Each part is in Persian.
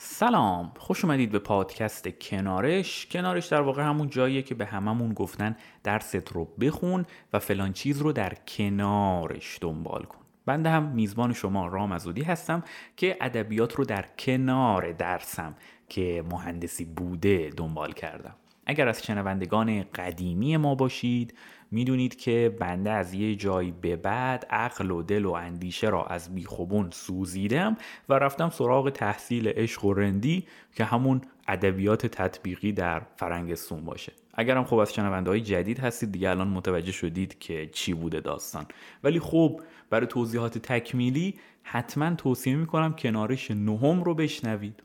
سلام خوش اومدید به پادکست کنارش. کنارش در واقع همون جاییه که به هممون گفتن درست رو بخون و فلان چیز رو در کنارش دنبال کن. بنده هم میزبان شما رام ازودی هستم که ادبیات رو در کنار درسم که مهندسی بوده دنبال کردم. اگر از شنوندگان قدیمی ما باشید می‌دونید که بنده از یه جایی به بعد عقل و دل و اندیشه را از بیخوبون سوزیدم و رفتم سراغ تحصیل عشق و رندی که همون ادبیات تطبیقی در فرنگستون باشه. اگرم خب از شنونده های جدید هستید دیگه الان متوجه شدید که چی بوده داستان. ولی خب برای توضیحات تکمیلی حتما توصیه می‌کنم کنارش نهم رو بشنوید.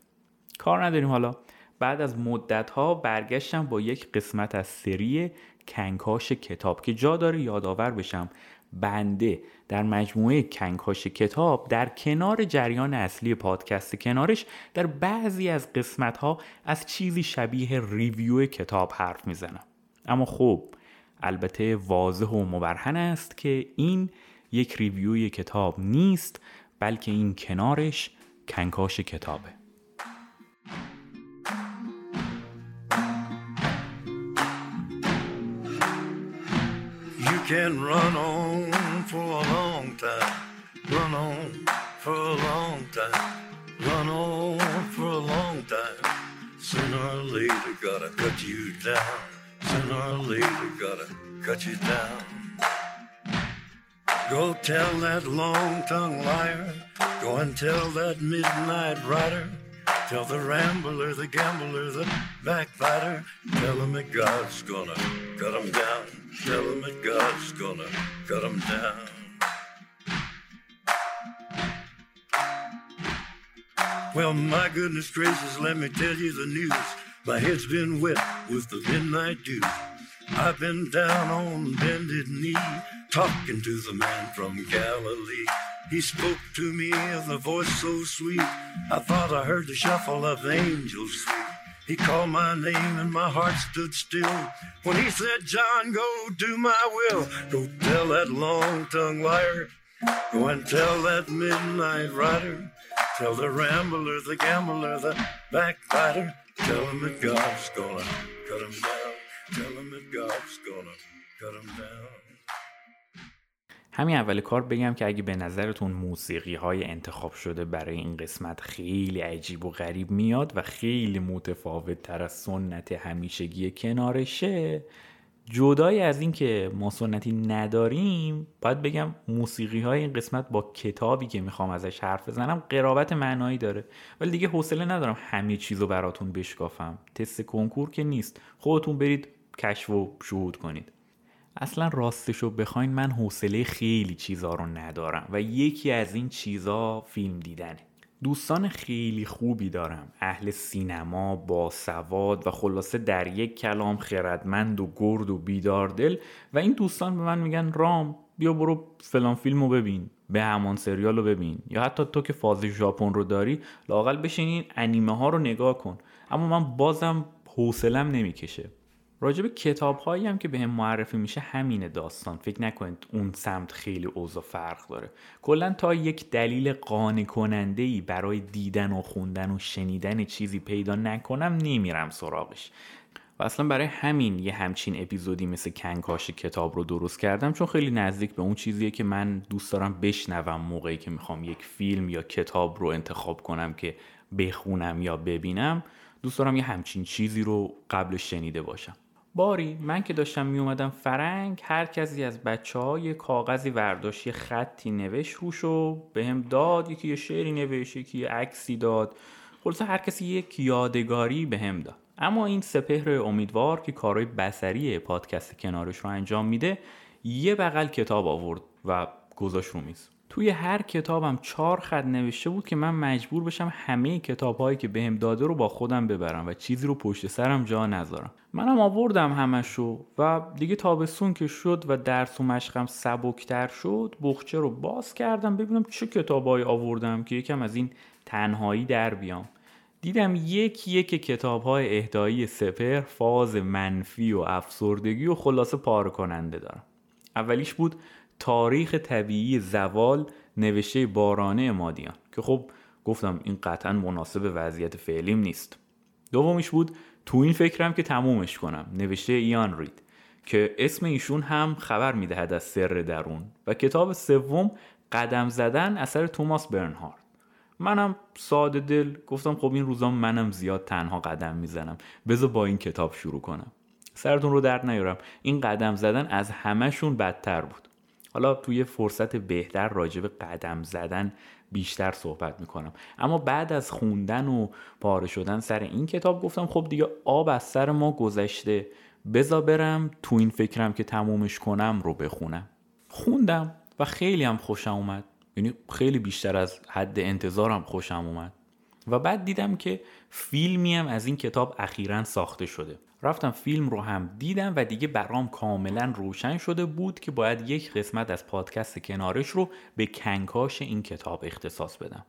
کار نداریم حالا. بعد از مدت ها برگشتم با یک قسمت از سری کنکاش کتاب که جا داره یادآور بشم. بنده در مجموعه کنکاش کتاب در کنار جریان اصلی پادکست کنارش در بعضی از قسمت ها از چیزی شبیه ریویو کتاب حرف می‌زنم. اما خب البته واضح و مبرهن است که این یک ریویوی کتاب نیست بلکه این کنارش کنکاش کتابه. Can run on for a long time, run on for a long time, run on for a long time. Sooner or later, gotta cut you down. Sooner or later, gotta cut you down. Go tell that long tongued liar, go and tell that midnight rider. Tell the rambler, the gambler, the backbiter, tell him that God's gonna cut him down. Tell him that God's gonna cut him down. Well, my goodness gracious, let me tell you the news. My head's been wet with the midnight dew. I've been down on bended knee, talking to the man from Galilee. He spoke to me with a voice so sweet, I thought I heard the shuffle of angels. He called my name and my heart stood still when he said, John, go do my will. Go tell that long tongued liar. Go and tell that midnight rider. Tell the rambler, the gambler, the backbiter. Tell him that God's gonna cut him down. Tell him that God's gonna cut him down. همین اول کار بگم که اگه به نظرتون موسیقی های انتخاب شده برای این قسمت خیلی عجیب و غریب میاد و خیلی متفاوت تر از سنت همیشگی کنارشه جدای از این که ما سنتی نداریم باید بگم موسیقی های این قسمت با کتابی که می‌خوام ازش حرف بزنم قرابت معنایی داره. ولی دیگه حوصله ندارم همه چیز رو براتون بشکافم. تست کنکور که نیست. خودتون برید کشف و شهود کنید. اصلا راستشو بخواین من حوصله خیلی چیزها رو ندارم و یکی از این چیزها فیلم دیدنه. دوستان خیلی خوبی دارم. اهل سینما با سواد و خلاصه در یک کلام خردمند و گرد و بیدار دل و این دوستان به من میگن رام بیا برو فلان فیلم رو ببین به همان سریال رو ببین. یا حتی تو که فاز ژاپن رو داری لاقل بشین این انیمه ها رو نگاه کن. اما من بازم حوصلم نمی‌کشه. راجب کتاب هایی هم که به هم معرفی میشه همین داستان. فکر نکنید اون سمت خیلی اوضاع فرق داره. کلا تا یک دلیل قانع کننده ای برای دیدن و خوندن و شنیدن چیزی پیدا نکنم نمیرم سراغش. و اصلا برای همین یه همچین اپیزودی مثل کنکاش کتاب رو درست کردم چون خیلی نزدیک به اون چیزیه که من دوست دارم بشنوم موقعی که می‌خوام یک فیلم یا کتاب رو انتخاب کنم که بخونم یا ببینم. دوست دارم یه همچین چیزی رو قبل شنیده باشم. باری من که داشتم می اومدم فرنگ هر کسی از بچه ها یه کاغذی ورداشت یه خطی نوشت روش و به هم داد یکی یه شعری نوشت یکی یه عکسی داد. خلاصه هر کسی یک یادگاری به هم داد. اما این سپهر امیدوار که کارهای بسری پادکست کنارش رو انجام میده یه بغل کتاب آورد و گذاشت رو میز. توی هر کتابم چهار خط نوشته بود که من مجبور بشم همه کتابهایی که بهم داده رو با خودم ببرم و چیزی رو پشت سرم جا نذارم. منم آوردم همشو و دیگه تابستون که شد و درس و مشقم سبکتر شد بخچه رو باز کردم ببینم چه کتابهایی آوردم که یکم از این تنهایی در بیام. دیدم یک یک کتاب های اهدایی سپر فاز منفی و افسردگی و خلاصه پاره کننده دارم. اولیش بود تاریخ طبیعی زوال نوشته بارانه مادیان که خب گفتم این قطعا مناسب وضعیت فعلیم نیست. دومیش بود تو این فکرم که تمومش کنم نوشته ایان رید که اسم ایشون هم خبر می‌دهد از سر درون و کتاب سوم قدم زدن اثر توماس برنهارد منم ساده دل گفتم خب این روزا منم زیاد تنها قدم می‌زنم بذار با این کتاب شروع کنم. سرتون رو درد نیارم این قدم زدن از همهشون بدتر بود. حالا توی فرصت بهتر راجع به قدم زدن بیشتر صحبت می‌کنم. اما بعد از خوندن و پاره شدن سر این کتاب گفتم خب دیگه آب از سر ما گذشته. بزا برم تو این فکرم که تمومش کنم رو بخونم. خوندم و خیلی هم خوشم اومد. یعنی خیلی بیشتر از حد انتظارم خوشم اومد. و بعد دیدم که فیلمی هم از این کتاب اخیرا ساخته شده. رفتم فیلم رو هم دیدم و دیگه برام کاملا روشن شده بود که باید یک قسمت از پادکست کنارش رو به کنکاش این کتاب اختصاص بدم.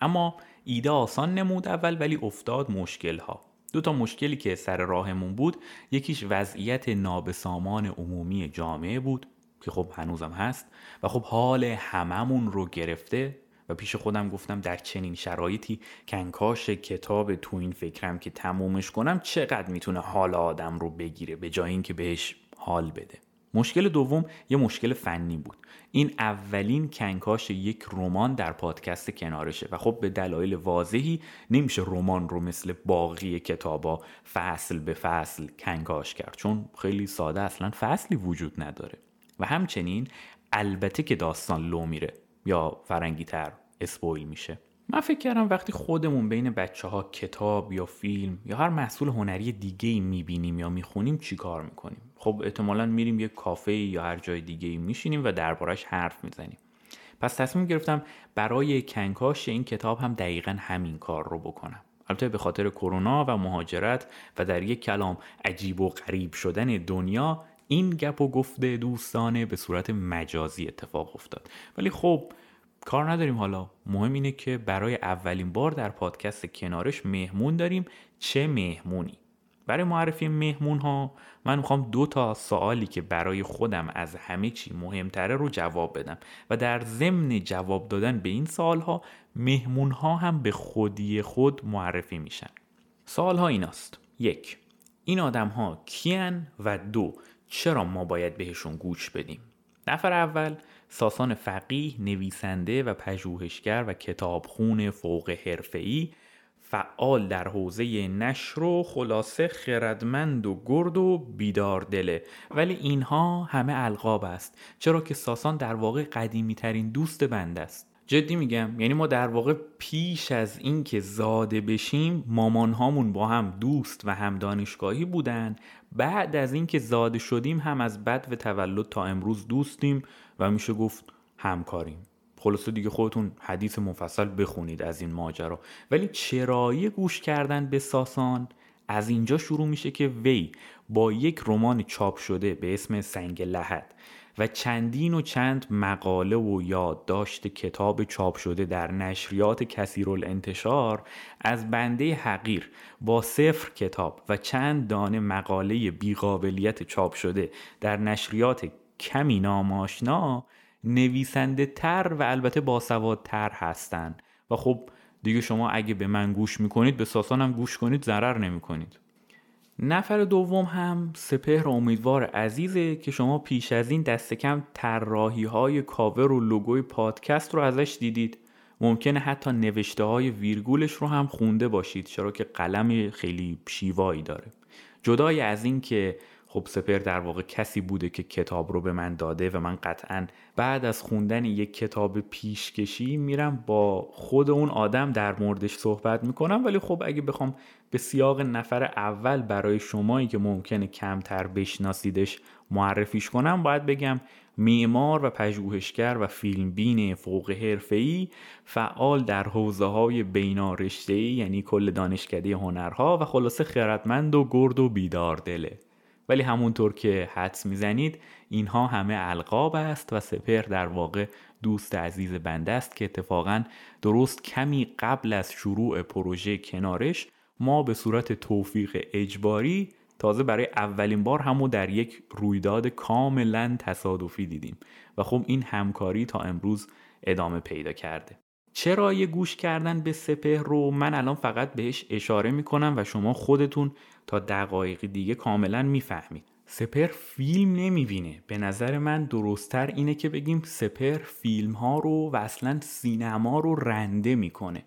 اما ایده آسان نمود اول ولی افتاد مشکل ها دو تا مشکلی که سر راهمون بود یکیش وضعیت نابسامان عمومی جامعه بود که خب هنوزم هست و خب حال هممون رو گرفته و پیش خودم گفتم در چنین شرایطی کنکاش کتاب تو این فکرم که تمومش کنم چقدر می‌تونه حال آدم رو بگیره به جای اینکه بهش حال بده. مشکل دوم یه مشکل فنی بود. این اولین کنکاش یک رمان در پادکست کنارشه و خب به دلایل واضحی نمیشه رمان رو مثل باقی کتابا فصل به فصل کنکاش کرد چون خیلی ساده اصلا فصلی وجود نداره. و همچنین البته که داستان لو میره. یا فرنگی تر اسپویل میشه. من فکر کردم وقتی خودمون بین بچه ها کتاب یا فیلم یا هر محصول هنری دیگه ای می‌بینیم یا می‌خونیم چی کار می‌کنیم؟ خب احتمالا میریم یه کافه یا هر جای دیگه ای میشینیم و دربارش حرف می‌زنیم. پس تصمیم گرفتم برای کنکاش این کتاب هم دقیقا همین کار رو بکنم. البته به خاطر کرونا و مهاجرت و در یک کلام عجیب و غریب شدن دنیا این گپ و گفته دوستانه به صورت مجازی اتفاق افتاد. ولی خب کار نداریم حالا. مهم اینه که برای اولین بار در پادکست کنارش مهمون داریم. چه مهمونی؟ برای معرفی مهمون ها من می‌خوام دو تا سوالی که برای خودم از همه چی مهمتره رو جواب بدم و در ضمن جواب دادن به این سوال ها مهمون ها هم به خودی خود معرفی میشن. سوال ها ایناست. یک این آدم ها کیان و دو چرا ما باید بهشون گوش بدیم؟ نفر اول ساسان فقیه نویسنده و پژوهشگر و کتابخون فوق حرفه‌ای فعال در حوزه نشر و خلاصه خردمند و گرد و بیدار دله. ولی اینها همه القاب است چرا که ساسان در واقع قدیمی ترین دوست بنده است. جدی میگم یعنی ما در واقع پیش از اینکه زاده بشیم مامان هامون با هم دوست و هم دانشگاهی بودن. بعد از اینکه زاده شدیم هم از بد و تولد تا امروز دوستیم و میشه گفت همکاریم. خلاصه دیگه خودتون حدیث مفصل بخونید از این ماجرا. ولی چرایی گوش کردن به ساسان از اینجا شروع میشه که وی با یک رمان چاپ شده به اسم سنگ لحد. و چندین و چند مقاله و یادداشت کتاب چاپ شده در نشریات کثیر الانتشار از بنده حقیر با صفر کتاب و چند دانه مقاله بیقابلیت چاپ شده در نشریات کمی ناماشنا نویسنده تر و البته باسوادتر هستند. و خب دیگه شما اگه به من گوش می‌کنید به ساسانم گوش کنید ضرر نمی‌کنید. نفر دوم هم سپهر امیدوار عزیزه که شما پیش از این دست کم طراحی های کاور و لوگوی پادکست رو ازش دیدید. ممکنه حتی نوشته های ویرگولش رو هم خونده باشید چرا که قلم خیلی شیوایی داره. جدای از این که خب سپر در واقع کسی بوده که کتاب رو به من داده و من قطعا بعد از خوندن یک کتاب پیشکشی میرم با خود اون آدم در موردش صحبت می‌کنم. ولی خب اگه بخوام به سیاق نفر اول برای شمایی که ممکنه کمتر بشناسیدش معرفیش کنم باید بگم معمار و پژوهشگر و فیلمبین فوق حرفه‌ای فعال در حوزه های بینارشته‌ای یعنی کل دانشکده هنرها و خلاصه خردمند و گرد و بیدار دله. ولی همونطور که حدس می‌زنید اینها همه القاب است و سپر در واقع دوست عزیز بنده است که اتفاقا درست کمی قبل از شروع پروژه کنارش ما به صورت توفیق اجباری تازه برای اولین بار همو در یک رویداد کاملا تصادفی دیدیم و خب این همکاری تا امروز ادامه پیدا کرده. چرا یه گوش کردن به سپهر رو من الان فقط بهش اشاره می‌کنم و شما خودتون تا دقایق دیگه کاملا می‌فهمید. سپهر فیلم نمی‌بینه. به نظر من درستتر اینه که بگیم سپهر فیلم ها رو و اصلا سینما رو رنده می‌کنه.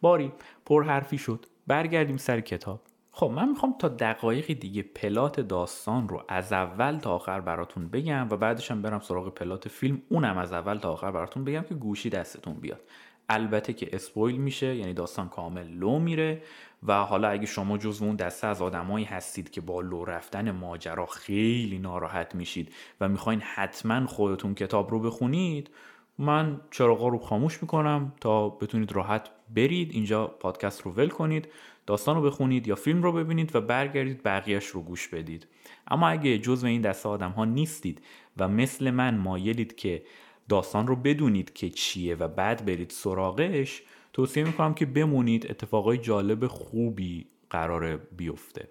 باری پرحرفی شد. برگردیم سر کتاب. خب من می‌خوام تا دقایقی دیگه plot داستان رو از اول تا آخر براتون بگم و بعدش هم برم سراغ plot فیلم. اونم از اول تا آخر براتون بگم که گوشی دستتون بیاد. البته که spoil میشه یعنی داستان کامل لو میره و حالا اگه شما جزو اون دسته از آدمایی هستید که با لو رفتن ماجرا خیلی ناراحت میشید و می‌خواین حتما خودتون کتاب رو بخونید من چراغا رو خاموش می‌کنم تا بتونید راحت برید اینجا پادکست رو ول کنید داستان رو بخونید یا فیلم رو ببینید و برگردید بقیهش رو گوش بدید. اما اگه جزو این دسته آدم ها نیستید و مثل من مایلید که داستان رو بدونید که چیه و بعد برید سراغش توصیه می‌کنم که بمونید اتفاقای جالب خوبی قرار بیفته.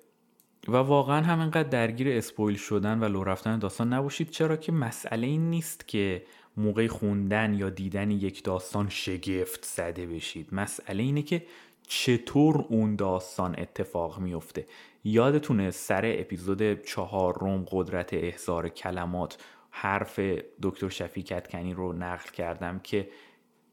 و واقعا همینقدر درگیر اسپویل شدن و لو رفتن داستان نباشید چرا که مسئله این نیست که موقع خوندن یا دیدن یک داستان شگفت زده بشید. مسئله اینه که چطور اون داستان اتفاق میفته یادتونه سر اپیزود چهار روم قدرت احزار کلمات حرف دکتر شفیع کتکنی رو نقل کردم که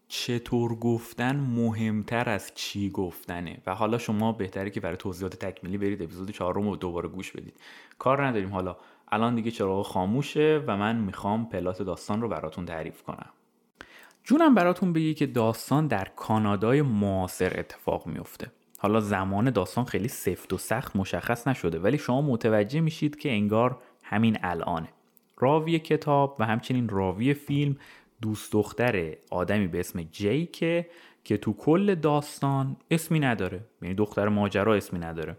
چطور گفتن مهمتر از چی گفتنه. و حالا شما بهتره که برای توضیحات تکمیلی برید اپیزود چهارم رو دوباره گوش بدید. کار نداریم حالا. الان دیگه چراغ خاموشه و من می‌خوام پلات داستان رو براتون تعریف کنم. جونم براتون بگی که داستان در کانادای معاصر اتفاق میفته. حالا زمان داستان خیلی سفت و سخت مشخص نشده ولی شما متوجه میشید که انگار همین الانه. راوی کتاب و همچنین راوی فیلم دوست دختر آدمی به اسم جیکه که تو کل داستان اسمی نداره. یعنی دختر ماجرا اسمی نداره.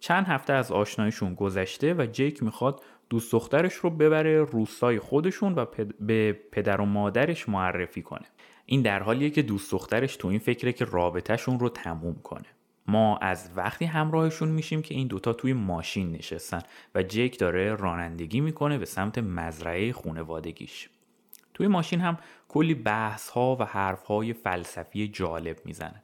چند هفته از آشنایشون گذشته و جیک می‌خواد دوست دخترش رو ببره روستای خودشون و به پدر و مادرش معرفی کنه. این در حالیه که دوست دخترش تو این فکره که رابطهشون رو تموم کنه. ما از وقتی همراهشون میشیم که این دوتا توی ماشین نشستن و جیک داره رانندگی می‌کنه به سمت مزرعه خونوادگیش. توی ماشین هم کلی بحث ها و حرف های فلسفی جالب می‌زنه.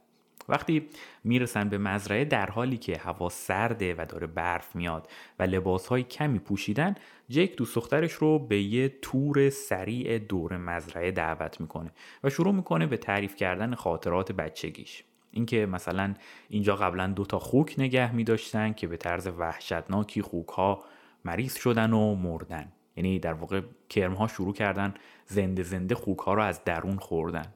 وقتی می‌رسن به مزرعه در حالی که هوا سرده و داره برف میاد و لباس های کمی پوشیدن جیک دوست دخترش رو به یه تور سریع دور مزرعه دعوت می‌کنه و شروع می‌کنه به تعریف کردن خاطرات بچگیش. اینکه مثلا اینجا قبلا دو تا خوک نگه می داشتن که به طرز وحشتناکی خوک ها مریض شدن و مردن. یعنی در واقع کرم ها شروع کردن زنده زنده خوک ها رو از درون خوردن.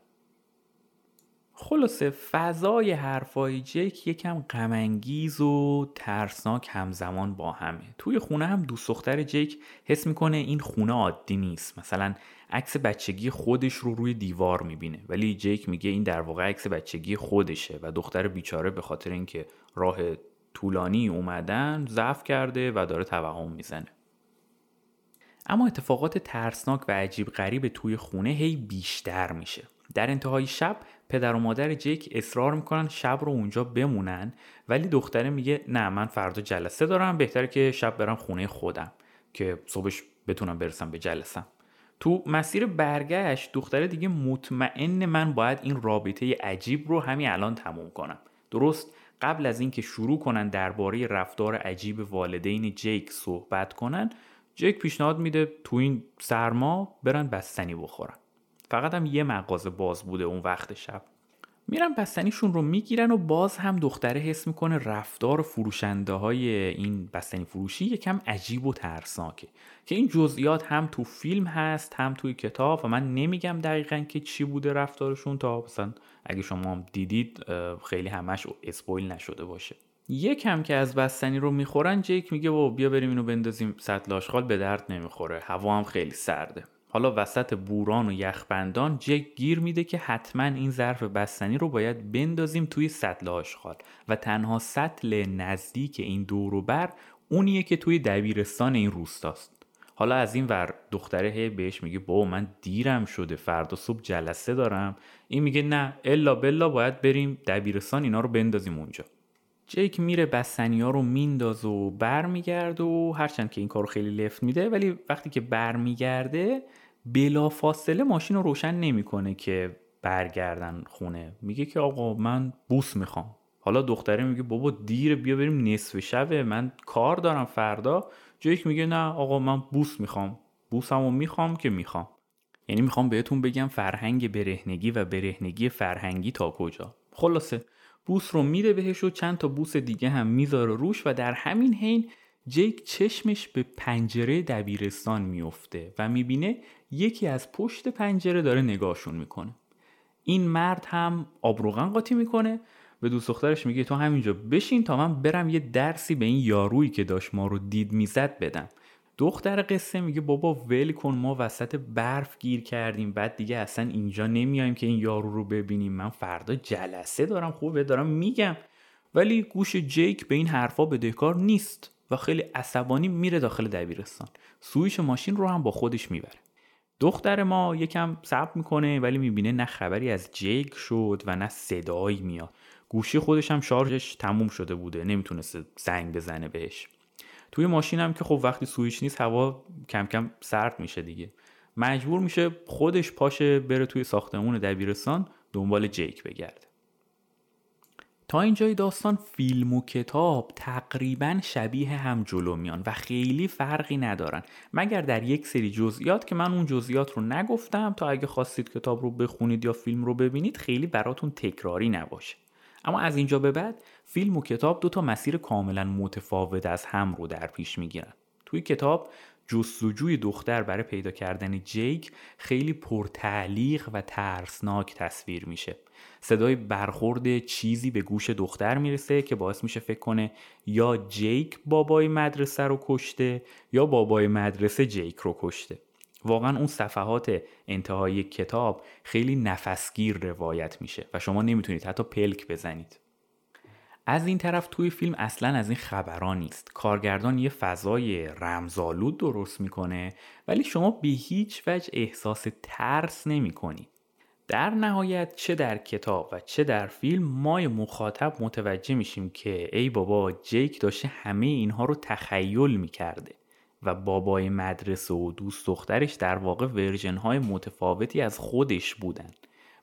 خلاصه فضای حرفای جک یکم غمانگیز و ترسناک همزمان با همه. توی خونه هم دوست دختر جک حس می‌کنه این خونه عادی نیست. مثلا عکس بچگی خودش رو روی دیوار می‌بینه ولی جیک میگه این در واقع عکس بچگی خودشه و دختر بیچاره به خاطر اینکه راه طولانی اومدن ضعف کرده و داره توهم می‌زنه. اما اتفاقات ترسناک و عجیب غریب توی خونه هی بیشتر میشه. در انتهای شب پدر و مادر جیک اصرار می‌کنن شب رو اونجا بمونن ولی دختره میگه نه من فردا جلسه دارم بهتره که شب برم خونه خودم که صبحش بتونم برسم به جلسم. تو مسیر برگشت دختره دیگه مطمئن من باید این رابطه عجیب رو همین الان تموم کنم. درست قبل از اینکه شروع کنن درباره رفتار عجیب والدین جیک صحبت کنن جیک پیشنهاد میده تو این سرما برن بستنی بخورن. فقط هم یه مغازه باز بوده اون وقت شب. میرن بستنیشون رو می‌گیرن و باز هم دختره حس می‌کنه رفتار فروشنده های این بستنی فروشی یکم عجیب و ترسناکه. که این جزئیات هم تو فیلم هست هم توی کتاب و من نمیگم دقیقا که چی بوده رفتارشون تا مثلا اگه شما دیدید خیلی همش اسپویل نشده باشه. یکم که از بستنی رو می‌خورن جیک میگه و بیا بریم اینو بندازیم سطل آشغال. به درد نمی‌خوره. هوا هم خیلی سرده. حالا وسط بوران و یخبندان جک گیر میده که حتما این ظرف بستنی رو باید بندازیم توی سطل آشغال و تنها سطل نزدیک این دور بر اونیه که توی دبیرستان این روستاست. حالا از این ور دختره هی بهش میگه با من دیرم شده فردا صبح جلسه دارم. این میگه نه الا بلا باید بریم دبیرستان اینا رو بندازیم اونجا. جیک میره بستنی ها رو مینداز و برمیگرد و هرچند که این کارو خیلی لفت میده ولی وقتی که برمیگرده بلا فاصله ماشین رو روشن نمی‌کنه که برگردن خونه. میگه که آقا من بوس می‌خوام. حالا دختره میگه بابا دیر بیا بریم نصف شبه. من کار دارم فردا. جیک میگه نه آقا من بوس می‌خوام. بوسمو می‌خوام که می‌خوام. یعنی می‌خوام بهتون بگم فرهنگ برهنگی و برهنگی فرهنگی تا کجا. خلاصه بوس رو میده بهش و چند تا بوس دیگه هم می‌ذاره روش و در همین حین جیک چشمش به پنجره دبیرستان میفته و می‌بینه یکی از پشت پنجره داره نگاهشون می‌کنه. این مرد هم آبروغن قاطی می‌کنه. به دوست دخترش میگه تو همینجا بشین تا من برم یه درسی به این یارویی که داشت ما رو دید می‌زد بدم. دختر قصه میگه بابا ول کن ما وسط برف گیر کردیم. بعد دیگه اصلا اینجا نمیایم که این یارو رو ببینیم. من فردا جلسه دارم خوبه دارم میگم. ولی گوش جیک به این حرفا بدهکار نیست. و خیلی عصبانی میره داخل دبیرستان. سویش ماشین رو هم با خودش می‌بره. دختر ما یکم صبر می‌کنه ولی می‌بینه نه خبری از جیک شد و نه صدایی میاد. گوشی خودش هم شارژش تموم شده بوده نمی‌تونسته زنگ بزنه بهش. توی ماشین هم که خب وقتی سویچ نیست هوا کم کم سرد میشه دیگه. مجبور میشه خودش پاشه بره توی ساختمون دبیرستان دنبال جیک بگرده. تا اینجای داستان فیلم و کتاب تقریبا شبیه هم جلو میان و خیلی فرقی ندارن. مگر در یک سری جزئیات که من اون جزئیات رو نگفتم تا اگه خواستید کتاب رو بخونید یا فیلم رو ببینید خیلی براتون تکراری نباشه. اما از اینجا به بعد فیلم و کتاب دو تا مسیر کاملا متفاوت از هم رو در پیش می‌گیرن. توی کتاب جستجوی دختر برای پیدا کردن جیک خیلی پرتعلیق و ترسناک تصویر میشه. صدای برخورد چیزی به گوش دختر می‌رسه که باعث میشه فکر کنه یا جیک بابای مدرسه رو کشته یا بابای مدرسه جیک رو کشته. واقعا اون صفحات انتهای کتاب خیلی نفسگیر روایت میشه و شما نمی‌تونید حتی پلک بزنید. از این طرف توی فیلم اصلا از این خبران نیست. کارگردان یه فضای رمزالود درست می‌کنه ولی شما به هیچ وجه احساس ترس نمی‌کنید در نهایت چه در کتاب و چه در فیلم ما مخاطب متوجه میشیم که ای بابا جیک داشته همه اینها رو تخیل می‌کرده و بابای مدرسه و دوست دخترش در واقع ورژن های متفاوتی از خودش بودن.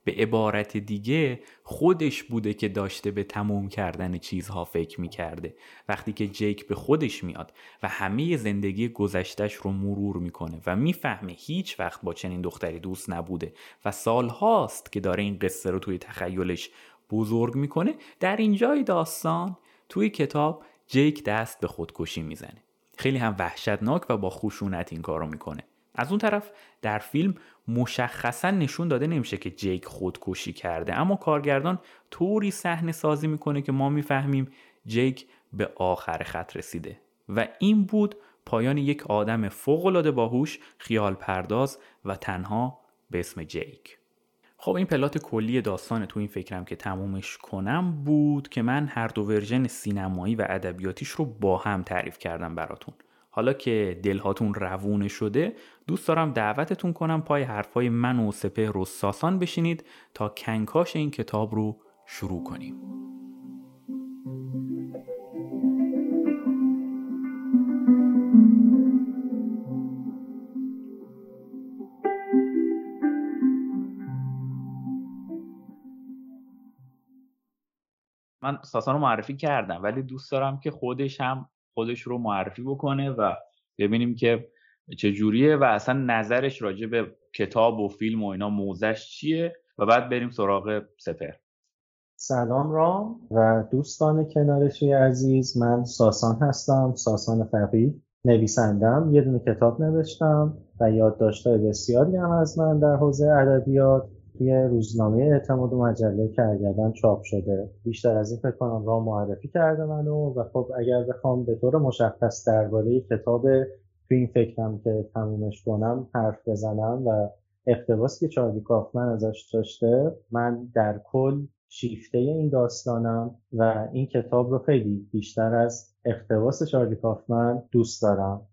به عبارت دیگه خودش بوده که داشته به تموم کردن چیزها فکر می‌کرده. وقتی که جیک به خودش میاد و همه زندگی گذشتش رو مرور می‌کنه و می‌فهمه هیچ وقت با چنین دختری دوست نبوده و سالهاست که داره این قصه رو توی تخیلش بزرگ می‌کنه در اینجای داستان توی کتاب جیک دست به خودکشی می‌زنه. خیلی هم وحشتناک و با خشونت این کارو می‌کنه. از اون طرف در فیلم مشخصا نشون داده نمیشه که جیک خودکشی کرده. اما کارگردان طوری صحنه سازی می‌کنه که ما می‌فهمیم جیک به آخر خط رسیده. و این بود پایان یک آدم فوق‌العاده باهوش خیال پرداز و تنها به اسم جیک. خب این plot کلی داستان تو این فکرم که تمومش کنم بود که من هر دو version سینمایی و ادبیاتیش رو با هم تعریف کردم براتون. حالا که دلهاتون روونه شده دوست دارم دعوتتون کنم پای حرفای من و سپهر و ساسان بشینید تا کنکاش این کتاب رو شروع کنیم. من ساسان رو معرفی کردم ولی دوست دارم که خودش هم خودش رو معرفی بکنه و ببینیم که چجوریه و اصلا نظرش راجع به کتاب و فیلم و اینا موزش چیه و بعد بریم سراغ سپر سلام رام و دوستان کنارشی عزیز. من ساسان هستم ساسان فقیه. نویسندم یه دونه کتاب نوشتم و یادداشت‌های بسیاری هم از من در حوزه ادبیات. توی روزنامه اعتماد و مجله کرگردن چاپ شده بیشتر از این فکر کنم را معرفی کرده منو و خب اگر بخوام به طور مشخص درباره کتاب توی این فکرم که تمومش کنم حرف بزنم و اقتباسی که چارلی کافمن ازش داشته من در کل شیفته این داستانم و این کتاب رو خیلی بیشتر از اقتباس چارلی کافمن دوست دارم.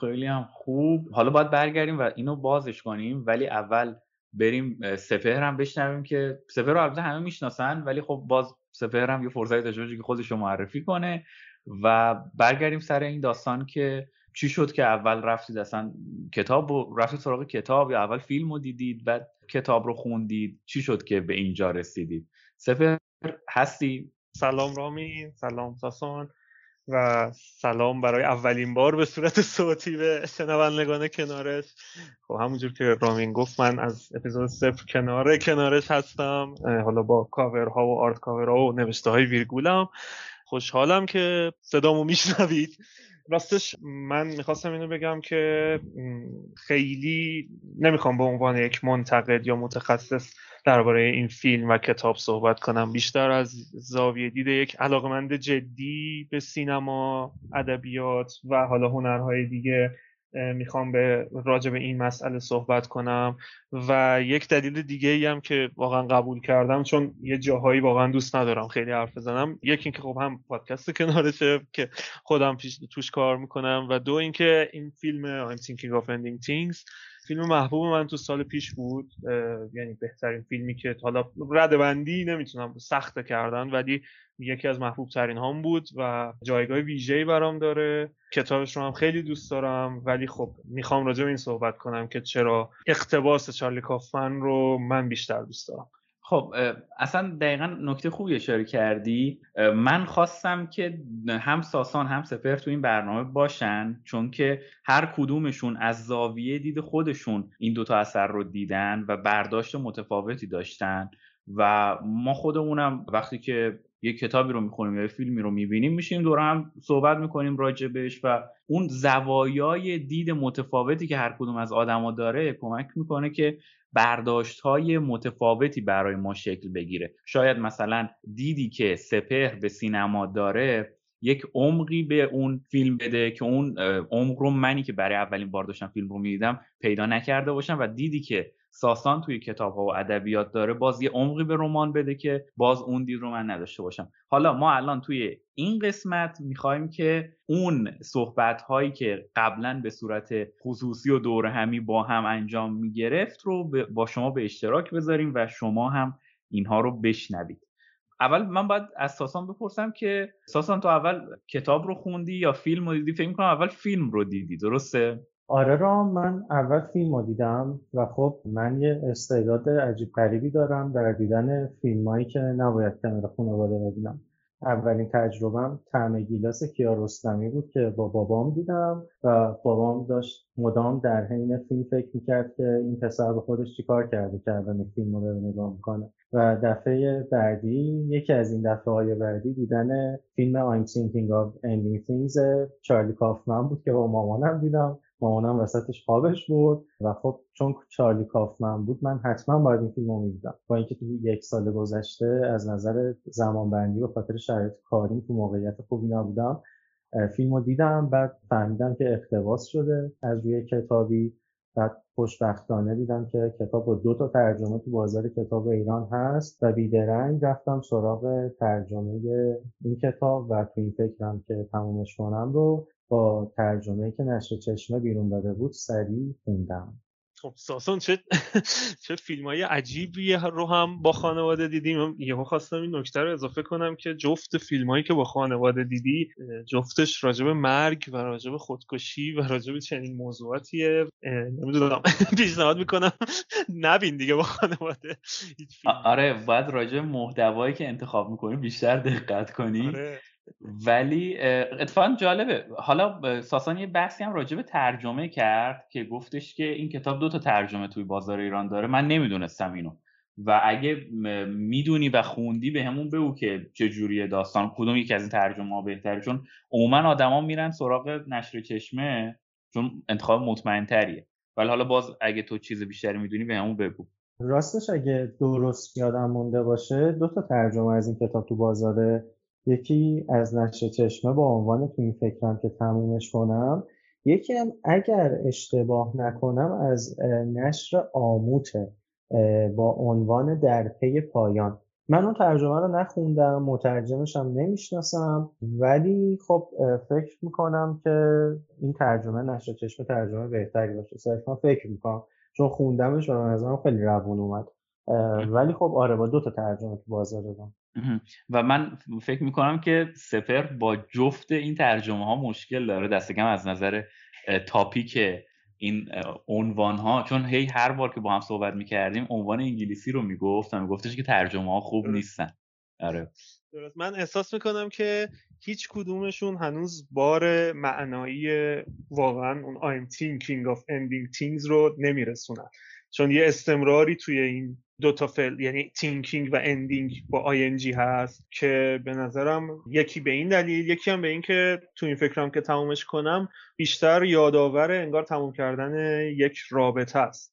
خیلی هم خوب. حالا باید برگردیم و اینو بازش کنیم ولی اول بریم سپهر هم بشنویم که سپهر رو البته همه می‌شناسن ولی خب باز سپهر هم یه فرصتی داشته که خودش رو معرفی کنه و برگردیم سر این داستان که چی شد که اول رفتید اصلا کتاب و رفتید سراغ کتاب یا اول فیلم رو دیدید بعد کتاب رو خوندید؟ چی شد که به اینجا رسیدید؟ سفر هستی؟ سلام رامین سلام ساسان. و سلام برای اولین بار به صورت صوتی به شنوندگان کنارش. خب همونجور که رامین گفت من از اپیزود صفر کنار کنارش هستم. حالا با کاورها و آرت کاورها و نوشته های ویرگولم. خوشحالم که صدامو میشنوید. راستش من می‌خواستم اینو بگم که خیلی نمی‌خوام به عنوان یک منتقد یا متخصص درباره این فیلم و کتاب صحبت کنم. بیشتر از زاویه دید یک علاقمند جدی به سینما ادبیات و حالا هنرهای دیگه می‌خوام به راجع به این مسئله صحبت کنم. و یک دلیل دیگه ای هم که واقعا قبول کردم چون یه جاهایی واقعا دوست ندارم خیلی حرف بزنم. یکی اینکه خب هم پادکست کنارشه که خودم توش کار می‌کنم و دو اینکه این فیلم I'm thinking of ending things فیلم محبوب من تو سال پیش بود یعنی بهترین فیلمی که حالا ردبندی نمی‌تونم سخت کردن ولی یکی از محبوب ترین هام بود و جایگاه ویژه‌ای برام داره. کتابش رو هم خیلی دوست دارم ولی خب می‌خوام راجع به این صحبت کنم که چرا اقتباس چارلی کافمن رو من بیشتر دوست دارم. خب اصلا دقیقا نکته خوبی اشاره کردی. من خواستم که هم ساسان هم سپر تو این برنامه باشن چون که هر کدومشون از زاویه دید خودشون این دوتا اثر رو دیدن و برداشت متفاوتی داشتن. و ما خودمونم وقتی که یه کتابی رو می‌خونیم یا یه فیلمی رو می‌بینیم میشیم دور هم صحبت می‌کنیم راجبش و اون زوایای دید متفاوتی که هر کدوم از آدما داره کمک می‌کنه که برداشت های متفاوتی برای ما شکل بگیره. شاید مثلا دیدی که سپهر به سینما داره یک عمقی به اون فیلم بده که اون عمق رو منی که برای اولین بار داشتم فیلم رو می‌دیدم پیدا نکرده باشم و دیدی که ساسان توی کتاب ها و ادبیات داره باز یه عمقی به رمان بده که باز اون دید رو من نداشته باشم. حالا ما الان توی این قسمت می‌خوایم که اون صحبت هایی که قبلا به صورت خصوصی و دور همی با هم انجام می‌گرفت رو با شما به اشتراک بذاریم و شما هم اینها رو بشنوید. اول من باید از ساسان بپرسم که ساسان تو اول کتاب رو خوندی یا فیلم رو دیدی؟ فکر کنم اول فیلم رو دیدی درسته؟ آره را من اول فیلم رو دیدم و خب من یه استعداد عجیب غریبی دارم در دیدن فیلمایی که نباید کنار خانواده ببینم. اولین تجربهم طعم گیلاس کیارستمی بود که با بابام دیدم و بابام داشت مدام در حین فیلم فکر می‌کرد که این پسر به خودش چیکار کرده که این فیلم رو نگاه می‌کنه. و دفعه بعدی یکی از این دفعه های بعدی دیدن فیلم I'm Thinking of Ending Things چارلی کافمن بود که با مامانم دیدم. مامانم وسطش خوابش برد و خب چون چارلی کافمن بود من حتما باید این فیلم رو می‌دیدم با اینکه تو یک سال گذشته از نظر زمانبندی و خاطر شرایط کاریم تو موقعیت خوبی نبودم فیلم رو دیدم بعد فهمیدم که اقتباس شده از روی کتابی. بعد خوشبختانه دیدم که کتاب با دو تا ترجمه تو بازار کتاب ایران هست و بیدرنگ رفتم سراغ ترجمه این کتاب و تو این فکرم که تمومش کنم رو. با ترجمه که نشر چشمه بیرون داده بود سریع خوندم. خب ساسون چه چه فیلم های عجیبی رو هم با خانواده دیدیم. یهو خواستم این نکته رو اضافه کنم که جفت فیلم هایی که با خانواده دیدی جفتش راجب مرگ و راجب خودکشی و راجب چنین موضوعاتیه. نمی‌دونم. پیشنهاد می‌کنم نبین دیگه با خانواده آره باید راجب محتوایی که انتخاب می‌کنی بیشتر دقت کنی. آره. ولی اتفاقا جالبه. حالا ساسان یه بحثی هم راجع به ترجمه کرد که گفتش که این کتاب دو تا ترجمه توی بازار ایران داره. من نمی‌دونستم اینو. و اگه می‌دونی و خوندی به همون بگو که چه جوریه داستان کدوم یکی از این ترجمه ها بهتره. چون عموما آدما میرن سراغ نشر چشمه چون انتخاب مطمئن تریه ولی حالا باز اگه تو چیز بیشتری می‌دونی به همون بگو. راستش اگه درست یادم مونده باشه دو تا ترجمه از این کتاب تو بازار یکی از نشر چشمه با عنوان تو این فکرم که تمومش کنم یکی هم اگر اشتباه نکنم از نشر آموته با عنوان در پی پایان. من اون ترجمه رو نخوندم مترجمش هم نمی‌شناسم ولی خب فکر می‌کنم که این ترجمه نشر چشمه ترجمه بهتری باشه. صرفا فکر می‌کنم چون خوندمش و نظرم خیلی روون اومد. ولی خب آره با دو تا ترجمه تو بازار دادم. و من فکر می‌کنم که سپر با جفت این ترجمه ها مشکل داره. دست کم از نظر تاپیک این عنوان ها چون هی هر بار که با هم صحبت می‌کردیم عنوان انگلیسی رو می‌گفت و میگفتش که ترجمه ها خوب نیستن. آره. درست. من احساس می‌کنم که هیچ کدومشون هنوز بار معنایی واقعا اون I'm thinking of ending things رو نمیرسونن. چون یه استمراری توی این دو تا فعل یعنی thinking و ending با G هست که به نظرم یکی به این دلیل یکی هم به این که تو این فکرم که تمومش کنم بیشتر یادآور انگار تموم کردن یک رابطه است.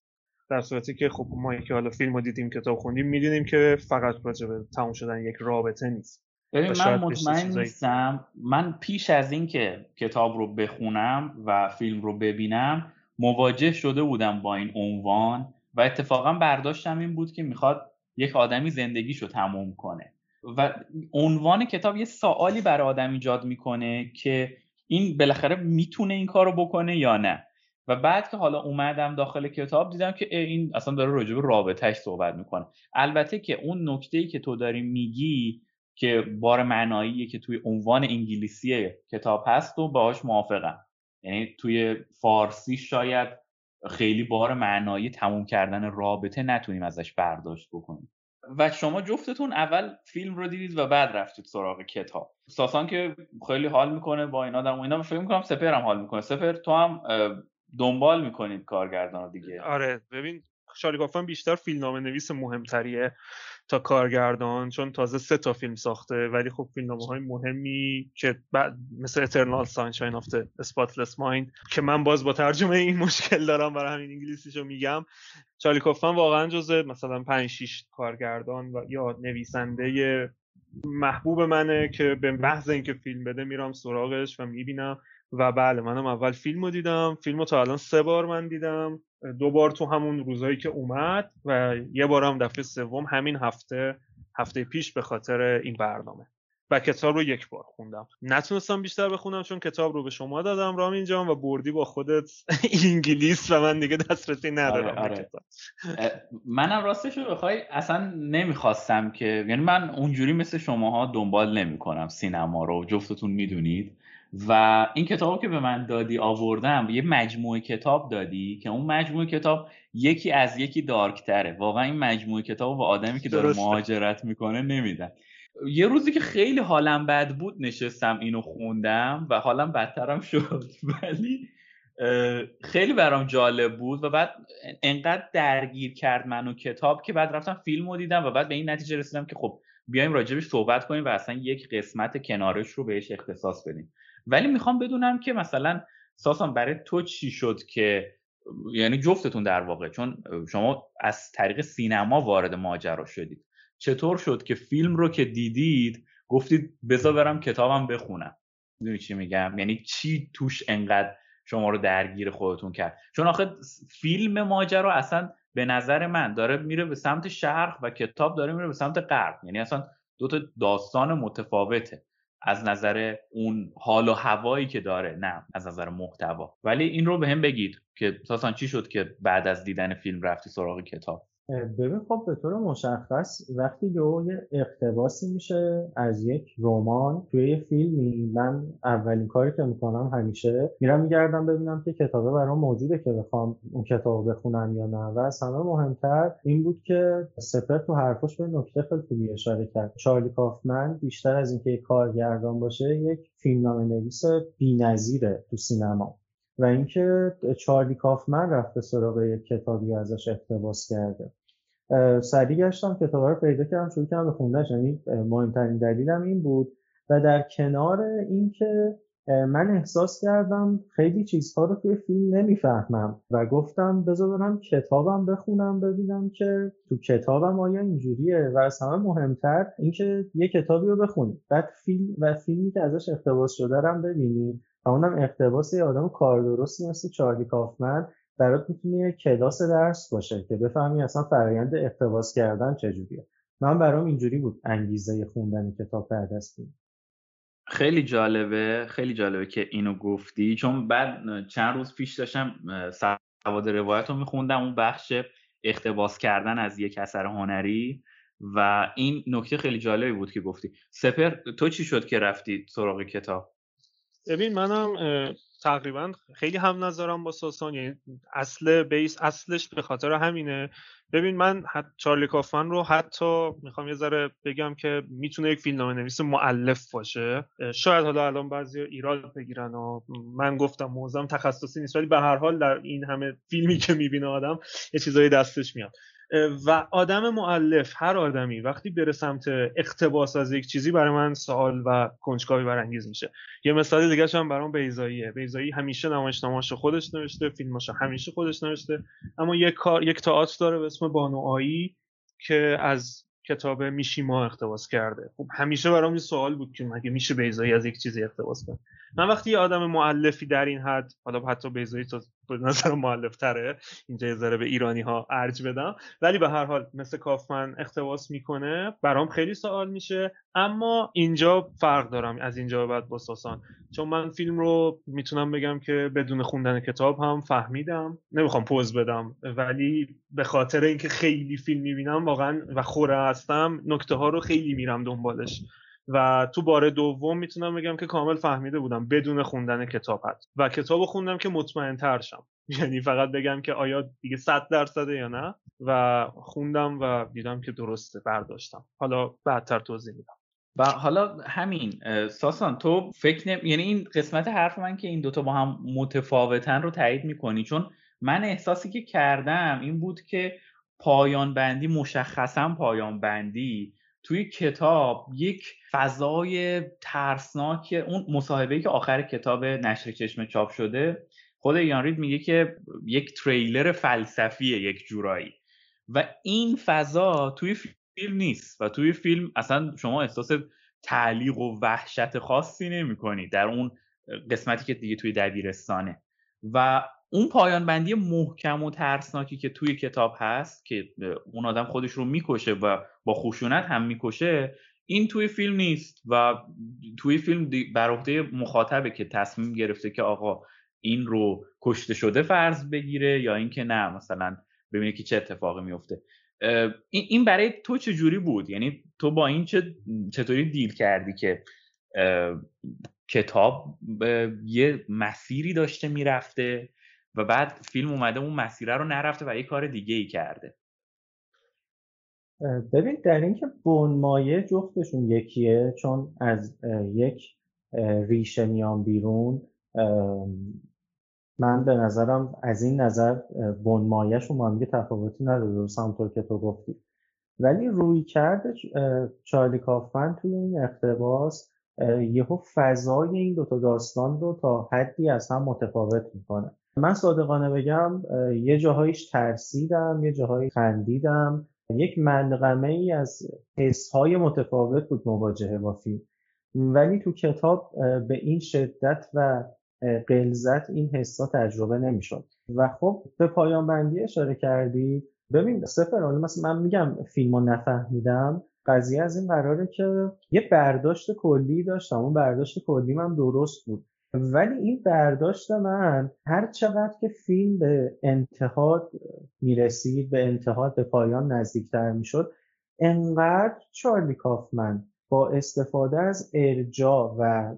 در صورتی که خب ما که حالا فیلم رو دیدیم کتاب خوندیم می‌دونیم که فقط راجع به تموم شدن یک رابطه نیست. ببین من مطمئن نیستم. من پیش از اینکه کتاب رو بخونم و فیلم رو ببینم مواجه شده بودم با این عنوان. و اتفاقا برداشتم این بود که می‌خواد یک آدمی زندگیشو تموم کنه. و عنوان کتاب یه سوالی برای آدم ایجاد می‌کنه که این بالاخره می‌تونه این کارو بکنه یا نه. و بعد که حالا اومدم داخل کتاب دیدم که این اصلا داره راجع به رابطهش صحبت می‌کنه. البته که اون نکته که تو داری میگی که بار معناییه که توی عنوان انگلیسی کتاب هست و باهاش موافقم. یعنی توی فارسی شاید خیلی بار معنایی تموم کردن رابطه نتونیم ازش برداشت بکنیم. و شما جفتتون اول فیلم رو دیدید و بعد رفتید سراغ کتاب. ساسان که خیلی حال می‌کنه با این آدم و اینا فکر می‌کنم سپهر هم حال می‌کنه. سپهر تو هم دنبال می‌کنید کارگردان دیگه؟ آره ببین چارلی کافمن بیشتر فیلمنامه نویس مهمتریه. تا کارگردان چون تازه سه تا فیلم ساخته ولی خب فیلمنامه های مهمی که بعد مثل Eternal Sunshine of Spotless Mind که من باز با ترجمه این مشکل دارم برای همین انگلیسیشو میگم. چارلی کافمن واقعا جزء مثلا 5 6 کارگردان و یا نویسنده محبوب منه که به محض اینکه فیلم بده میرم سراغش و می‌بینم. و بله منم اول فیلم رو دیدم. فیلم رو تا الان سه بار من دیدم. دو بار تو همون روزایی که اومد و یه بارم دفعه سوم همین هفته هفته پیش به خاطر این برنامه. و کتاب رو یک بار خوندم. نتونستم بیشتر بخونم چون کتاب رو به شما دادم رامین جان و بردی با خودت انگلیس و من دیگه دسترسی ندارم آره, آره. منم راستش رو بخوای اصلا نمی‌خواستم که یعنی من اونجوری مثل شماها دنبال نمی‌کنم سینما رو جفتتون می‌دونید. و این کتاب که به من دادی آوردم یه مجموعه کتاب دادی که اون مجموعه کتاب یکی از یکی دارکتره. واقعا این مجموعه کتاب و آدمی که داره مهاجرت می‌کنه نمیدن یه روزی که خیلی حالم بد بود نشستم اینو خوندم و حالم بدترم شد. ولی خیلی برام جالب بود و بعد انقدر درگیر کرد منو کتاب که بعد رفتم فیلم رو دیدم و بعد به این نتیجه رسیدم که خب بیایم راجبش صحبت کنیم و اصلا یک قسمت کنارش رو بهش اختصاص بدیم. ولی می‌خوام بدونم که مثلا ساسان برای تو چی شد که یعنی جفتتون در واقع؟ چون شما از طریق سینما وارد ماجرا شدید. چطور شد که فیلم رو که دیدید گفتید بذار برم کتابم بخونم؟ می‌دونی چی میگم؟ یعنی چی توش انقدر شما رو درگیر خودتون کرد؟ چون آخه فیلم ماجرا اصلا به نظر من داره میره به سمت شرق و کتاب داره میره به سمت غرب. یعنی اصلا دو تا داستان متفاوته. از نظر اون حال و هوایی که داره نه از نظر محتوا. ولی این رو به هم بگید که ساسان چی شد که بعد از دیدن فیلم رفتی سراغ کتاب؟ ببین خب به طور مشخص وقتی یه اقتباسی میشه از یک رمان توی یه فیلمی من اولین کاری که می‌کنم همیشه میرم میگردم ببینم که کتابه برام موجوده که بخوام اون کتاب بخونم یا نه. و از همه مهمتر این بود که سپر تو حرفش به نکته خیلی خوبی اشاره کرد. چارلی کافمن بیشتر از اینکه یک کارگردان باشه یک فیلمنامه نویس بی‌نظیره تو سینما. و اینکه چارلی کافمن رفته سراغ یک کتابی ازش اقتباس کرده. سریع گشتم کتاب رو پیدا کردم شروع کردم به خوندنش. یعنی مهمترین دلیلم این بود و در کنار اینکه من احساس کردم خیلی چیزها رو توی فیلم نمی‌فهمم و گفتم بذار برم کتابم بخونم ببینم که تو کتابم آیا اینجوریه و از همه مهمتر اینکه یه کتابی رو بخونی. بعد فیلم و فیلمی که ازش اقتباس شده رو ببینی و اونم اقتباس یه آدم کار درستی مثل چارلی کافمن برات می‌تونه یه کلاس درس باشه که بفهمی اصلا فرایند اقتباس کردن چجوریه. من برام اینجوری بود انگیزه خوندن کتاب بعد از خیلی جالبه خیلی جالبه که اینو گفتی. چون بعد چند روز پیش داشتم سواد روایت رو میخوندم اون بخش اقتباس کردن از یک اثر هنری. و این نکته خیلی جالبی بود که گفتی. سپر تو چی شد که رفتی سراغ کتاب؟ ببین منم تقریبا خیلی هم نظرم با ساسان یعنی اصل بیس اصلش به خاطر همینه. ببین من چارلی کافمن رو حتی می‌خوام یه ذره بگم که می‌تونه یک فیلمنامه نویس معلف باشه. شاید حالا الان بعضی ایراد بگیرن و من گفتم موزم تخصصی نیست ولی به هر حال در این همه فیلمی که می‌بینه آدم یه چیزایی دستش میاد. و آدم معلف هر آدمی وقتی بره سمت اقتباس از یک چیزی برای من سوال و کنجکاوی برانگیز میشه. یه مثال دیگه هم برام بیزاییه بیزایی همیشه نمایشنامه‌اش خودش نوشته فیلماش همیشه خودش نوشته اما یک کار یک تئاتر داره به اسم بانوایی که از کتاب میشیما اقتباس کرده. خب همیشه برام این سوال بود که مگه میشه بیزایی از یک چیزی اقتباس کنه؟ من وقتی یه آدم معلفی در این حد حالا حتی بیزایی تا به نظر معلف تره اینجا یه ذره به ایرانی ها ارج بدم. ولی به هر حال مثل کافمن اقتباس می‌کنه. برام خیلی سوال میشه. اما اینجا فرق دارم از اینجا بعد با ساسان. چون من فیلم رو می‌تونم بگم که بدون خوندن کتاب هم فهمیدم. نمی‌خوام پوز بدم. ولی به خاطر اینکه خیلی فیلم می‌بینم واقعا و خوره هستم نکته ها رو خیلی میرم دنبالش. و تو بار دوم می‌تونم بگم که کامل فهمیده بودم بدون خوندن کتاب هست و کتاب خوندم که مطمئن تر شم. یعنی فقط بگم که آیا دیگه صد درصده یا نه. و خوندم و دیدم که درسته برداشتم. حالا بعدتر توضیح میدم. و حالا همین ساسان تو فکر نم... یعنی این قسمت حرف من که این دوتا با هم متفاوتن رو تایید می‌کنی. چون من احساسی که کردم این بود که پایان بندی مشخصا پایان بندی. توی کتاب یک فضای ترسناک اون مصاحبه که آخر کتاب نشر چشم چاپ شده خود یانرید میگه که یک تریلر فلسفیه یک جورایی و این فضا توی فیلم نیست و توی فیلم اصلا شما احساس تعلیق و وحشت خاصی نمی در اون قسمتی که دیگه توی دبیرستانه و اون پایان بندی محکم و ترسناکی که توی کتاب هست که اون آدم خودش رو می‌کشه و با خشونت هم می‌کشه این توی فیلم نیست و توی فیلم بر عهده مخاطبه که تصمیم گرفته که آقا این رو کشته شده فرض بگیره یا اینکه نه مثلا ببینه که چه اتفاقی میفته این برای تو چه جوری بود؟ یعنی تو با این چه چطوری دیل کردی که کتاب یه مسیری داشته می‌رفته؟ و بعد فیلم اومده اون مسیره رو نرفته و یه کار دیگه ای کرده ببین در اینکه بنمایه جفتشون یکیه چون از یک ریشه میان بیرون من به نظرم از این نظر بنمایهشون هم تفاوتی نداره درست همونطور که تو گفتی. ولی روی کرده چارلی کافمن توی این اقتباس یهو فضای این دوتا داستان رو تا حدی از هم متفاوت می‌کنه. من صادقانه بگم یه جاهایش ترسیدم یه جاهایی خندیدم. یک ملغمه ای از حسهای متفاوت بود مواجهه با فیلم. ولی تو کتاب به این شدت و قلزت این حسا تجربه نمی‌شد. و خب به پایان بندی اشاره کردی. ببین سفر مثلا من میگم فیلم رو نفهمیدم. قضیه از این قراره که یه برداشت کلی داشتم. اون برداشت کلی من درست بود. ولی این برداشت من هر چقدر که فیلم به انتحاد می‌رسید به انتحاد به پایان نزدیکتر می‌شد انقدر چارلی کافمن با استفاده از ارجا و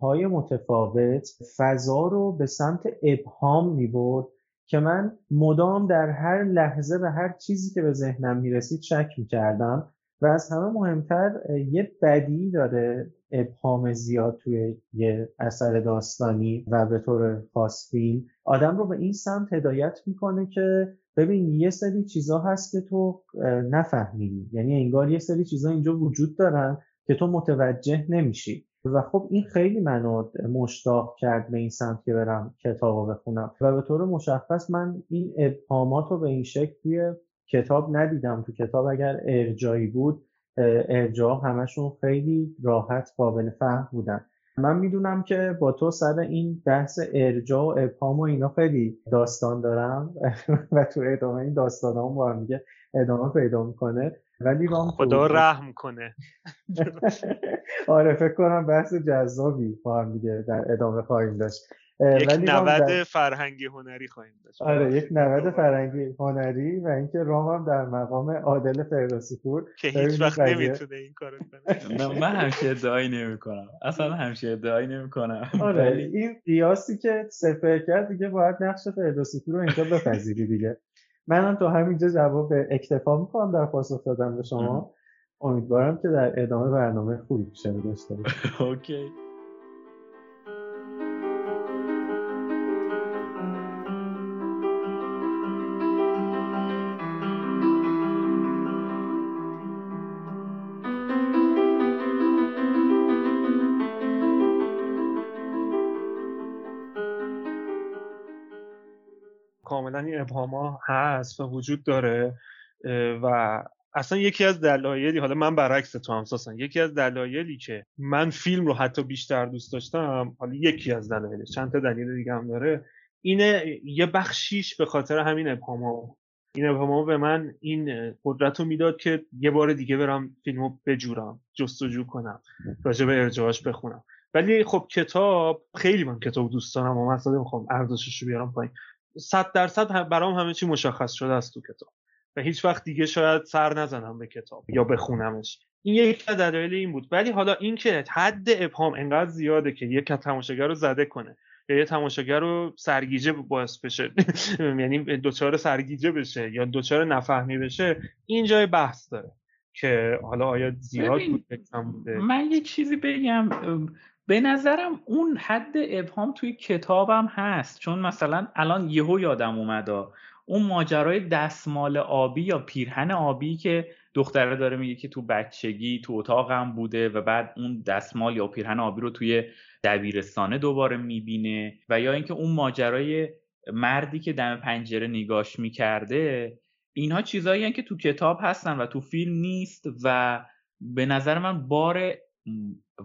های متفاوت فضا رو به سمت ابهام می‌برد که من مدام در هر لحظه و هر چیزی که به ذهنم می‌رسید شک می‌کردم. و از همه مهمتر یه بدی داره ابهام زیاد توی یه اثر داستانی و به طور خاص فیلم. آدم رو به این سمت هدایت می‌کنه که ببین یه سری چیزا هست که تو نفهمیدی. یعنی انگار یه سری چیزا اینجا وجود دارن که تو متوجه نمیشی. و خب این خیلی منو مشتاق کرد به این سمت که برم کتاب بخونم. و به طور مشخص من این ابهامات رو به این شکل توی کتاب ندیدم تو کتاب اگر ارجایی بود ارجاع همشون خیلی راحت قابل فهم بودن. من می‌دونم که با تو سر این بحث ارجاع و ابهام و اینا خیلی داستان دارم. و تو ادامه این داستان هم با هم میگه ادامه پیدا می‌کنه. ولی رام خدا رحم کنه. آره فکر کنم بحث جذابی با هم دیگه در ادامه خواهیم داشت. یک نود فرهنگی هنری خواهیم داشت. آره یک نود فرهنگی هنری و اینکه رام هم در مقام عادل فردوسی پور. که هیچ وقت نمی‌تونه این کارو کنه. من همیشه ادعایی نمی‌کنم. اصلا همیشه ادعایی نمی‌کنم. آره این قیاسی که سفر کرد دیگه باید نقش فردوسی پور رو اینجا بپذیری دیگه. منم تو همینجا جواب اکتفا می‌کنم در پاسخ دادم به شما. امیدوارم که در ادامه برنامه خوبی پیش داشته باشید. اوکی. این ابهام هست و وجود داره و اصلا یکی از دلایلی حالا من برعکس تو هم یکی از دلایلی که من فیلم رو حتی بیشتر دوست داشتم حالا یکی از دلایلش چند تا دلیل دیگه هم داره اینه یه بخشیش به خاطر همین ابهام این ابهام به من این قدرت رو می‌داد که یه بار دیگه برم فیلم رو بجورم جستجو کنم راجع به ارجاعاش بخونم. ولی خب کتاب خیلی من کتاب دوست دارم و مثلا می‌خوام ارزشش رو بیارم پایین. صد درصد برام همه چی مشخص شده است تو کتاب. و هیچ وقت دیگه شاید سر نزنم به کتاب یا بخونمش. این یک دلایل این بود. ولی حالا اینکه حد ابهام انقدر زیاده که یک تماشاگر رو زده کنه یا یه تماشاگر رو سرگیجه باعث بشه یعنی دوچار سرگیجه بشه یا دوچار نفهمی بشه این جای بحث داره که حالا آیا زیاد بوده من یه چیزی بگم. به نظرم اون حد ابهام توی کتابم هست. چون مثلا الان یهو یادم اومد اون ماجرای دستمال آبی یا پیرهن آبی که دختره داره میگه که تو بچگی تو اتاقم بوده و بعد اون دستمال یا پیرهن آبی رو توی دبیرستانه دوباره می‌بینه و یا اینکه اون ماجرای مردی که دم پنجره نگاش می‌کرده اینها چیزایی که تو کتاب هستن و تو فیلم نیست و به نظر من بار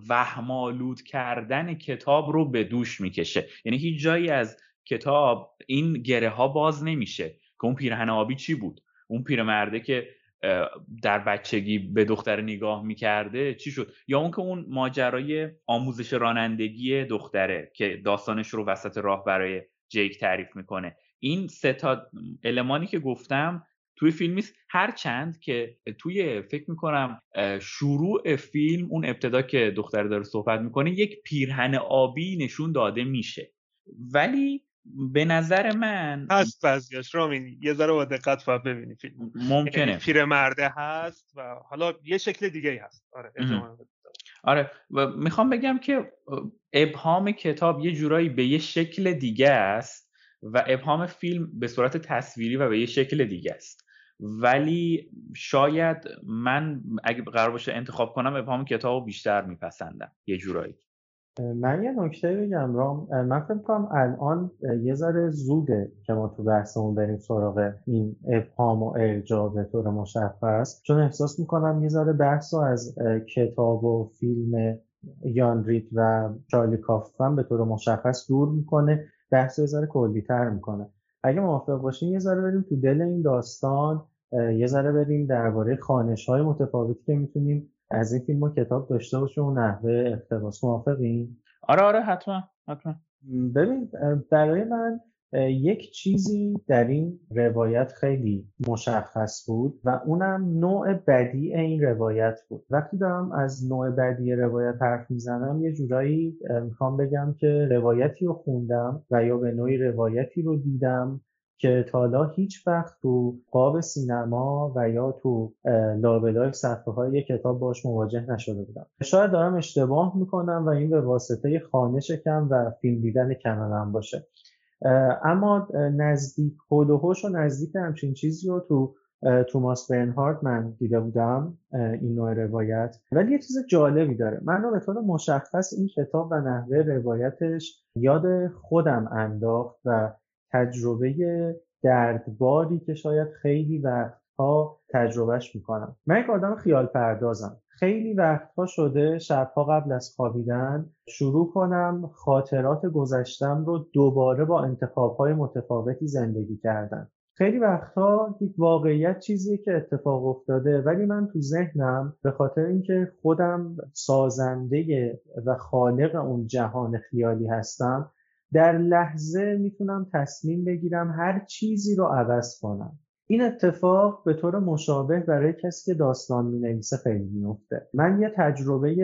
وهمالود کردن کتاب رو به دوش می‌کشه. یعنی هیچ جایی از کتاب این گره ها باز نمیشه. که اون پیرهن آبی چی بود؟ اون پیرمرده که در بچگی به دختر نگاه می‌کرده چی شد؟ یا اون که اون ماجرای آموزش رانندگی دختره که داستانش رو وسط راه برای جیک تعریف می‌کنه. این سه تا المانی که گفتم توی فیلم نیست. هر چند که توی فکر می‌کنم شروع فیلم اون ابتدا که دختر داره صحبت می‌کنه یک پیرهن آبی نشون داده میشه. ولی به نظر من هست بعضیاش. رامین یه ذره با دقت باید ببینی فیلم. ممکنه. یعنی پیرمرده هست و حالا یه شکل دیگه هست. آره آره و می‌خوام بگم که ابهام کتاب یه جورایی به یه شکل دیگه است. و ابهام فیلم به صورت تصویری و به یه شکل دیگه است. ولی شاید من اگه قرار باشه انتخاب کنم ابهام کتاب بیشتر میپسندم. یه جورایی. من یه نکته بگم رام من فکر کنم الان یه ذره زوده که ما تو بحثمون بریم سراغ این ابهام و ارجاع به طور مشخص. چون احساس می‌کنم یه ذره بحث از کتاب و فیلم یان رید و چارلی کافمن به طور مشخص دور می‌کنه. بحث یه ذره کلی تر می‌کنه. اگه موافق باشین یه ذره بریم تو دل این داستان یه ذره بریم درباره خانش های متفاوتی که می‌تونیم از این فیلم و کتاب داشته باشه و نحوه اقتباس. موافقین؟ آره آره حتما حتما. ببین برای من یک چیزی در این روایت خیلی مشخص بود و اونم نوع بدی این روایت بود. وقتی دارم از نوع بدی روایت حرف می‌زنم یه جورایی می‌خوام بگم که روایتی رو خوندم و یا به نوعی روایتی رو دیدم که تالا هیچ وقت تو قاب سینما و یا تو لابلای صفحه های کتاب باش مواجه نشده بودم. شاید دارم اشتباه می‌کنم و این به واسطه خانه شکم و فیلم دیدن کنارم باشه. اما نزدیک هولوهوش و نزدیک همچین چیزی رو تو توماس برنهارد من دیده بودم این نوع روایت. ولی یه چیز جالبی داره. من رو به طور مشخص این کتاب و نحوه روایتش یاد خودم انداخت و تجربه دردباری که شاید خیلی وقتها تجربهش می‌کنم. من یک آدم خیال پردازم خیلی وقتها شده شبها قبل از خوابیدن شروع کنم خاطرات گذشتم رو دوباره با انتخابهای متفاوتی زندگی کردن. خیلی وقتها یک واقعیت چیزیه که اتفاق افتاده ولی من تو ذهنم به خاطر اینکه خودم سازنده و خالق اون جهان خیالی هستم در لحظه می‌تونم تصمیم بگیرم هر چیزی رو عوض کنم. این اتفاق به طور مشابه برای کسی که داستان می نویسه خیلی میفته من یه تجربه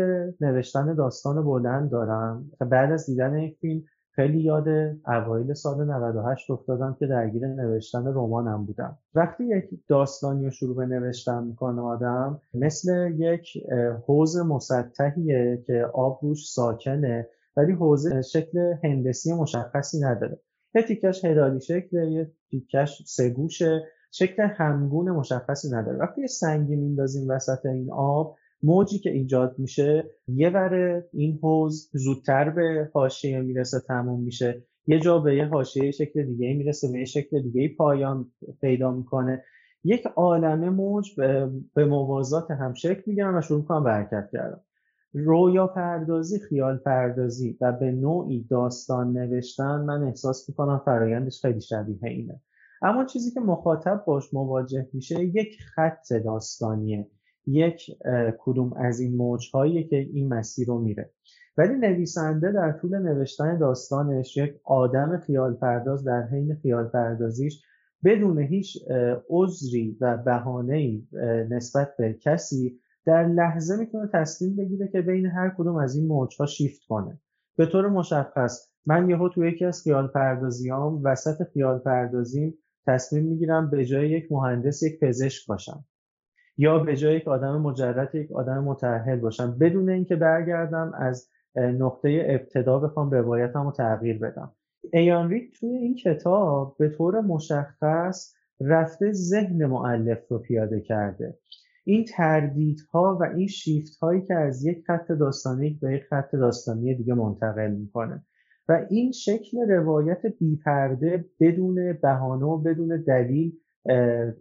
نوشتن داستان بلند دارم. که بعد از دیدن یک فیلم خیلی یاد اوایل سال 98 افتادم که درگیر نوشتن رمانم بودم. وقتی یک داستانی رو شروع به نوشتن می‌کنه آدم مثل یک حوز مسطحیه که آب روش ساکنه ولی حوزه شکل هندسی مشخصی نداره. یه تیکش هلالی شکله یه تیکش سگوشه شکل همگون مشخصی نداره. وقتی یه سنگی میندازیم وسط این آب موجی که ایجاد میشه یه ور این حوز زودتر به حاشیه می‌رسه تموم میشه. یه جا به یه حاشیه شکل دیگه می‌رسه به یه شکل دیگه پایان پیدا می‌کنه. یک عالمه موج به موازات هم شکل می‌گیرن و شروع کنم به حرکت کردن. رویا پردازی خیال پردازی و به نوعی داستان نوشتن من احساس می‌کنم فرایندش خیلی شبیه اینه. اما چیزی که مخاطب باش مواجه میشه یک خط داستانیه. یک کدوم از این موجهایی که این مسیر رو میره. ولی نویسنده در طول نوشتن داستانش یک آدم خیال پرداز در حین خیال پردازیش بدون هیچ عذری و بهانه‌ای نسبت به کسی در لحظه می‌تونه تصمیم بگیره که بین هر کدوم از این موجها شیفت کنه. به طور مشخص من یهو تو یکی از خیال پردازیام وسط خیال پردازیم تصمیم می‌گیرم به جای یک مهندس یک پزشک باشم. یا به جای یک آدم مجرد یک آدم متأهل باشم. بدون اینکه برگردم از نقطه ابتدا بخوام روایتم رو تغییر بدم. ایان توی این کتاب به طور مشخص رفته ذهن معلف رو پیاده کرده. این تردیدها و این شیفت هایی که از یک خط داستانی به یک خط داستانی دیگه منتقل می‌کنه. و این شکل روایت بیپرده بدون بهانه و بدون دلیل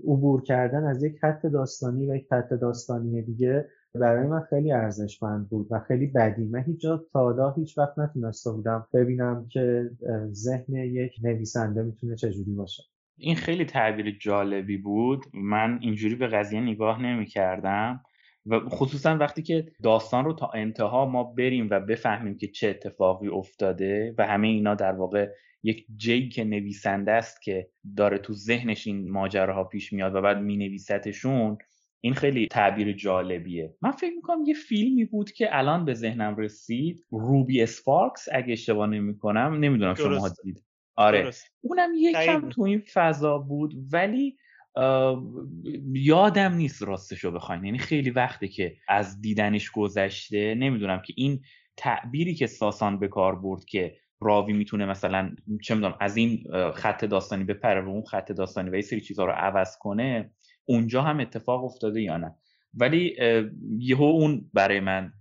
عبور کردن از یک خط داستانی و یک خط داستانی دیگه برای من خیلی ارزشمند بود و خیلی بدی. من هیچ جا تا هیچ وقت نتونسته بودم ببینم که ذهن یک نویسنده می‌تونه چجوری باشه. این خیلی تعبیر جالبی بود. من اینجوری به قضیه نگاه نمی کردم و خصوصا وقتی که داستان رو تا انتها ما بریم و بفهمیم که چه اتفاقی افتاده و همه اینا در واقع یک جی که نویسنده است که داره تو ذهنش این ماجراها پیش میاد و بعد می نویستشون این خیلی تعبیر جالبیه. من فکر می‌کنم یه فیلمی بود که الان به ذهنم رسید روبی اسپارکس اگه اشتباه نمی‌کنم. نمی‌دونم شما دید آره. درست. اونم یکم تو این فضا بود ولی یادم نیست راستشو بخواین. یعنی خیلی وقته که از دیدنش گذشته نمی‌دونم که این تعبیری که ساسان به کار برد که راوی می‌تونه مثلا چه می‌دونم از این خط داستانی بپره و اون خط داستانی و یه سری چیزها رو عوض کنه اونجا هم اتفاق افتاده یا نه. ولی یهو اون برای من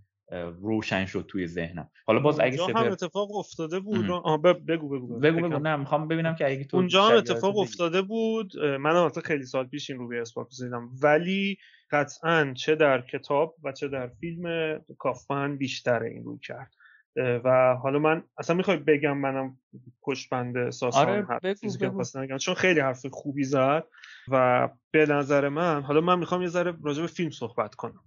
روشن شد توی ذهنم. حالا باز اگه سپر... هم اتفاق افتاده بود. آه بگو بگو بگو. بگو, بگو. نه می‌خوام ببینم که اگه تو اونجا هم اتفاق افتاده بود. من هم خیلی سال پیش این رو به اسپاک دیدم ولی قطعا چه در کتاب و چه در فیلم کافمن بیشتر این رو کرد. و حالا من اصلا می‌خوای بگم منم پشت ساسان آره بگو بگم. چون خیلی حرف خوبی زد و به نظر من حالا من می‌خوام یه ذره راجع به فیلم صحبت کنم.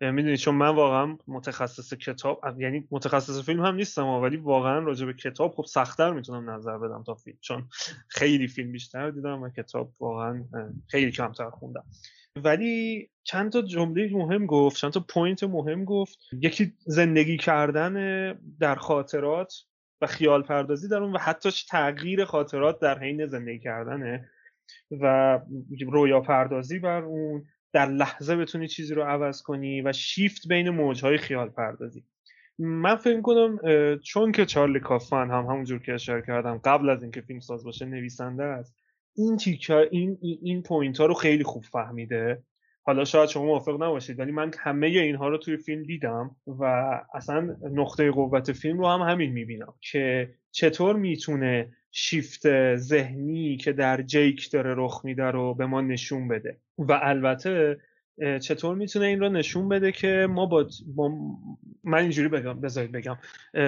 می‌دونی چون من واقعا متخصص کتاب یعنی متخصص فیلم هم نیستم ولی واقعا راجع به کتاب خب سختتر می‌تونم نظر بدم تا فیلم چون خیلی فیلم بیشتر دیدم و کتاب واقعا خیلی کمتر خوندم. ولی چند تا جمله مهم گفت چند تا پوینت مهم گفت. یکی زندگی کردن در خاطرات و خیال پردازی در اون و حتی تغییر خاطرات در حین زندگی کردنه و رویا پردازی بر اون. در لحظه بتونی چیزی رو عوض کنی و شیفت بین موجهای خیال پردازی. من فکر کنم چون که چارلی کافمن هم همونجور که اشاره کردم قبل از اینکه فیلم ساز باشه نویسنده است این تیکا این این point ها رو خیلی خوب فهمیده. حالا شاید شما موافق نباشید ولی من همه اینها رو توی فیلم دیدم و اصلا نقطه قوت فیلم رو هم همین می‌بینم که چطور می‌تونه شیفت ذهنی که در جیک داره رخ میده رو به ما نشون بده. و البته چطور می‌تونه این رو نشون بده که ما با, من اینجوری بگم بذارید بگم.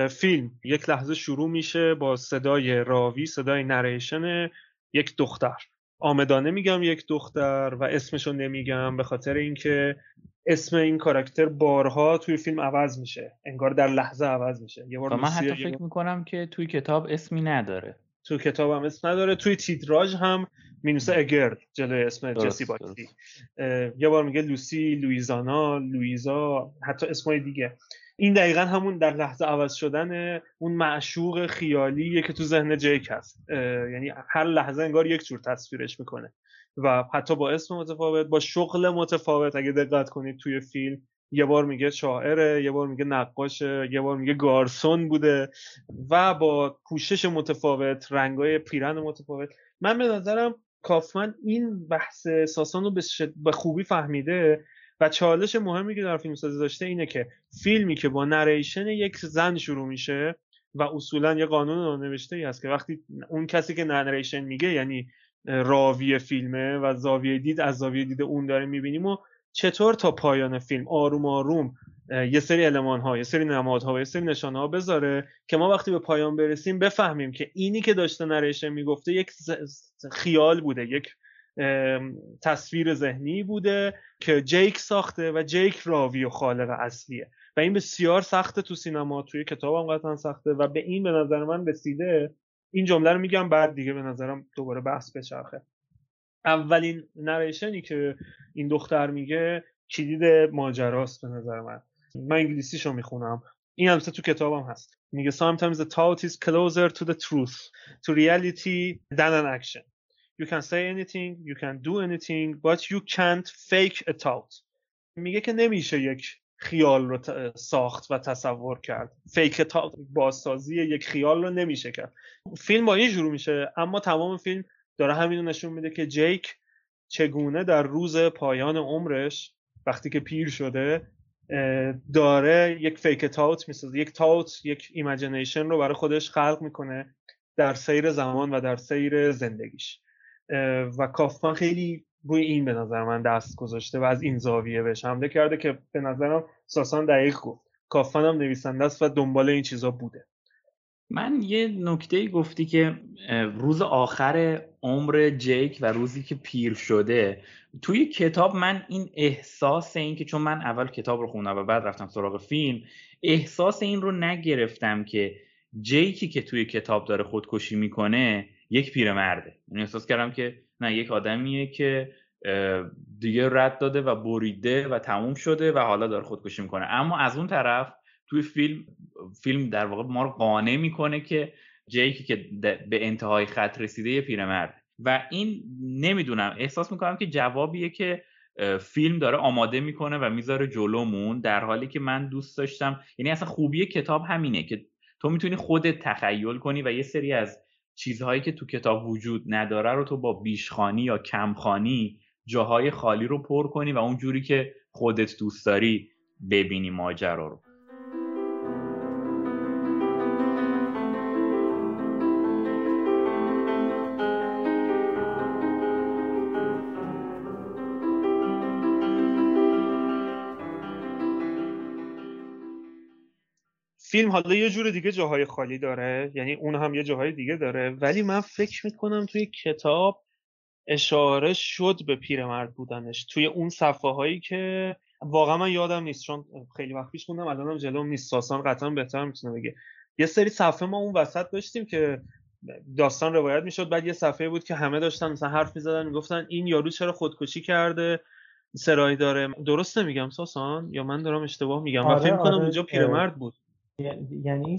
فیلم یک لحظه شروع میشه با صدای راوی صدای نریشن یک دختر. آمدانه میگم یک دختر و اسمشو نمیگم به خاطر اینکه اسم این کاراکتر بارها توی فیلم عوض میشه. انگار در لحظه عوض میشه. یه بار من حتی فکر می‌کنم که توی کتاب اسمی نداره. توی کتاب هم اسم نداره. توی تیتراژ هم مینوسه اگر جلوی اسم جسی باکسی. یه بار میگه لوسی لویزانا لویزا حتی اسمای دیگه. این دقیقا همون در لحظه عوض شدن اون معشوق خیالیه که تو ذهن جیک هست. یعنی هر لحظه انگار یک جور تصویرش می‌کنه. و حتی با اسم متفاوت با شغل متفاوت اگه دقت کنید توی فیلم یه بار میگه شاعره یه بار میگه نقاشه یه بار میگه گارسون بوده و با پوشش متفاوت رنگای پیرن متفاوت. من به نظرم کافمن این بحث ساسان رو به خوبی فهمیده و چالش مهمی که در فیلم سازی داشته اینه که فیلمی که با نریشن یک زن شروع میشه و اصولا یه قانون نوشته ای هست که وقتی اون کسی که نریشن میگه یعنی راوی فیلمه و زاویه دید از زاویه دید اون داره می‌بینیم و چطور تا پایان فیلم آروم آروم یه سری علمان ها یه سری نمادها و یه سری نشانه ها بذاره که ما وقتی به پایان برسیم بفهمیم که اینی که داشته نریشن می‌گفته یک خیال بوده یک تصویر ذهنی بوده که جیک ساخته و جیک راوی و خالق اصلیه. و این بسیار سخته تو سینما توی کتاب هم قطعا سخته و به این به نظر من رسیده. این جمله رو میگم بعد دیگه به نظرم دوباره بحث بچرخه. اولین نریشنی که این دختر میگه کلید ماجراست به نظر من. من انگلیسیشو می‌خونم. این هم تو کتابم هست. میگه sometimes the thought is closer to the truth to reality than an action. You can say anything you can do anything but you can't fake a thought. میگه که نمیشه یک خیال رو ساخت و تصور کرد. فیک تا بازسازی یک خیال رو نمیشه کرد. فیلم با این شروع میشه اما تمام فیلم داره همین نشون میده که جیک چگونه در روز پایان عمرش وقتی که پیر شده داره یک fake thought می‌سازه. یک تاوت یک imagination رو برای خودش خلق می‌کنه در سیر زمان و در سیر زندگیش. و کافمان خیلی روی این به نظر من دست گذاشته و از این زاویه بهش حمله کرده که به نظرم ساسان دقیق گفت. کافمن هم نویسنده است و دنبال این چیزا بوده. من یه نکته گفتی که روز آخر عمر جیک و روزی که پیر شده. توی کتاب من این احساس این که چون من اول کتاب رو خوندم و بعد رفتم سراغ فیلم احساس این رو نگرفتم که جیکی که توی کتاب داره خودکشی می‌کنه یک پیرمرده. من یعنی احساس کردم که نه یک آدمیه که دیگه رد داده و بریده و تموم شده و حالا داره خودکشی می‌کنه. اما از اون طرف توی فیلم فیلم در واقع ما رو قانع می‌کنه که جیکی که به انتهای خط رسیده یه پیرمرد. و این نمی‌دونم احساس می‌کنم که جوابیه که فیلم داره آماده می‌کنه و می‌ذاره جلومون در حالی که من دوست داشتم یعنی اصلا خوبی کتاب همینه که تو می‌تونی خودت تخیل کنی و یه سری از چیزهایی که تو کتاب وجود نداره رو تو با بیشخانی یا کمخانی جاهای خالی رو پر کنی و اون جوری که خودت دوست داری ببینی ماجرا رو. فیلم حالا یه جور دیگه جاهای خالی داره یعنی اون هم یه جاهای دیگه داره ولی من فکر می‌کنم توی کتاب اشاره شد به پیرمرد بودنش توی اون صفحه هایی که واقعا من یادم نیست چون خیلی وقت پیش خوندم الانم جلوم نیست ساسان قطعا بهتر می‌تونه بگه. یه سری صفحه ما اون وسط داشتیم که داستان روایت می‌شد بعد یه صفحه بود که همه داشتن مثلا حرف می‌زدن می‌گفتن این یارو چرا خودکشی کرده سرایی داره. درست نمیگم ساسان؟ یا من دارم اشتباه میگم؟ آره، من فکر کنم آره. اونجا پیرمرد بود. یعنی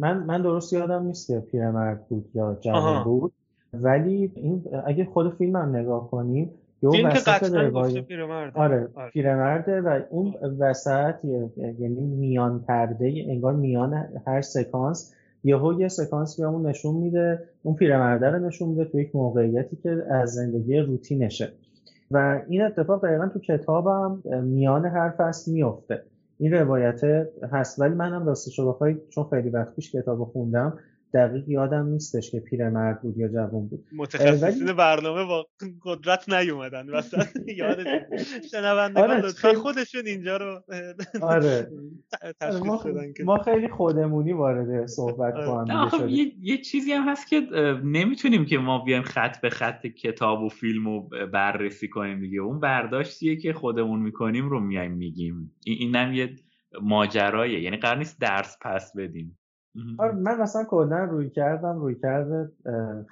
من من درست یادم نیست که پیرمرد بود یا جوان بود. ولی این اگه خود فیلم هم نگاه کنیم فیلم که قطعا پیرمرد آره, آره. پیرمرده و اون وسط یعنی میان پرده انگار میان هر سکانس یهو یه سکانس اون نشون میده اون پیرمرده رو نشون میده تو یک موقعیتی که از زندگی روتینشه. و این اتفاق دقیقا تو کتابم میان هر فصل میفته. این روایت هست. ولی منم راستش رو بخوای چون خیلی وقت پیش کتاب خوندم دقیق یادم نیستش که پیرمرد بود یا جوان بود. متخصصین برنامه با قدرت نیومدن. وسط یاد شنوندگان آره لطفا خودشون اینجا رو آره, آره، ما, ما خیلی خودمونی وارد صحبت آره. کنیم یه،, یه چیزی هم هست که نمی‌تونیم که ما بیایم خط به خط کتاب و فیلم رو بررسی کنیم دیگه. اون برداشتیه که خودمون می‌کنیم رو میایم میگیم. اینم یه ماجرایه یعنی قرار نیست درس پس بدیم. من مثلا کلا روی کردم روی کرده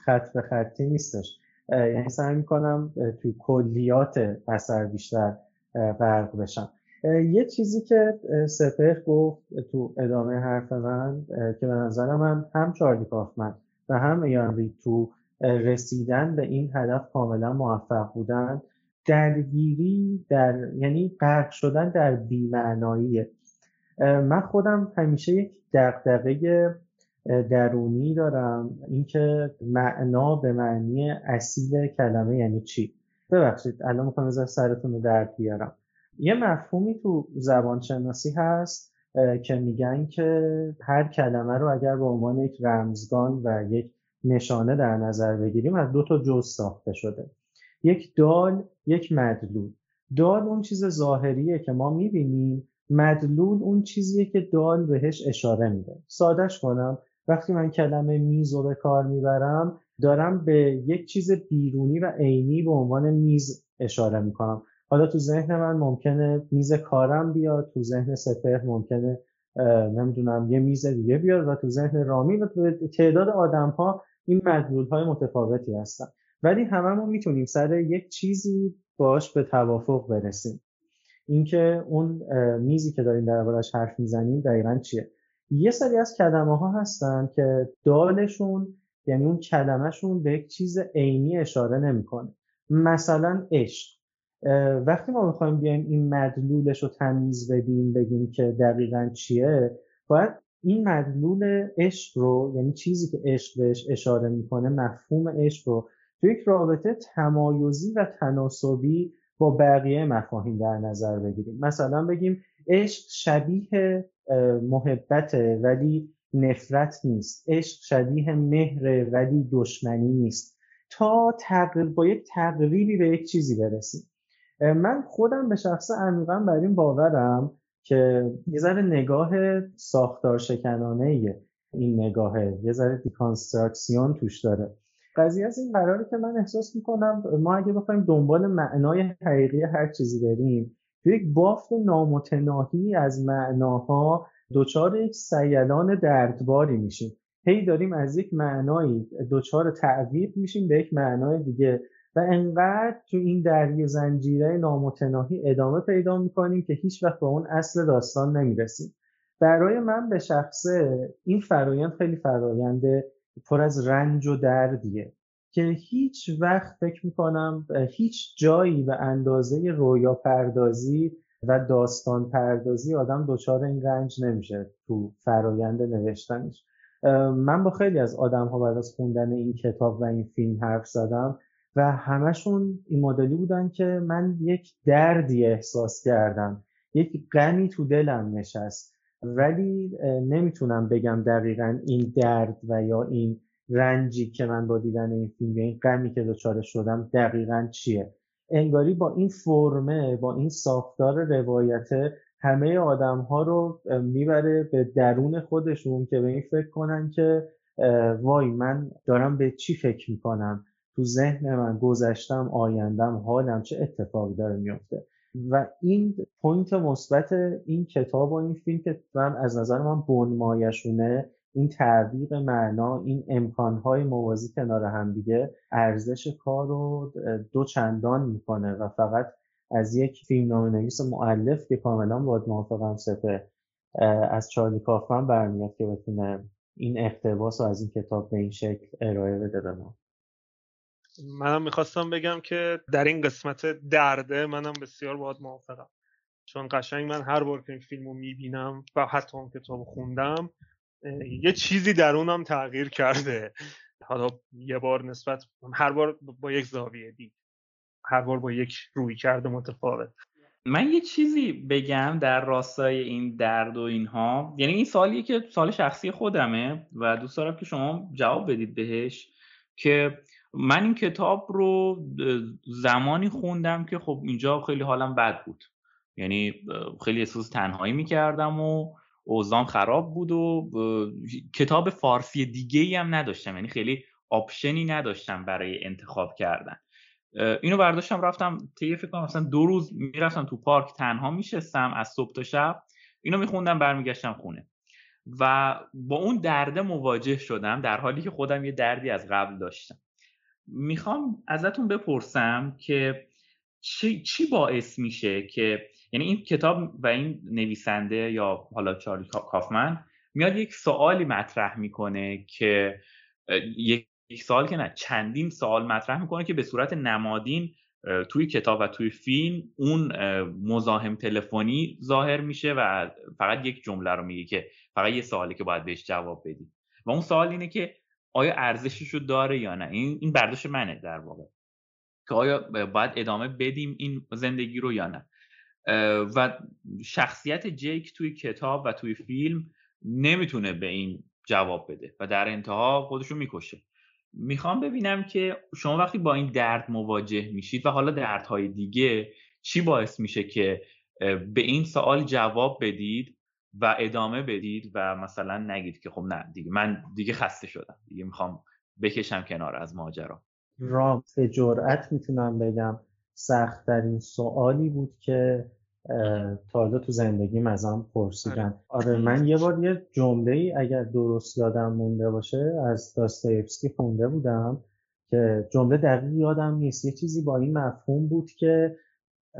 خط به خطی نیستش. یعنی سعی می‌کنم توی کلیات اثر بیشتر غرق بشم. یه چیزی که سپر گفت تو ادامه حرف من که به نظر من هم چارلی کافمن و هم ایان تو رسیدن به این هدف کاملا موفق بودن. درگیری در یعنی غرق شدن در بیمعناییه. من خودم همیشه یک دقدقه درونی دارم. اینکه معنا به معنی اصیل کلمه یعنی چی؟ ببخشید الان می‌خوام از سرتون رو درد بیارم. یه مفهومی تو زبان شناسی هست که میگن که هر کلمه رو اگر به عنوان یک رمزگان و یک نشانه در نظر بگیریم از دو تا جز ساخته شده. یک دال یک مدلول. دال اون چیز ظاهریه که ما می‌بینیم مدلول اون چیزیه که دال بهش اشاره میده. سادش کنم. وقتی من کلمه میز رو به کار می‌برم دارم به یک چیز بیرونی و عینی به عنوان میز اشاره می‌کنم. حالا تو ذهن من ممکنه میز کارم بیاد تو ذهن سپهر ممکنه نمی‌دونم یه میز دیگه بیاد و تو ذهن رامی و تو تعداد آدم ها این مدلول های متفاوتی هستن. ولی هممون می‌تونیم سر یک چیزی باش به توافق برسیم. اینکه اون میزی که داریم دربارش حرف می‌زنیم دقیقا چیه؟ یه سری از کلمه ها هستن که دالشون یعنی اون کلمهشون به یک چیز عینی اشاره نمی‌کنه. مثلا عشق. وقتی ما می‌خوایم بیایم این مدلولش رو تمیز بدیم بگیم که دقیقا چیه باید این مدلول عشق رو یعنی چیزی که عشق بهش اشاره می‌کنه مفهوم عشق رو تو یک رابطه تمایزی و تناسبی با بقیه مفاهیم در نظر بگیریم. مثلا بگیم عشق شبیه محبت ولی نفرت نیست. عشق شبیه مهر ولی دشمنی نیست. تا تقریب با یک تقریبی به یک چیزی برسیم. من خودم به شخص عمیقا بر این باورم که یه ذره نگاه ساختار شکنانه این نگاهه. یه ذره دیکانسترکسیون توش داره. قضیه از این قراره که من احساس می‌کنم ما اگه بخوایم دنبال معنای حقیقی هر چیزی بریم یک بافت نامتناهی از معناها دچار یک سیلان دردباری میشیم. هی داریم از یک معنایی دچار تعویق میشیم به یک معنای دیگه و انقدر تو این درگیر زنجیره نامتناهی ادامه پیدا می‌کنیم که هیچ وقت به اون اصل داستان نمی‌رسیم. برای من به شخصه این فرایند خیلی فرایند پر از رنج و دردیه. که هیچ وقت فکر می‌کنم هیچ جایی به اندازه رویا پردازی و داستان پردازی آدم دچار این رنج نمیشه تو فرایند نوشتنش. من با خیلی از آدم ها بعد از خوندن این کتاب و این فیلم حرف زدم و همشون این مدلی بودن که من یک دردی احساس کردم. یک غمی تو دلم نشست. ولی نمی‌تونم بگم دقیقا این درد و یا این رنجی که من با دیدن این فیلم یا این غمی که دچار شدم دقیقا چیه. انگاری با این فرمه با این ساختار روایت همه آدم ها رو می‌بره به درون خودشون که به این فکر کنن که وای من دارم به چی فکر می‌کنم؟ تو ذهن من گذشتم آیندم حالم چه اتفاقی داره میفته و این point مثبت این کتاب و این فیلم که من از نظر من بنمایشونه این تعبیر معنا این امکانهای موازی کنار هم دیگه ارزش کار رو دو چندان می‌کنه و فقط از یک فیلم نویس مؤلف که کاملا باید موافقم سپه از چارلی کافمن برمیاد که بتونه این اقتباس رو از این کتاب به این شکل ارائه بده به ما. منم می‌خواستم بگم که در این قسمت درده منم بسیار باید موافقم. چون قشنگ من هر بار که این فیلم رو می‌بینم و حتی اون کتاب خوندم یه چیزی درونم تغییر کرده. حالا یه بار نسبت هر بار با یک زاویه دید. هر بار با یک روی کرده متفاوت. من یه چیزی بگم در راستای این درد و اینها. یعنی این سالیه که سال شخصی خودمه و دوست دارم که شما جواب بدید بهش که من این کتاب رو زمانی خوندم که خب اینجا خیلی حالم بد بود. یعنی خیلی احساس تنهایی می‌کردم و اوزام خراب بود و کتاب فارسی دیگه ای هم نداشتم. یعنی خیلی آپشنی نداشتم برای انتخاب کردن. اینو برداشتم رفتم طی فکر کنم مثلا دو روز می‌رفتم تو پارک تنها میشستم از صبح تا شب. اینو میخوندم برمیگشتم خونه. و با اون درده مواجه شدم در حالی که خودم یه دردی از قبل داشتم. می‌خوام ازتون بپرسم که چی, چی باعث میشه که یعنی این کتاب و این نویسنده یا حالا چارلی کافمن میاد یک سوالی مطرح می‌کنه که یک سوال که نه چندین سوال مطرح می‌کنه که به صورت نمادین توی کتاب و توی فیلم اون مزاحم تلفنی ظاهر میشه و فقط یک جمله رو میگه که فقط یه سوالی که باید بهش جواب بدی. و اون سوال اینه که آیا ارزشش رو داره یا نه؟ این این برداشت منه در واقع. که آیا باید ادامه بدیم این زندگی رو یا نه. و شخصیت جیک توی کتاب و توی فیلم نمی‌تونه به این جواب بده و در انتها خودشو می‌کشه. می‌خوام ببینم که شما وقتی با این درد مواجه میشید و حالا دردهای دیگه چی باعث میشه که به این سوال جواب بدید؟ و ادامه بدید و مثلا نگید که خب نه دیگه من دیگه خسته شدم. دیگه می‌خوام بکشم کنار از ماجرا. رام به جرأت می‌تونم بگم سختترین سوالی بود که تا حالا تو زندگیم ازم پرسیدن. آره, آره، من یه بار یه جمله ای اگر درست یادم مونده باشه از داستایفسکی خونده بودم که جمله دقیق یادم نیست. یه چیزی با این مفهوم بود که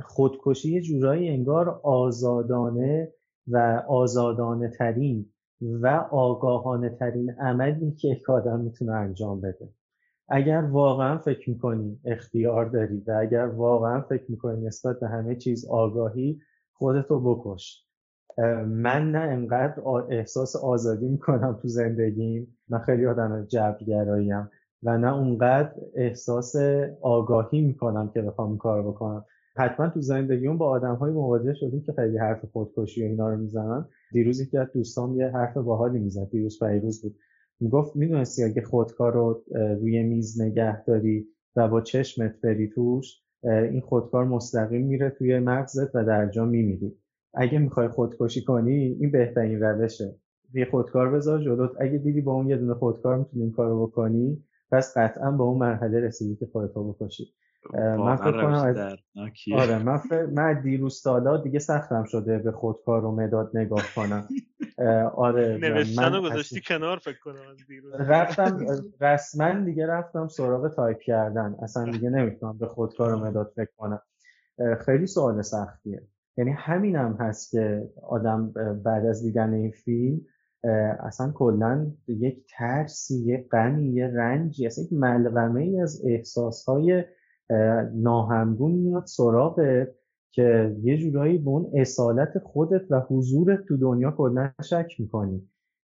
خودکشی یه جورایی انگار آزادانه و آزادانه ترین و آگاهانه ترین عملی که یک آدم می‌تونه انجام بده. اگر واقعا فکر می‌کنی اختیار داری و اگر واقعا فکر می‌کنی نسبت به همه چیز آگاهی خودتو بکش. من نه انقدر احساس آزادی می‌کنم تو زندگیم من خیلی آدم جبرگراییم و نه اونقدر احساس آگاهی می‌کنم که بخوام کار بکنم. حتما تو زندگیمون با آدم های مواجه شدیم که خیلی حرف خودکشی و اینا رو می‌زنن. دیروز یکی از دوستان یه حرف باحالی می‌زد. دیروز پیروز بود. می‌گفت می‌دونستی اگه خودکار رو روی میز نگه داری و با چشمت بری توش این خودکار مستقیم میره توی مغزت و در جا میمیری. اگه می‌خوای خودکشی کنی این بهترین روشه. یه خودکار بذار جلوت اگه دیدی با اون یه دونه خودکار می‌تونی این کارو بکنی پس قطعا به اون مرحله رسیدی که خودتو بکشی. من فکر کنم از... آره من, فکر... من دیروز سالا دیگه سختم شده به خودکار و مداد نگاه کنم. آره نوشتن رو گذاشتی کنار فکر کنم دیروز. رفتم رسما دیگه رفتم سراغ تایپ کردن. اصلا دیگه نمی‌تونم به خودکار و مداد فکر کنم. خیلی سوال سختیه. یعنی همینم هست که آدم بعد از دیدن این فیلم اصلا کلا یک ترسی یک غمی یه رنجی اصلا یک ملغمه ای از احساسهای ناهمگون میاد سراغت که یه جورایی به اون اصالت خودت و حضورت تو دنیا کلا شک می‌کنی.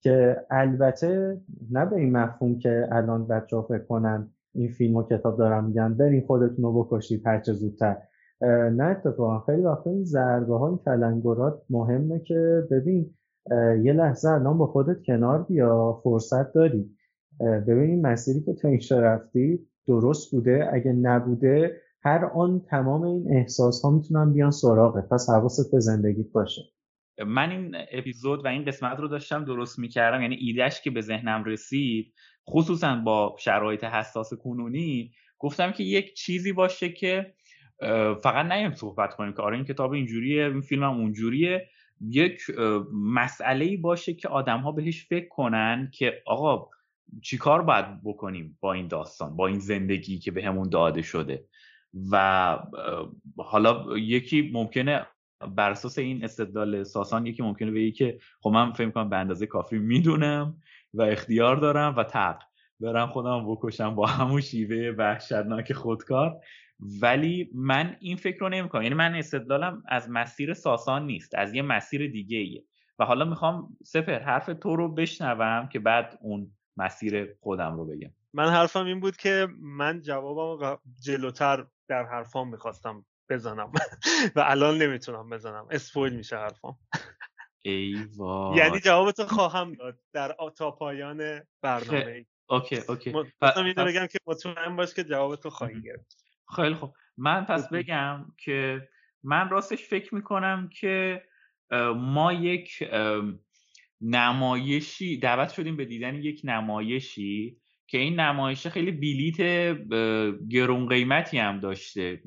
که البته نه به این مفهوم که الان بچه ها فکر کنن این فیلم و کتاب دارن میگن برین خودتون رو بکشید هرچه زودتر. نه اتفاقا. خیلی وقتا این ضربه ها این تلنگرات مهمه که ببین یه لحظه الان با خودت کنار بیا فرصت داری. ببین مسیری که تو اینجا رفتی درست بوده؟ اگه نبوده هر آن تمام این احساس ها می‌تونن بیان سراغه. پس حواست به زندگیت باشه. من این اپیزود و این قسمت رو داشتم درست می‌کردم. یعنی ایدهش که به ذهنم رسید خصوصا با شرایط حساس کنونی گفتم که یک چیزی باشه که فقط نیم صحبت کنیم که آره این کتاب اینجوریه این فیلم هم اونجوریه. یک مسئله باشه که آدم ها بهش فکر کنن که آقا چیکار باید بکنیم با این داستان با این زندگی که به همون داده شده؟ و حالا یکی ممکنه بر اساس این استدلال ساسان یکی ممکنه بگه که خب من فکر کنم به اندازه کافی می‌دونم و اختیار دارم و تق برم خودم بکشم با همون شیوه وحشتناک خودکار. ولی من این فکر رو نمی‌کنم. یعنی من استدلالم از مسیر ساسان نیست از یه مسیر دیگه ایه و حالا می‌خوام سفر حرف تو رو بشنوم که بعد اون مسیر خودم رو بگم. من حرفم این بود که من جوابم جلوتر در حرفام می‌خواستم بزنم. و الان نمی‌تونم بزنم. اسپویل میشه حرفم ای یعنی جوابتو خواهم داد در تا پایان برنامه اوکی اوکی. مثلا اینو بگم که مطمئن باش که جوابتو خواهی گرفت. خیلی خوب. من پس بگم که من راستش فکر می‌کنم که ما یک نمایشی دعوت شدیم به دیدن یک نمایشی که این نمایشه خیلی بلیت گرون قیمتی هم داشته.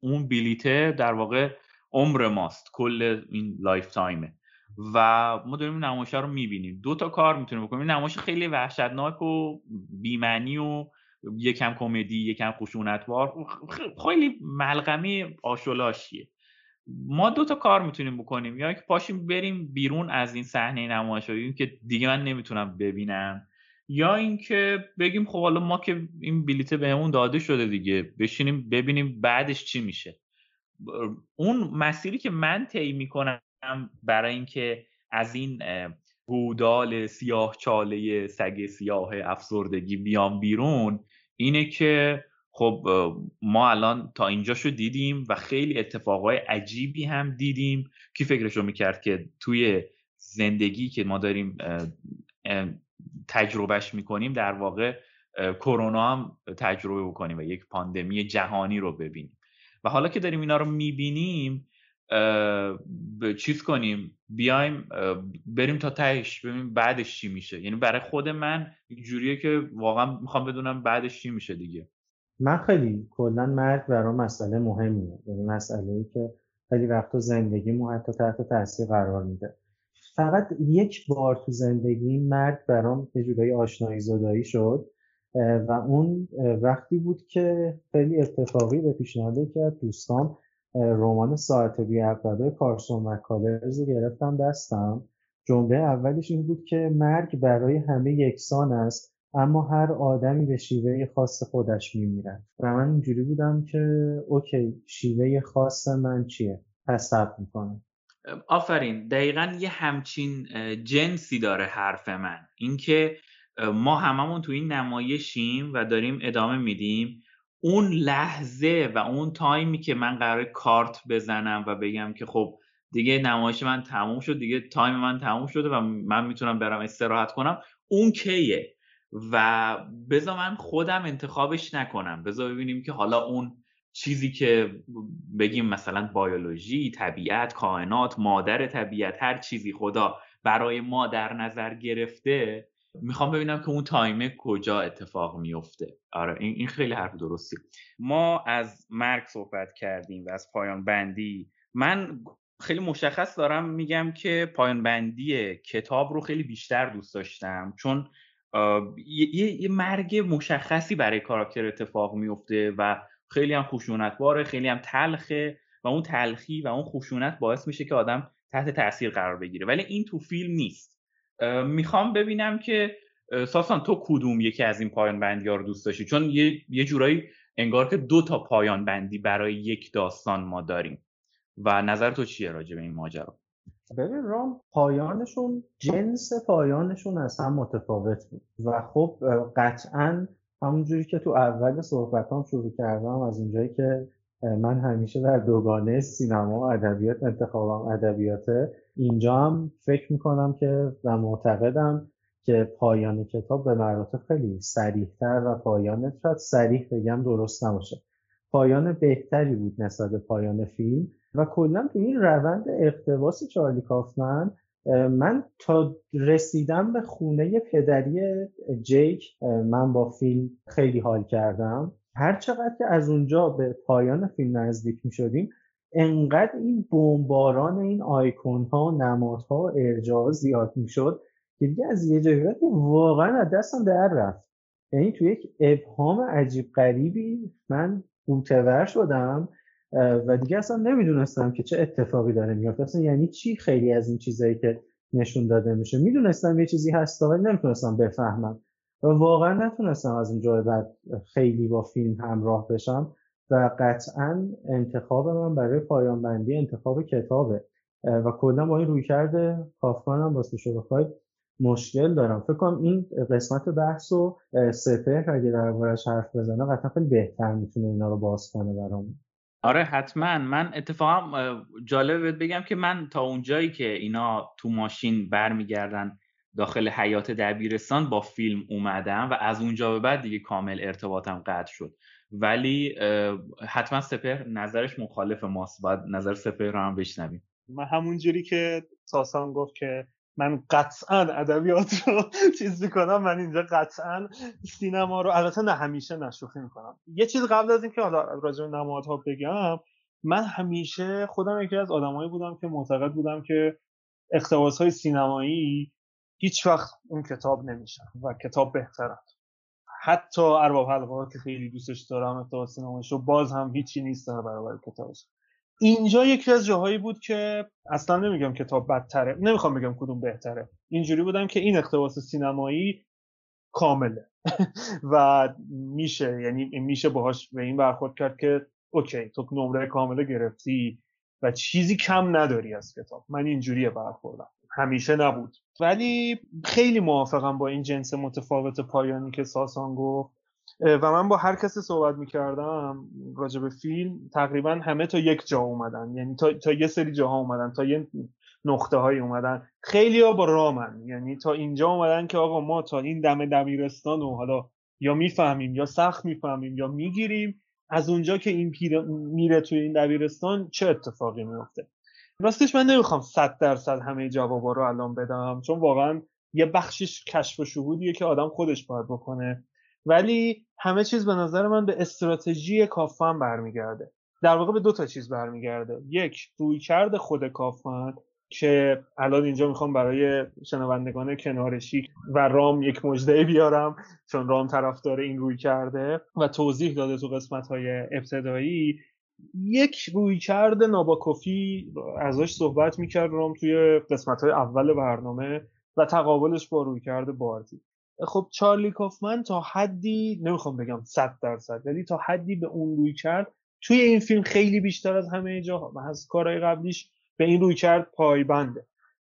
اون بلیت در واقع عمر ماست کل این lifetime ه و ما داریم این نمایشه رو می‌بینیم. دو تا کار می‌تونیم بکنیم. این نمایش خیلی وحشتناک و بی‌معنی و یکم کمدی یکم خشونتبار. خیلی ملغمه آشولاشیه ما دو تا کار می‌تونیم بکنیم. یا که پاشیم بریم بیرون از این صحنه نمایش که دیگه من نمی‌تونم ببینم. یا اینکه بگیم خب حالا ما که این بلیته بهمون داده شده دیگه بشینیم ببینیم بعدش چی میشه. اون مسیری که من طی می‌کنم برای اینکه از این گودال سیاه چاله سگ سیاه افسردگی بیام بیرون اینه که خب ما الان تا اینجاشو دیدیم و خیلی اتفاقای عجیبی هم دیدیم کی فکرشو می‌کرد که توی زندگی که ما داریم تجربهش می‌کنیم در واقع کرونا هم تجربه بکنیم و یک پاندمی جهانی رو ببینیم. و حالا که داریم اینا رو می‌بینیم چیز کنیم؟ بیایم بریم تا تهش ببینیم بعدش چی میشه. یعنی برای خود من جوریه که واقعا می‌خوام بدونم بعدش چی میشه دیگه. من خیلی کلا مرگ برام مسئله مهمیه. یعنی مسئله ای که خیلی وقتا زندگیمو حتی تحت تاثیر قرار میده. فقط یک بار تو زندگی مرگ برام یه جورایی آشنایی زدایی شد و اون وقتی بود که خیلی اتفاقی به پیشنهاد که دوستان رمان ساعت بی عقربه کارسون مک کالرز رو گرفتم دستم. جمله اولش این بود که مرگ برای همه یکسان است. اما هر آدمی به شیوه خاص خودش میمیرد و من اینجوری بودم که OK شیوه خاص من چیه؟ پس ثبت می‌کنم. آفرین. دقیقا یه همچین جنسی داره حرف من. اینکه ما هممون تو این نمایشیم و داریم ادامه میدیم. اون لحظه و اون time ی که من قراره کارت بزنم و بگم که خب دیگه نمایش من تموم شد دیگه time من تموم شده و من می‌تونم برم استراحت کنم اون کیه؟ و بذار من خودم انتخابش نکنم. بذار ببینیم که حالا اون چیزی که بگیم مثلا بیولوژی طبیعت کائنات مادر طبیعت هر چیزی خدا برای ما در نظر گرفته می‌خوام ببینم که اون تایمه کجا اتفاق میفته. آره این خیلی حرف درستی. ما از مرگ صحبت کردیم و از پایان بندی. من خیلی مشخص دارم میگم که پایان بندی کتاب رو خیلی بیشتر دوست داشتم. چون یه،, یه مرگ مشخصی برای کاراکتر اتفاق میفته و خیلی هم خشونتباره خیلی هم تلخه و اون تلخی و اون خشونت باعث میشه که آدم تحت تاثیر قرار بگیره. ولی این تو فیلم نیست. می‌خوام ببینم که ساسان تو کدوم یکی از این پایان بندی ها رو دوست داشتی؟ چون یه, یه جورایی انگار که دو تا پایان بندی برای یک داستان ما داریم. و نظر تو چیه راجع به این ماجرا؟ ببین رام پایانشون جنس پایانشون از هم متفاوت بود. و خب قطعا همونجوری که تو اول صحبت هم شروع کردم از اونجایی که من همیشه در دوگانه سینما و ادبیات انتخابم ادبیاته اینجا هم فکر می‌کنم که و معتقدم که پایان کتاب به مراتب خیلی سریحتر و پایان شاید سریح بگم درست نباشه. پایان بهتری بود نسبت پایان فیلم. و کلا تو این روند اقتباس چارلی کافمن من تا رسیدم به خونه پدری جیک من با فیلم خیلی حال کردم. هر چقدر که از اونجا به پایان فیلم نزدیک می شدیم انقدر این بمباران این آیکون ها و نمادها و ارجاع زیاد می شد که دیگه از یه جایی واقعا از دستم در رفت. یعنی تو یک ابهام عجیب غریبی من بوتور شدم. و دیگه اصلا نمی‌دونستم که چه اتفاقی داره میفته اصلا یعنی چی خیلی از این چیزایی که نشون داده میشه؟ می‌دونستم یه چیزی هست ولی نمی‌تونستم بفهمم. و واقعا نتونستم از اونجا بعد خیلی با فیلم همراه بشم و قطعا انتخاب من برای پایان بندی انتخاب کتابه. و کلا با این روی کرده کافکان هم واسه شو بخواید مشکل دارم. فکر کنم این قسمت بحث و سپهر اگه دربارش حرف بزنه قطعا خیلی بهتر می‌تونه اینا رو باز کنه برام آره حتما. من اتفاقا جالبه بگم که من تا اونجایی که اینا تو ماشین برمیگردن داخل حیات دبیرستان با فیلم اومدم و از اونجا به بعد دیگه کامل ارتباطم قطع شد. ولی حتما سپر نظرش مخالف ماست. باید نظر سپر رو هم بشنویم. من همونجوری که ساسان گفت که من قطعا ادبیات رو چیز می‌کنم من اینجا قطعا سینما رو البته نه همیشه نشوخی می‌کنم. یه چیز قبل از اینکه حالا راجع به نمادها بگم من همیشه خودم یکی از آدمایی بودم که معتقد بودم که اقتباس های سینمایی هیچ وقت اون کتاب نمیشن و کتاب بهترن. حتی ارباب حلقه که خیلی دوستش دارم اقتباس سینماییشو باز هم هیچی نیست در برابر کتابش اینجا یکی از جاهایی بود که اصلا نمیگم کتاب بدتره نمی‌خوام بگم کدوم بهتره. اینجوری بودم که این اقتباس سینمایی کامله و میشه یعنی میشه باهاش به این برخورد کرد که OK تو نمره کامله گرفتی و چیزی کم نداری از کتاب. من اینجوریه برخوردم. همیشه نبود. ولی خیلی موافقم با این جنس متفاوت پایانی که ساسان گفت. و من با هر کسی صحبت می‌کردم راجع به فیلم تقریبا همه تا یک جا اومدن. یعنی تا, تا یه سری جاها اومدن تا یه نقطه های اومدن. خیلی ها با رامن. یعنی تا اینجا اومدن که آقا ما تا این دم دبیرستان و حالا یا می‌فهمیم یا سخت می‌فهمیم یا می‌گیریم از اونجا که این میره توی این دبیرستان چه اتفاقی میفته راستش من نمی‌خوام صد درصد همه جوابا رو الان بدم چون واقعا یه بخشش کشف و شهودیه که آدم خودش باید بکنه. ولی همه چیز به نظر من به استراتژی کافن برمیگرده. در واقع به دو تا چیز برمیگرده. یک روی کرده خود کافن که الان اینجا می‌خوام برای شنوندگان کنارشی و رام یک مجده بیارم چون رام طرفدار این روی کرده و توضیح داده تو قسمت های ابتدایی. یک روی کرده ناباکوفی ازش صحبت می‌کرد رام توی قسمت های اول برنامه و تقابلش با روی کرده باردی. خب چارلی کافمن تا حدی نمی‌خوام بگم صد درصد ولی تا حدی به اون روی کرد توی این فیلم خیلی بیشتر از همه جا از کارهای قبلیش به این روی کرد پایبنده.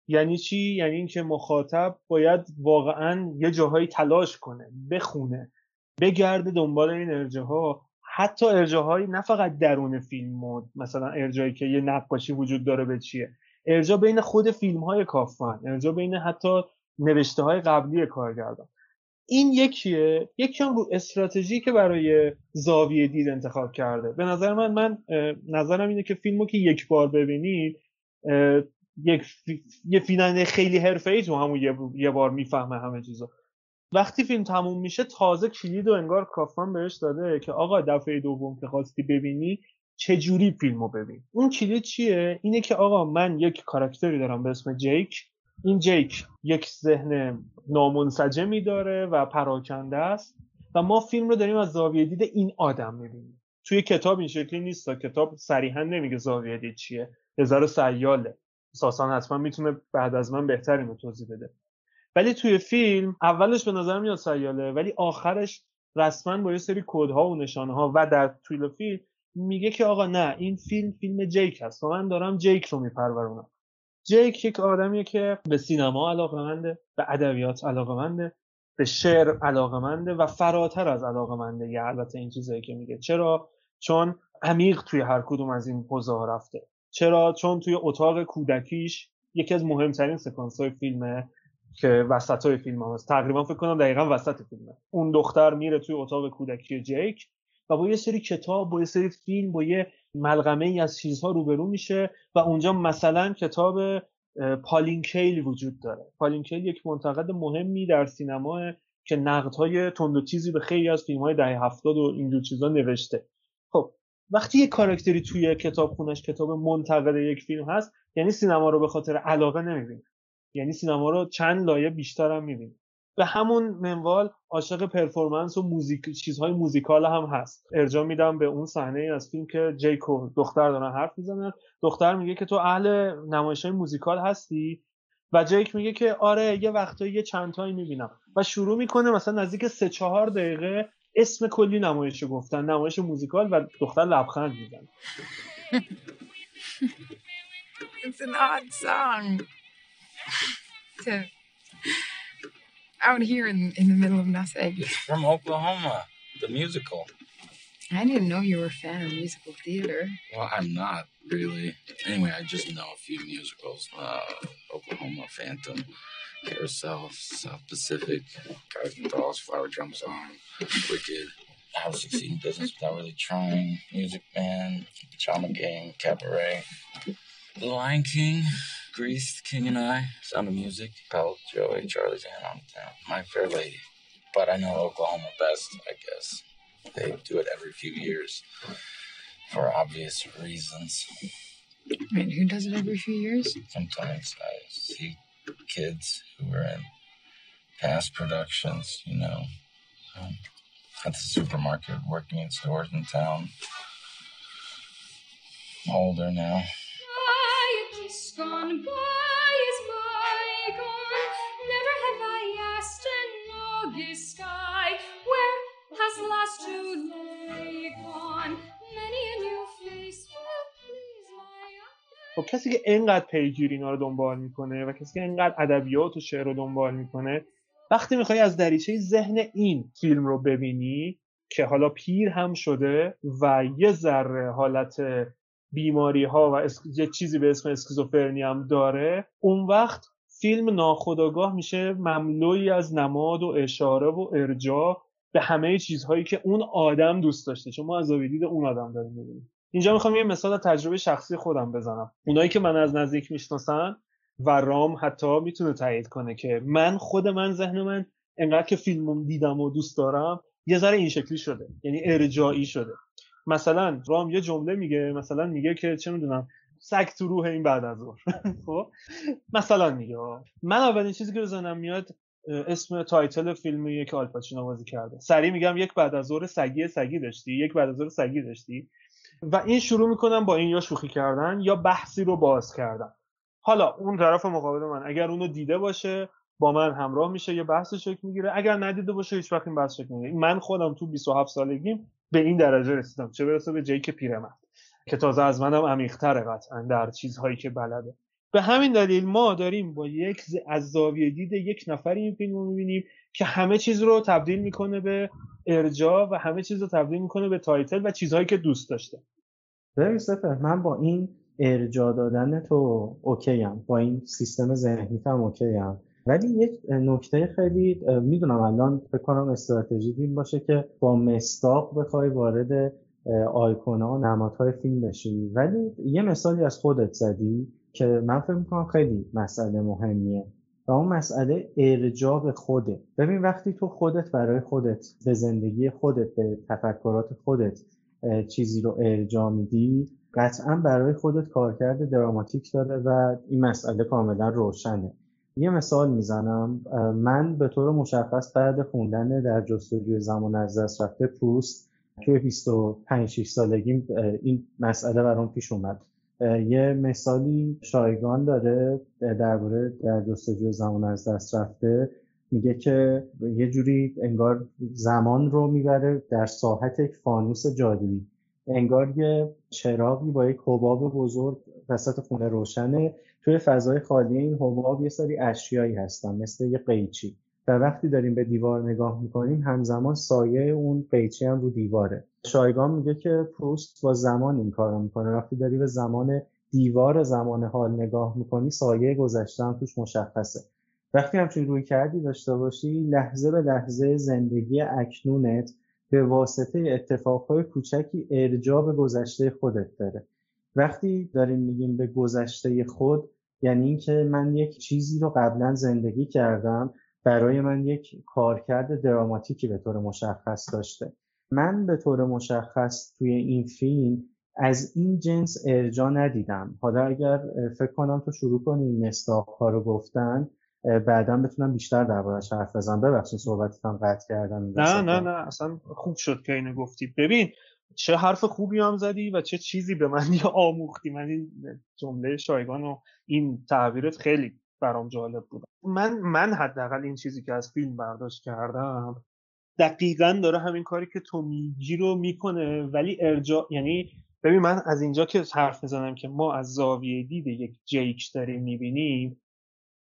یعنی چی؟ یعنی اینکه مخاطب باید واقعا یه جاهایی تلاش کنه بخونه بگرده دنبال این ارجه ها حتی ارجاهایی نه فقط درون فیلم مود مثلا ارجایی که یه نقاشی وجود داره به چیه. ارجا بین خود فیلم های کافن ارجا بین حتی نوشته های قبلی کارگردان. این یکیه. یکی هم رو استراتژی که برای زاویه دید انتخاب کرده. به نظر من من نظرم اینه که فیلمو که یک بار ببینید یک یه فیلم خیلی حرفه‌ای تو همون یه, بار می‌فهمه همه چیزو. وقتی فیلم تموم میشه تازه کلید و انگار کافان بهش داده که آقا دفعه دوم که خواستی ببینی چه جوری فیلمو ببین؟ اون کلید چیه؟ اینه که آقا من یک کاراکتری دارم به اسم جیک. این جیک یک ذهن نامنسجمی داره و پراکنده است و ما فیلم رو داریم از زاویه دید این آدم می‌بینیم. توی کتاب این شکلی نیست تا کتاب صریحا نمیگه زاویه دید چیه. هزار سیاله. ساسان حتما می‌تونه بعد از من بهتر اینو توضیح بده. ولی توی فیلم اولش به نظر میاد سیاله ولی آخرش رسما با یه سری کدها و نشانه ها و در طول فیلم میگه که آقا نه این فیلم فیلم جیک هست و من دارم جیک رو میپرورونم. جیک یک آدمیه که به سینما علاقمنده به ادبیات علاقمنده به شعر علاقمنده و فراتر از علاقمنده یه البته این چیزایی که میگه. چرا؟ چون عمیق توی هر کدوم از این حوزه ها رفته. چرا؟ چون توی اتاق کودکیش یکی از مهمترین سکانس های فیلمه که وسط های فیلم هست. تقریبا فکر کنم دقیقا وسط فیلمه. اون دختر میره توی اتاق کودکی جیک و با یه سری کتاب با یه سری فیلم با یه ملغمه ای از چیزها روبرو میشه و اونجا مثلا کتاب پالین کیل وجود داره. پالین کیل یک منتقد مهمی در سینما که نقدهای تند و تیزی به خیلی از فیلم های دهه هفتاد و اینجور چیزا نوشته. خب وقتی یه کارکتری توی کتاب خونش کتاب منتقد یک فیلم هست یعنی سینما رو به خاطر علاقه نمی‌بینه. یعنی سینما رو چند لایه بیشتر هم می‌بینه. به همون منوال عاشق performance و موزیک چیزهای موزیکال هم هست. ارجاع میدم به اون صحنه از فیلم که جیک و دختر دارن حرف می‌زنن. دختر میگه که تو اهل نمایش های موزیکال هستی؟ و جیک میگه که آره یه وقتایی یه چند تایی می‌بینم. و شروع می‌کنه مثلا نزدیک سه چهار دقیقه اسم کلی نمایش گفتن نمایش موزیکال و دختر لبخند می‌زنه. It's an odd song. to out here in, in the middle of nothing. It's from Oklahoma, the musical. I didn't know you were a fan of musical theater. Well, I'm not really. Anyway, I just know a few musicals: uh, Oklahoma Phantom, Carousel, South Pacific, Guys and Dolls, Flower Drum Song, Wicked. How to Succeed in Business Without Really Trying, Music Man, Pajama Game, Cabaret, The Lion King, Grease, King and I, Sound of Music, Pal, Joey, Charlie's Aunt on Town, My Fair Lady. But I know Oklahoma best, I guess. They do it every few years for obvious reasons. Wait, who does it every few years? Sometimes I see kids who are in past productions, you know, um, at the supermarket, working in stores in town. I'm older now. Kiss gone by is bygone. Never have I asked an August sky where has last July gone. Many a new face will please my eye. خب کسی که اینقدر پیگیر اینا رو دنبال می‌کنه و کسی که اینقدر ادبیات و شعر رو دنبال می‌کنه وقتی می‌خوای از دریچه ذهن این فیلم رو ببینی که حالا پیر هم شده و یه ذره حالت بیماری ها و اس... یه چیزی به اسم اسکیزوفرنی هم داره. اون وقت فیلم ناخودآگاه میشه مملوی از نماد و اشاره و ارجاع به همه چیزهایی که اون آدم دوست داشته. چون ما از دید اون آدم داریم می‌بینیم. اینجا می‌خوام یه مثال تجربه شخصی خودم بزنم. اونایی که من از نزدیک می‌شناسن و رام حتی می‌تونه تایید کنه که من خود من ذهن من انقدر که فیلم دیدم و دوست دارم یه ذره این شکلی شده. یعنی ارجاعی شده. مثلا رام یه جمله میگه مثلا میگه که چه می‌دونم سگ تو روح این بعد از ظهر. خب؟ مثلا میگه من اولین چیزی که به ذهنم میاد اسم title فیلمیه که آلپاچینو بازی کرده. سریع میگم یک بعد از ظهر سگی سگی داشتی یک بعد از ظهر سگی داشتی. و این شروع می‌کنم با این یا شوخی کردن یا بحثی رو باز کردن. حالا اون طرف مقابل من اگر اونو دیده باشه با من همراه میشه یه بحث شکل می‌گیره. اگر ندیده باشه هیچ وقت این بحث شکل می‌گیره من خودم تو 27 سالگیم به این درجه رسیدم. چه برسه به جیک پیرمرد که تازه از منم عمیق‌تره قطعا در چیزهایی که بلده. به همین دلیل ما داریم با یک. از زاویه دید یک نفر این فیلم رو می‌بینیم که همه چیز رو تبدیل می‌کنه به ارجاع و همه چیز رو تبدیل می‌کنه به title و چیزهایی که دوست داشته. ببین من با این ارجاع دادن تو OK با این سیستم ذهنی هم OK ام ولی یک نکته خیلی می‌دونم الان فکر کنم استراتژی این باشه که با مصداق بخوای وارد آیکونا نمادهای فیلم بشی. ولی یه مثالی از خودت زدی که من فکر می‌کنم خیلی مسئله مهمیه و اون مسئله ارجاع به خوده ببین وقتی تو خودت برای خودت به زندگی خودت به تفکرات خودت چیزی رو ارجاع میدی قطعا برای خودت کارکرد دراماتیک داره و این مسئله کاملا روشنه. یه مثال می‌زنم. من به طور مشخص بعد خوندن در جستجوی زمان از دست رفته پروست توی 25 6 سالگیم این مسئله برام پیش اومد. یه مثالی شایگان داره درباره در جستجوی زمان از دست رفته. میگه که یه جوری انگار زمان رو می‌بره در ساحت یک فانوس جادویی. انگار یه چراغی با یک حباب بزرگ وسط خونه روشنه. توی فضای خالی این حباب یه سری اشیایی هستن مثل یه قیچی. و وقتی داریم به دیوار نگاه می‌کنیم همزمان سایه اون قیچی هم رو دیواره. شایگان میگه که پروست با زمان این کار می‌کنه. وقتی داری به زمان دیوار زمان حال نگاه می‌کنی سایه گذشته هم توش مشخصه. وقتی همچین روی کردی داشته باشی لحظه به لحظه زندگی اکنونت به واسطه اتفاقهای کوچکی ارجاع به گذشته خودت داره. وقتی داریم میگیم به گذشته خود یعنی اینکه من یک چیزی رو قبلا زندگی کردم برای من یک کارکرد دراماتیکی به طور مشخص داشته. من به طور مشخص توی این فیلم از این جنس ارجا ندیدم. حالا اگر فکر کنم تو شروع کنیم مستاق ها رو گفتن بعدا بتونم بیشتر دربارش حرف بزنم. ببخشید صحبتتون قطع کردم نه نه نه اصلا خوب شد که اینو گفتی. ببین چه حرف خوبی هم زدی و چه چیزی به من آموختی؟ من این جمله شایگان و این تعبیرت خیلی برام جالب بود. من من حداقل این چیزی که از فیلم برداشت کردم دقیقا داره همین کاری که تو میگی رو می‌کنه ولی ارجاع یعنی ببین من از اینجا که حرف می‌زنم که ما از زاویه دید یک جیک داریم می‌بینیم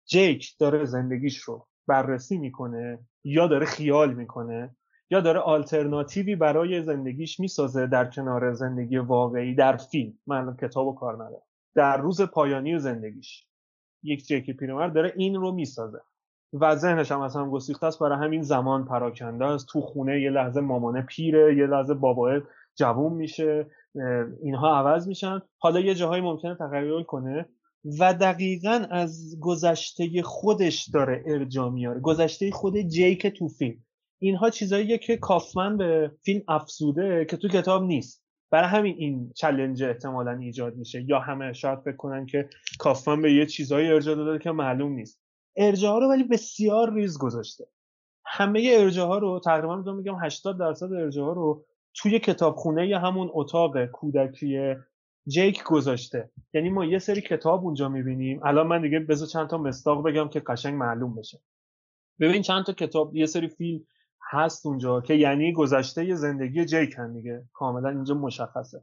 جیک داره زندگیش رو بررسی می‌کنه یا داره خیال می‌کنه یا داره آلترناتیوی برای زندگیش می‌سازه در کنار زندگی واقعی در فیلم؟ من کتاب و کار ندارم. در روز پایانی زندگیش. یک جکی پیرمرد داره این رو می‌سازه. و ذهنش هم اصلا گسیخته است. برای همین زمان پراکنده است. تو خونه یه لحظه مامانه پیره یه لحظه باباه جوون میشه. اینها عوض میشن. حالا یه جاهایی ممکنه تغییر کنه. و دقیقا از گذشته خودش داره ارجا میاره. گذشته خود جیک تو فیلم. اینها چیزاییه که کافمن به فیلم افزوده که تو کتاب نیست. برای همین این چلنج احتمالا ایجاد میشه. یا همه شاید فکر کنن که کافمن به یه چیزهایی ارجاع داده که معلوم نیست. ارجاع رو ولی بسیار ریز گذاشته. همه ارجاع رو تقریبا می‌تونم میگم 80 درصد ارجاع رو توی کتابخونه یا همون اتاق کودکی جیک گذاشته. یعنی ما یه سری کتاب اونجا می‌بینیم. الان من دیگه بذار چند تا مستاق بگم که قشنگ معلوم بشه. ببین چند تا کتاب یه سری فیلم هست اونجا که یعنی گذشته زندگی جیک هم دیگه. کاملا اینجا مشخصه.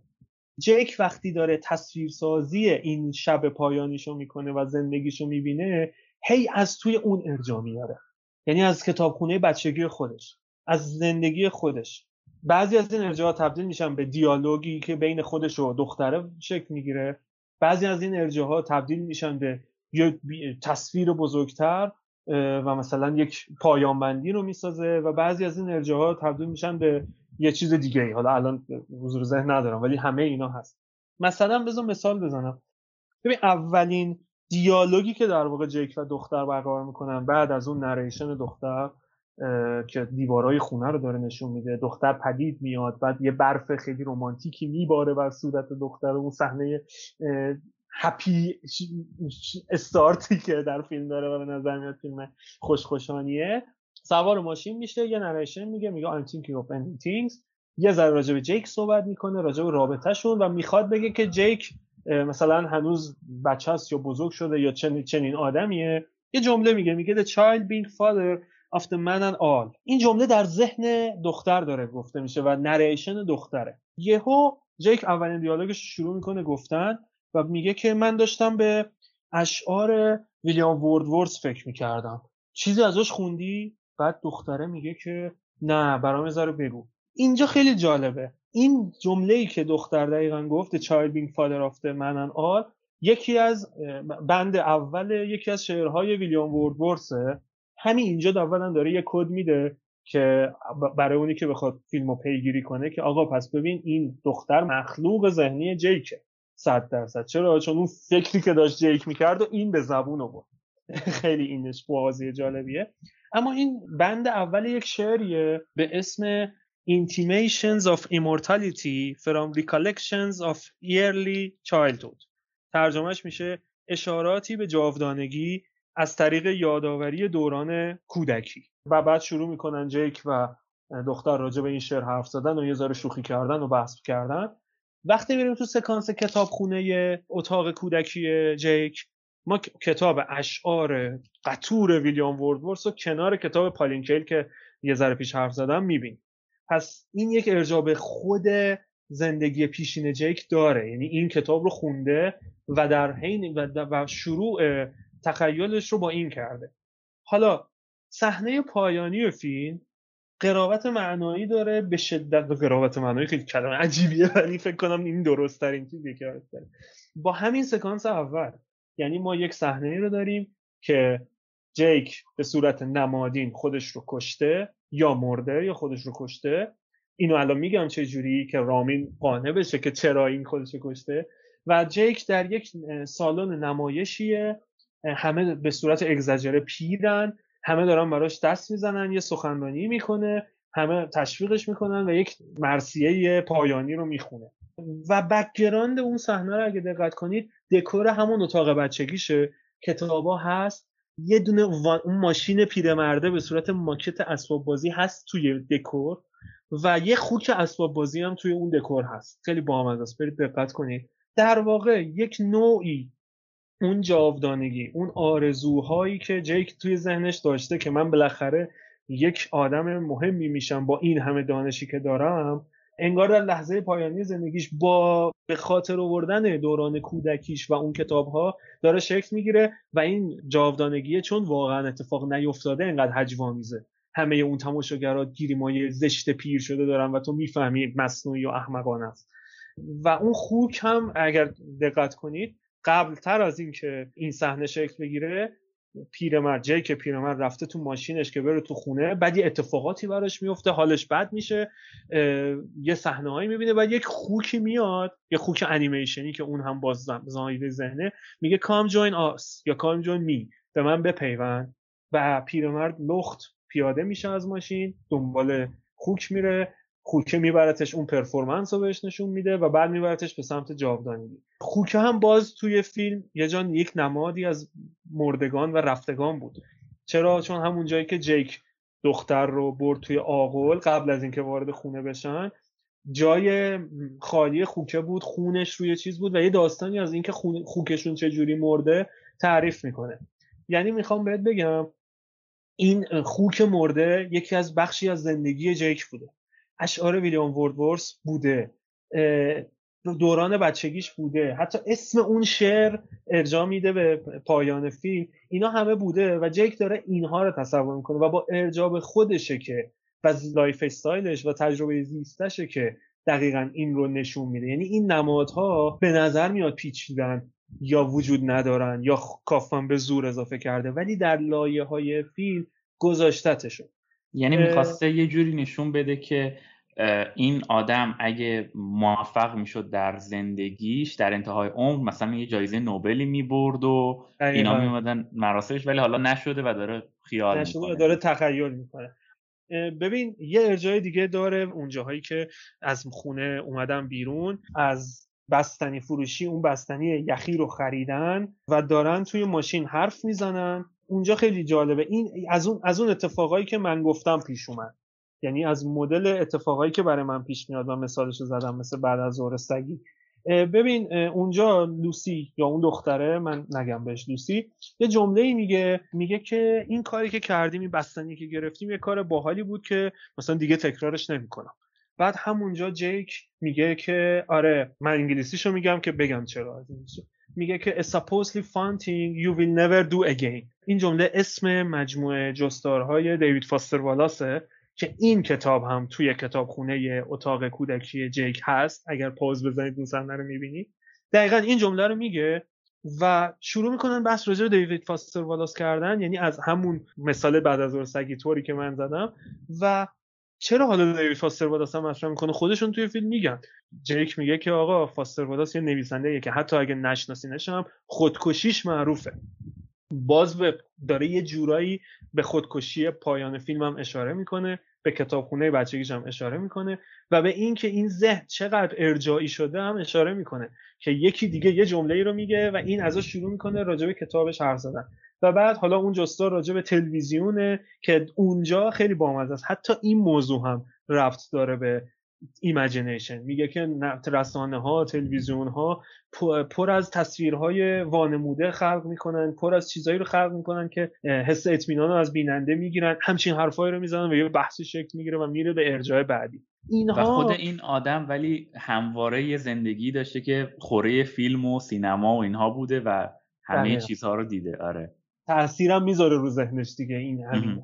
جیک وقتی داره تصویرسازی این شب پایانیشو می‌کنه و زندگیشو می‌بینه هی از توی اون ارجا میاره یعنی از کتابخونه بچگی خودش از زندگی خودش. بعضی از این ارجاعات تبدیل میشن به دیالوگی که بین خودش و دختره شکل می‌گیره. بعضی از این ارجاعات تبدیل میشن به یه تصویر بزرگتر و مثلا یک پایان بندی رو می‌سازه و بعضی از این ارجاعات تبدیل میشن به یه چیز دیگه ای حالا الان حضور ذهن ندارم ولی همه اینا هست. مثلا بذار مثال بزنم. ببین اولین دیالوگی که در واقع جیک و دختر برقرار می‌کنن بعد از اون نریشن دختر که دیوارای خونه رو داره نشون میده دختر پدید میاد بعد یه برف خیلی رومانتیکی میباره بر صورت دختر اون صحنه هپی استارتی که در فیلم داره و به نظر میاد فیلم خوشخوشانیه. سوار ماشین میشه یه نریشن میگه میگه I'm thinking of ending things. یه ذره راجع به جیک صحبت می‌کنه راجع به رابطهشون و می‌خواد بگه که جیک مثلا هنوز بچه هست یا بزرگ شده یا چنین, چنین آدمیه. یه جمله میگه میگه the child being father of the man and all. این جمله در ذهن دختر داره گفته میشه و نریشن دختره. یهو جیک اولین دیالوگش شروع می‌کنه گفتن و میگه که من داشتم به اشعار ویلیام ووردورس فکر می‌کردم. چیزی ازش خوندی؟ بعد دختره میگه که نه برام ذره بگو. اینجا خیلی جالبه. این جمله ای که دختر دقیقا گفت father of the man and all یکی از بند اول یکی از شعرهای ویلیام ووردورسه همین اینجا اولا داره یه کد میده که برای اونی که بخواد فیلمو پیگیری کنه که آقا پس ببین این دختر مخلوق ذهنی جیکه. صد درصد. چرا؟ چون اون فکری که داشت جیک می‌کرد و این به زبون آورد خیلی اینش بازی جالبیه. اما این بند اول یک شعریه به اسم Intimations of Immortality from Recollections of Early Childhood. ترجمهش میشه اشاراتی به جاودانگی از طریق یادآوری دوران کودکی. و بعد شروع می‌کنن جیک و دختر راجع به این شعر حرف زدن و یه ذره شوخی کردن و بحث کردن. وقتی میریم تو سکانس کتابخونه اتاق کودکی جیک ما کتاب اشعار قطور ویلیام وردورس و کنار کتاب پالینکیل که یه ذره پیش حرف زدم میبین پس این یک ارجاع به خود زندگی پیشین جیک داره. یعنی این کتاب رو خونده و در حین و شروع تخیلش رو با این کرده. حالا صحنه پایانی فیلم قرابت معنایی داره به شدت قرابت معنایی خیلی کلمه عجیبیه ولی فکر کنم این درست ترین چیزی که داره با همین سکانس اول یعنی ما یک صحنه رو داریم که جیک به صورت نمادین خودش رو کشته یا مرده یا خودش رو کشته. اینو الان میگم چه جوری که رامین قانع بشه که چرا این خودش رو کشته. و جیک در یک سالن نمایشیه. همه به صورت اگزاجره پیرن. همه دارن براش دست می‌زنن یه سخنرانی می‌کنه همه تشویقش می‌کنن و یک مرثیه پایانی رو می‌خونه. و background اون صحنه رو اگه دقت کنید دکور همون اتاق بچگیشه کتابا هست. یه دونه اون ماشین پیرمرده به صورت ماکت اسباب بازی هست توی دکور و یه خوک اسباب بازی هم توی اون دکور هست. خیلی بامزه است برید دقت کنید. در واقع یک نوعی اون جاودانگی اون آرزوهایی که جیک توی ذهنش داشته که من بالاخره یک آدم مهمی میشم با این همه دانشی که دارم انگار در لحظه پایانی زندگیش با به خاطر آوردن دوران کودکیش و اون کتاب ها داره شکل می‌گیره و این جاودانگیه چون واقعا اتفاق نیفتاده انقدر هجوامیزه همه اون تماشاگرها گیریمایه زشت پیر شده دارن و تو می‌فهمی مصنوعی و احمقانه است. و اون خوک هم اگر دقت کنید قبلتر از اینکه این صحنه شکل بگیره پیرمرد جایی که پیرمرد رفته تو ماشینش که بره تو خونه بعد یه اتفاقاتی براش میفته حالش بد میشه یه صحنه هایی می‌بینه بعد یک خوکی میاد یه خوک انیمیشنی که اون هم باز زاییده ذهنه میگه come join us یا come join me به من بپیوند. و پیرمرد لخت پیاده میشه از ماشین دنبال خوک میره خوکه میبرتش اون پرفورمنس رو بهش نشون میده و بعد میبرتش به سمت جاودانگی خوکه هم باز توی فیلم یه جان یک نمادی از مردگان و رفتگان بود. چرا؟ چون همون جایی که جیک دختر رو برد توی آغل قبل از اینکه وارد خونه بشن جای خالی خوکه بود خونش روی چیز بود و یه داستانی از اینکه خوکشون چه جوری مرده تعریف می‌کنه. یعنی می‌خوام بهت بگم این خوک مرده یکی از بخشی از زندگی جیک بوده. اشعار ویلیام وردزورث بوده. دوران بچگیش بوده. حتی اسم اون شعر ارجاع میده به پایان فیلم. اینا همه بوده و جیک داره اینها رو تصور می‌کنه و با ارجاع به خودشه که و lifestyle ش و تجربه زیستشه که دقیقا این رو نشون میده. یعنی این نمادها به نظر میاد پیچیدن یا وجود ندارن یا کافان به زور اضافه کرده ولی در لایه های فیلم گذاشتتشون. یعنی می‌خواسته یه جوری نشون بده که این آدم اگه موفق می‌شد در زندگیش در انتهای عمر مثلا یه جایزه نوبلی می‌برد و اینا میومدن مراسمش ولی حالا نشده و داره خیال می‌کنه. داره تخیل می‌کنه. ببین یه ارجای دیگه داره اونجاهایی که از خونه اومدن بیرون از بستنی فروشی اون بستنی یخی رو خریدن و دارن توی ماشین حرف می‌زنن. اونجا خیلی جالبه. این از اون از اون اتفاقایی که من گفتم پیش اومد. یعنی از مدل اتفاقایی که برای من پیش میاد و مثالش زدم مثل بعد از ظهر ببین اونجا لوسی یا اون دختره من نگم بهش لوسی یه جمله ای میگه میگه که این کاری که کردیم این بستنی که گرفتیم یه کار باحالی بود که مثلا دیگه تکرارش نمی‌کنم. بعد همونجا جیک میگه که آره من انگلیسیشو میگم که بگم چرا از میگه که a supposedly fun thing you will never do again. این جمله اسم مجموعه جستارهای دیوید فاستر والاسه که این کتاب هم توی کتابخونه اتاق کودکی جیک هست اگر پاز بزنید اون صحنه رو می‌بینید دقیقا این جمله رو میگه و شروع می‌کنن بحث راجع به دیوید فاستر والاس کردن یعنی از همون مثال بعد از طوری که من زدم. و چرا حالا دیوید فاستر والاس هم مطرح می‌کنه؟ خودشون توی فیلم میگن. جیک میگه که آقا فاستر والاس یه نویسنده که حتی اگه نشناسینش هم خودکشیش معروفه. باز به داره یه جورایی به خودکشی پایان فیلم هم اشاره می‌کنه به کتابخونه بچگیش هم اشاره می‌کنه و به اینکه این ذهن چقدر ارجاعی شده هم اشاره می‌کنه که یکی دیگه یه جمله ای رو میگه و این ازش شروع می‌کنه راجع به کتابش حرف زدن. و بعد حالا اون جستار راجع به تلویزیونه که اونجا خیلی بامزه است. حتی این موضوع هم ربط داره به imagination میگه که رسانه ها تلویزیون ها پر از تصویرهای وانموده خلق می‌کنن پر از چیزایی رو خلق می‌کنن که حس اطمینان رو از بیننده می‌گیرن. همچین حرفایی رو می‌زنن و یه بحثی شکل می‌گیره و میره به ارجاع بعدی. اینها و خود این آدم ولی همواره یه زندگی داشته که خوره فیلم و سینما و اینها بوده و همه چیزها رو دیده. آره. تاثیرم می‌ذاره رو ذهنش دیگه این همین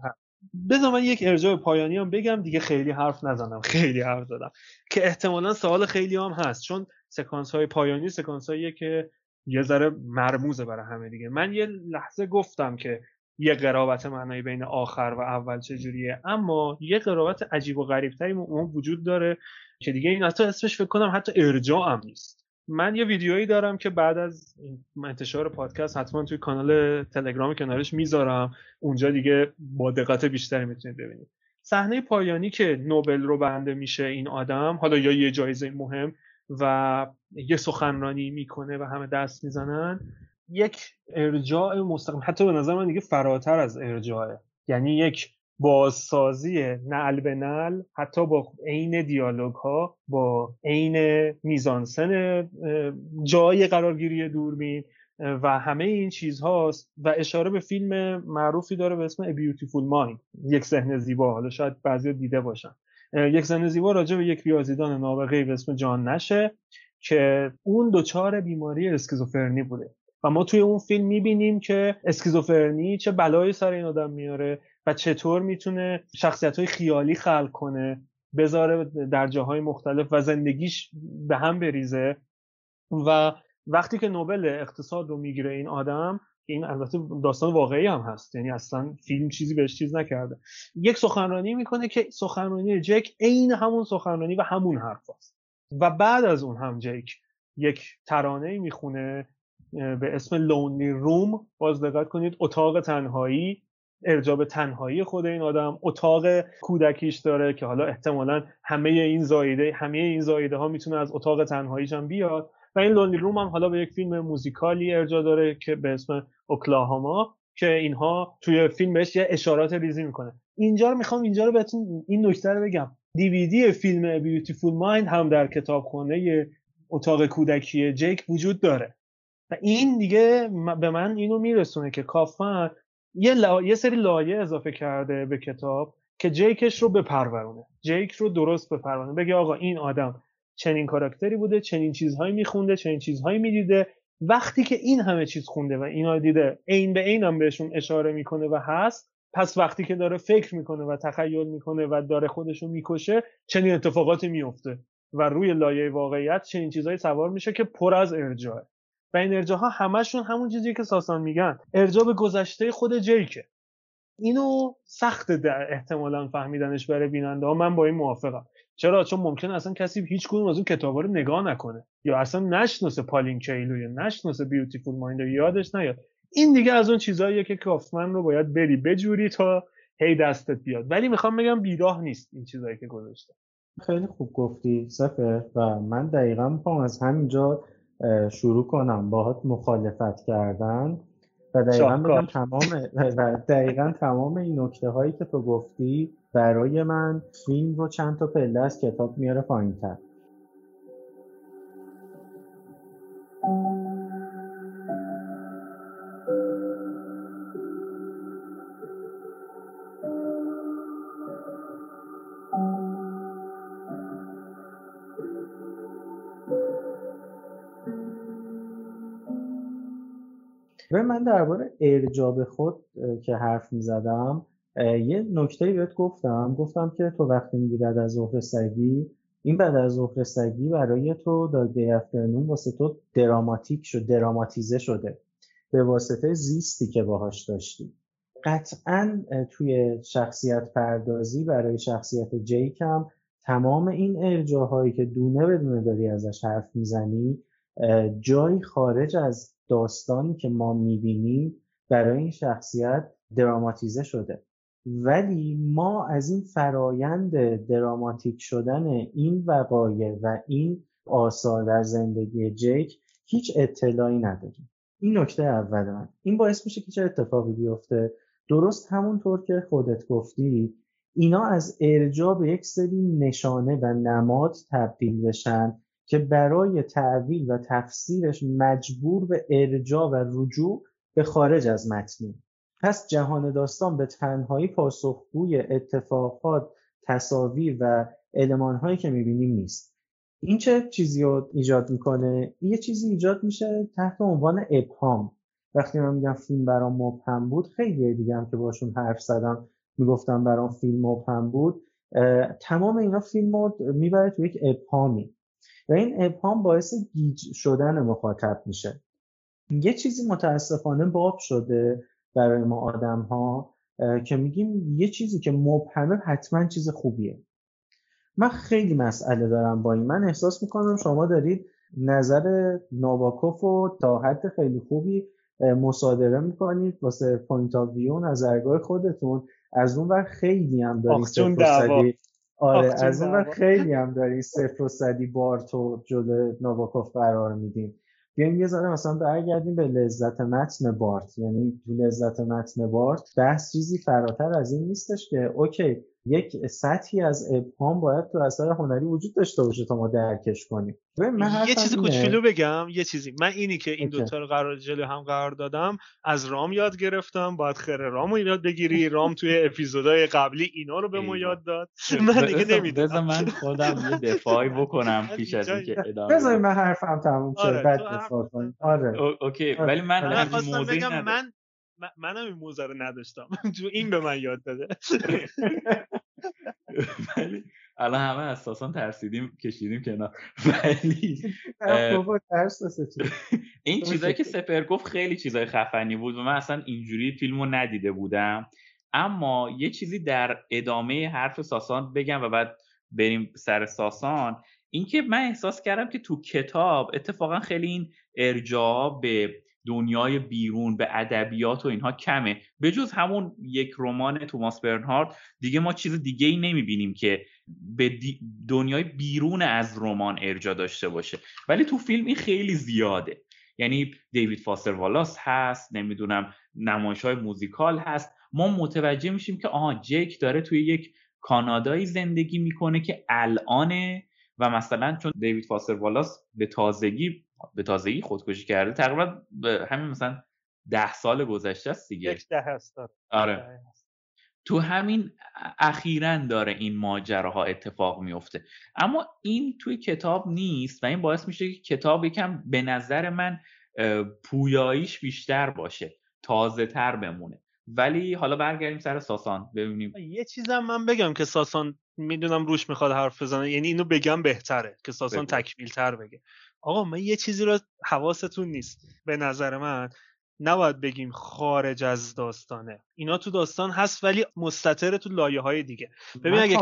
بذار من یک ارجاع پایانی هم بگم دیگه خیلی حرف نزنم خیلی حرف زدم. که احتمالا سوال خیلی هم هست چون سکانس های پایانی سکانس هاییه که یه ذره مرموزه برای همه دیگه. من یه لحظه گفتم که یه قرابت معنایی بین آخر و اول چجوریه اما یه قرابت عجیب و غریب تری وجود داره که دیگه این حتی اسمش فکر کنم حتی ارجاع هم نیست. من یه ویدیویی دارم که بعد از انتشار پادکست حتما توی کانال تلگرام کنارش می‌ذارم. اونجا دیگه با دقت بیشتری می‌تونید ببینید. صحنه پایانی که نوبل رو بنده میشه این آدم حالا یا یه جایزه مهم و یه سخنرانی می‌کنه و همه دست می‌زنن یک ارجاع مستقیم. حتی به نظر من دیگه فراتر از ارجاعه. یعنی یک بازسازی نل به نل حتی با عین دیالوگ ها با عین میزانسن جای قرارگیری دوربین و همه این چیزهاست و اشاره به فیلم معروفی داره به اسم A Beautiful Mind یک ذهن زیبا. حالا شاید بعضی دیده باشن. یک ذهن زیبا راجع به یک ریاضیدان نابغه به اسم جان نشه که اون دچار بیماری اسکیزوفرنی بوده. و ما توی اون فیلم می‌بینیم که اسکیزوفرنی چه بلایی سر این آدم میاره و چطور می‌تونه شخصیت های خیالی خلق کنه بذاره در جاهای مختلف و زندگیش به هم بریزه. و وقتی که نوبل اقتصاد رو می‌گیره این آدم این البته داستان واقعی هم هست یعنی اصلا فیلم چیزی بهش چیز نکرده. یک سخنرانی می‌کنه که سخنرانی جک عین همون سخنرانی و همون حرف هست. و بعد از اون هم جک یک ترانه می‌خونه به اسم لونلی روم باز دقت کنید اتاق تنهایی. ارجاب تنهایی خود این آدم اتاق کودکیش داره که حالا احتمالا همه این زایده همه این زایده ها می‌تونه از اتاق تنهاییش هم بیاد. و این لونلی روم هم حالا به یک فیلم موزیکالی ارجا داره که به اسم اوکلاهاما که اینها توی فیلم بهش یه اشارات ریزی می‌کنه. اینجا رو می‌خوام اینجا رو بهتون این نکته رو بگم. دیویدی فیلم بیوتیفول مایند هم در کتابخانه اتاق کودکی جیک وجود داره. و این دیگه به من اینو میرسونه که کافمن یه, یه سری لایه اضافه کرده به کتاب که جیکش رو بپرورونه. جیک رو درست بپرورونه. بگه آقا این آدم چنین کاراکتری بوده چنین چیزهایی میخونده چنین چیزهایی می‌دیده. وقتی که این همه چیز خونده و اینا دیده عین به عین هم بهشون اشاره می‌کنه و هست پس وقتی که داره فکر می‌کنه و تخیل می‌کنه و داره خودشو می‌کشه چنین اتفاقاتی میفته و روی لایه واقعیت چنین چیزهایی سوار میشه که پر از ارجاعه. و این ارجاها همشون همون چیزی که ساسان میگن. ارجاع به گذشته خود جیکه. اینو سخت احتمالا فهمیدنش برای بیننده ها. من با این موافقم. چرا؟ چون ممکن اصلا کسی هیچ کدوم از اون کتابا رو نگاه نکنه. یا اصلا نشناسه پالین کیلو یا نشناسه بیوتیفول مایند یا یادش نیاد. این دیگه از اون چیزهاییه که کافمن رو باید بری بجوری تا هی دستت بیاد. ولی می‌خوام بگم بیراه نیست این چیزهایی که گذاشته. خیلی خوب گفتی سفر و من دقیقا می‌خوام از همینجا شروع کنم. باهات مخالفت کردن. و دقیقا بگم تمام و دقیقا تمام این نکته هایی که تو گفتی برای من فیلم رو چند تا پله از کتاب میاره پایین تر و من درباره ارجاب خود که حرف می زدم یه نکته بهت گفتم. گفتم که تو وقتی میگی بعد از ظهر سگی این بعد از ظهر سگی برای تو داگ افترنون واسه تو دراماتیک شد دراماتیزه شده به واسطه زیستی که باهاش داشتی. قطعا توی شخصیت پردازی برای شخصیت جیک هم تمام این ارجاهایی که دونه بدونه داری ازش حرف می‌زنی جایی خارج از داستانی که ما می‌بینیم برای این شخصیت دراماتیزه شده. ولی ما از این فرایند دراماتیک شدن این وقایع و این آثار در زندگی جیک هیچ اطلاعی نداریم. این نکته اول من. این باعث میشه که چه اتفاقی بیفته؟ درست همونطور که خودت گفتی اینا از ارجا به یک سری نشانه و نماد تبدیل بشن که برای تعویل و تفسیرش مجبور به ارجا و رجوع به خارج از متنی. پس جهان داستان به تنهایی پاسخگوی اتفاقات تصاویر و هایی که می‌بینیم نیست. این چه چیزی رو ایجاد می‌کنه؟ یه چیزی ایجاد میشه تحت عنوان ابهام. وقتی من میگم فیلم برام مبهم بود خیلی دیگه هم که باشون حرف زدم می‌گفتم برام فیلم مبهم بود تمام اینا فیلم رو می‌بره تو یک ابهامی. و این ابهام باعث گیج شدن مخاطب میشه. یه چیزی متاسفانه باب شده برای ما آدم ها که میگیم یه چیزی که مبهمه حتما چیز خوبیه. من خیلی مسئله دارم با این. من احساس می‌کنم شما دارید نظر ناباکوف رو تا حد خیلی خوبی مصادره می‌کنید واسه point of view نظرگاه خودتون. از اون ور خیلی هم دارید آره از اون خیلی هم دارید صفر و صدی بارتو جلو نواکوف قرار میدیم. بیایم یه ذره مثلا برگردیم به لذت متن بارت. یعنی تو لذت متن بارت بحث چیزی فراتر از این نیستش که اوکی یک سطحی از ابهام باید تو اثر هنری وجود داشته باشه تا ما درکش کنیم. من یه چیزی کوچولو بگم یه چیزی. من اینی که این دوتا رو قرار جلو هم قرار دادم از رام یاد گرفتم باید خیر رامو یاد بگیری. رام توی اپیزودهای قبلی اینا رو به ما یاد داد. من دیگه نمی‌دونم. بذار من خودم یه دفاعی بکنم پیش از اینکه ادامه بذار من حرفم تموم شه. آره بعد دفاع کنیم. آره. اوکی. ولی من من موضوع من من- منم این موزه رو نداشتم. تو این به من یاد داده. ولی الان همه اساسا ترسیدیم کشیدیم کنار. ولی نه بابا ترس واسه چی؟ این. چیزایی که سپر گفت خیلی چیزای خفنی بود و من اصلا اینجوری فیلمو ندیده بودم. اما یه چیزی در ادامه حرف ساسان بگم و بعد بریم سر ساسان. اینکه من احساس کردم که تو کتاب اتفاقا خیلی این ارجاع به دنیای بیرون به ادبیات و اینها کمه. به جز همون یک رمان توماس برنهارد دیگه ما چیز دیگه ای نمی‌بینیم که به دنیای بیرون از رمان ارجا داشته باشه. ولی تو فیلم این خیلی زیاده. یعنی دیوید فاستر والاس هست نمی‌دونم نمایش های موزیکال هست. ما متوجه میشیم که آها جک داره توی یک کانادایی زندگی می‌کنه که الانه و مثلا چون دیوید فاستر والاس به تازگی به تازگی خودکشی کرده تقریبا به همین مثلا ده سال گذشته است دیگه. یک ده هست داره. آره. ده هست. تو همین اخیرا داره این ماجراها اتفاق میفته اما این توی کتاب نیست و این باعث میشه که کتاب یکم به نظر من پویاییش بیشتر باشه تازه تر بمونه. ولی حالا برگردیم سر ساسان ببینیم. یه چیزم من بگم که ساسان می‌دونم روش می‌خواد حرف بزنه یعنی اینو بگم بهتره که ساسان بگو. تکمیل تر بگه. آقا من یه چیزی رو حواستون نیست. به نظر من نباید بگیم خارج از داستانه. اینا تو داستان هست ولی مستتر تو لایه های دیگه. ببین اگه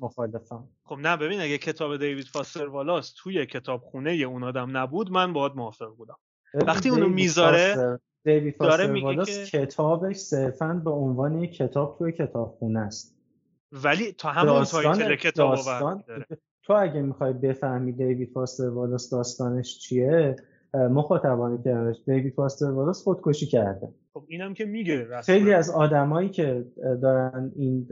مخالفم. خب نه ببین اگه کتاب دیوید فاستر والاس توی کتابخونه اون آدم نبود من باید موافق بودم. وقتی اونو دیوید می‌ذاره، فاستر- دیوید داره فاستر میگه والاس که- کتابش صرفا به عنوان یک کتاب توی کتابخونه است. ولی تا همون title کتاب داستان داره تو اگه می‌خوای بفهمی دیوید فاستر والاس داستانش چیه مخاطبانی که دیوید فاستر والاس خودکشی کرده. خب اینم که میگه. خیلی از آدمایی که دارن این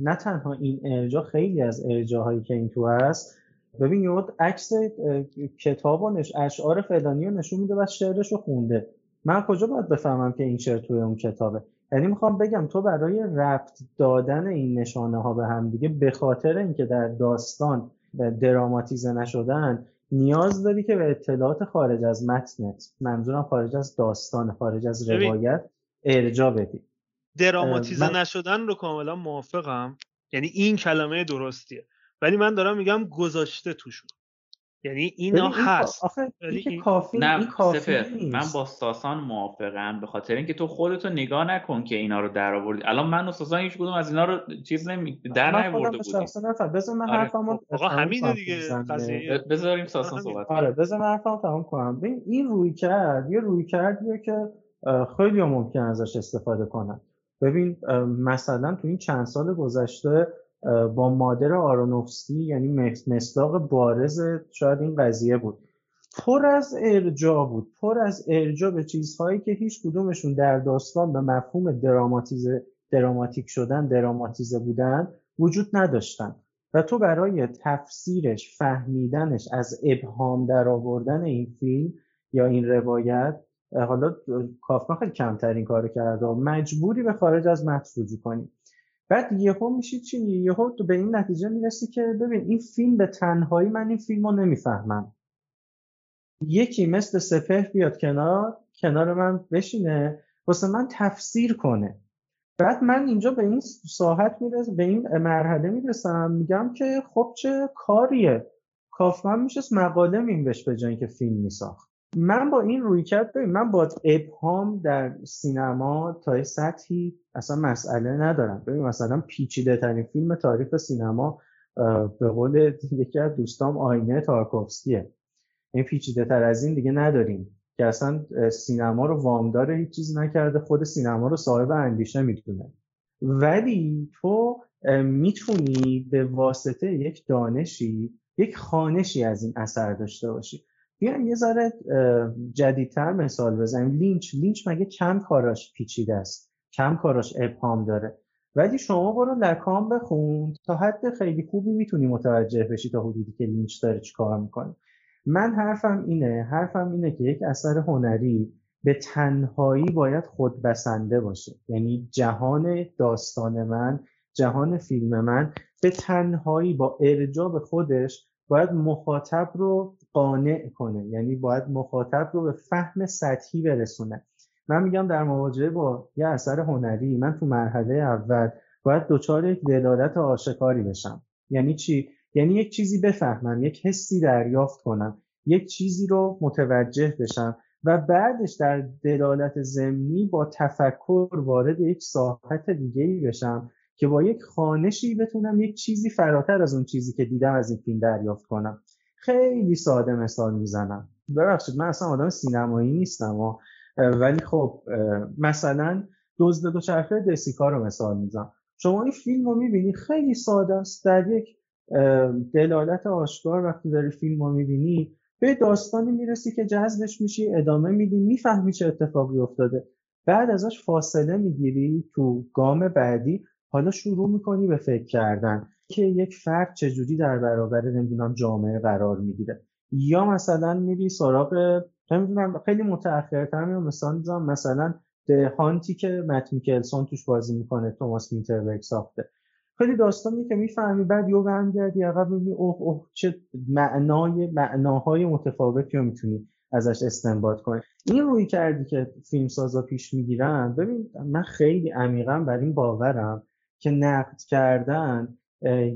نه تنها این ارجا خیلی از ارجاهایی که این تو هست. ببین یه عکس کتاب و نش... اشعار فلانی رو نشون میده و شعرش رو خونده. من کجا باید بفهمم که این شعر توی اون کتابه؟ یعنی می‌خوام بگم تو برای ربط دادن این نشانه ها به هم دیگه به خاطر اینکه در داستان دراماتیزه نشدن نیاز داری که به اطلاعات خارج از متنت منظورم خارج از داستان خارج از. روایت ارجا بدی. دراماتیزه من- نشدن رو کاملا موافقم. یعنی این کلمه درستیه. ولی من دارم میگم گذاشته توشون. یعنی اینا این هست آخه این این- کافی این نه کافی سفر نیست من با ساسان موافقم به خاطر اینکه تو خودتو نگاه نکن که اینا رو در آوردی. الان من و ساسان هیچ کدوم از اینا رو چیز نمی در نیاورده بودیم. بذار من آره. حرفمو خب، آقا همینه کنم. دیگه بذاریم ساسان همین. صحبت. آره بذار من حرفمو تمام کنم. ببین این روی کرد یه روی کردیه که خیلی ممکن ازش استفاده کنن. ببین مثلا تو این چند سال گذشته با مادر آرونوفسکی یعنی مصداق بارز شاید این قضیه بود. پر از ارجا بود. پر از ارجا به چیزهایی که هیچ کدومشون در داستان به مفهوم دراماتیزه دراماتیک شدن دراماتیزه بودن وجود نداشتن. و تو برای تفسیرش فهمیدنش از ابهام در آوردن این فیلم یا این روایت حالا کافکا خیلی کمتر این کارو کرده مجبوری به خارج از متن رجوع کنی. بعد یهو میشی چی؟ یهو تو به این نتیجه می‌رسی که ببین این فیلم به تنهایی من این فیلم رو نمی‌فهمم. یکی مثل سپهر بیاد کنار کنار من بشینه واسه من تفسیر کنه. بعد من اینجا به این ساحت می‌رسم به این مرحله می‌رسم میگم که خب چه کاریه. کافمن میشه مقاله مینوشت به جای اینکه فیلم میساخت. من با این روی کرد ببین من با ابهام در سینما تا سطحی اصلا مسئله ندارم. ببین مثلا پیچیده ترین فیلم تاریخ سینما به قول یکی از دوستام آینه تارکوفسکیه. این پیچیده تر از این دیگه نداریم که اصلا سینما رو وامدار هیچ چیزی نکرده خود سینما رو صاحب اندیشه می‌دونه. ولی تو می‌تونی به واسطه یک دانشی یک خوانشی از این اثر داشته باشی. بیایم یه ذره جدیدتر مثال بزنیم. لینچ لینچ مگه کم کاراش پیچیده است؟ کم کاراش ابهام داره؟ ولی شما برو لکان بخون تا حد خیلی خوبی می‌تونی متوجه بشی تا حدودی که لینچ داره چیکار می‌کنه. من حرفم اینه حرفم اینه که یک اثر هنری به تنهایی باید خود بسنده باشه. یعنی جهان داستان من جهان فیلم من به تنهایی با ارجاع به خودش باید مخاطب رو قانع کنه. یعنی باید مخاطب رو به فهم سطحی برسونه. من میگم در مواجهه با یه اثر هنری من تو مرحله اول باید دچار یک دلالت آشکاری بشم. یعنی چی؟ یعنی یک چیزی بفهمم یک حسی دریافت کنم یک چیزی رو متوجه بشم و بعدش در دلالت زمینی با تفکر وارد یک ساحت دیگه ای بشم که با یک خانشی بتونم یک چیزی فراتر از اون چیزی که دیدم از این فیلم دریافت کنم. خیلی ساده مثال می‌زنم. ببخشید من اصلا آدم سینمایی نیستم ولی خب مثلا دزد دوچرخه دسیکا رو مثال می‌زنم. شما این فیلم رو می‌بینی؟ خیلی ساده است. در یک دلالت آشکار وقتی داری فیلم رو می‌بینی به داستانی می‌رسی که جذبش میشی ادامه میدی می‌فهمی چه اتفاقی افتاده. بعد ازش فاصله می‌گیری تو گام بعدی حالا شروع می‌کنی به فکر کردن. که یک فرد چجوری در برابر نمی‌دونم جامعه قرار می‌گیره. یا مثلا میری سراغ نمی‌دونم خیلی متأخرتر میام مثلا می‌زنم مثلا هانتی که مت میکلسون توش بازی می‌کنه توماس مینتربرگ ساخته. خیلی داستانی که می‌فهمی بعد یو برمیگردی عقب می‌بینی اوه اوه چه معنای معناهای متفاوتی رو می‌تونی ازش استنباط کنی. این روی کردی که فیلم سازا پیش می‌گیرن ببین من خیلی عمیقا بر این باورم که نقد کردن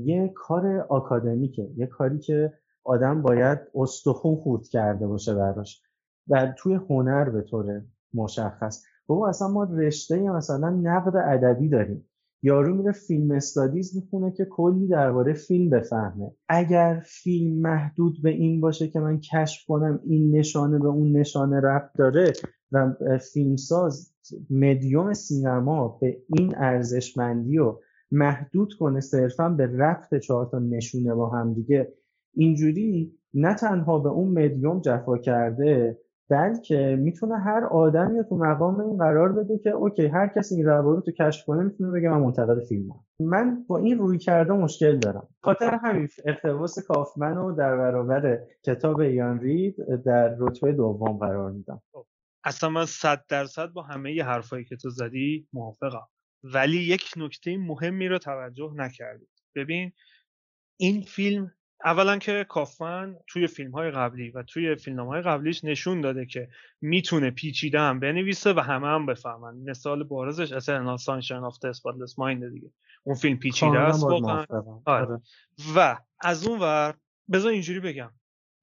یه کار آکادمیکه. یه کاری که آدم باید استخون خورد کرده باشه براش. و توی هنر به طور مشخص. بابا اصلا ما رشته مثلا نقد ادبی داریم. یارو میره فیلم استادیز می‌خونه که کلی درباره فیلم بفهمه. اگر فیلم محدود به این باشه که من کشف کنم این نشانه به اون نشانه رفت داره و فیلمساز مدیوم سینما به این ارزشمندی و محدود کنه صرفا به رفت چهار تا نشونه با هم دیگه. اینجوری نه تنها به اون مدیوم جفا کرده بلکه می‌تونه هر آدمی رو تو مقام این قرار بده که اوکی هر کسی این رو تو کشف کنه می‌تونه بگه من منتقد فیلمم. من با این روی کرده مشکل دارم. خاطر همین اقتباس کافمن رو در برابر کتاب ایان رید در رتبه دوم قرار میدم. خب، اصلا من صد درصد با همه ی حرفایی که تو زدی موافقم. ولی یک نکته مهمی رو توجه نکردید. ببین این فیلم اولا که کافمن توی فیلم های قبلی و توی فیلم های قبلیش نشون داده که می‌تونه پیچیده هم بنویسه و همه هم بفهمن. مثال بارزش اصلا سانشاین آف اسپاتلس مایند دیگه. اون فیلم پیچیده است واقعا. آره. آره. و از اون ور بذار اینجوری بگم.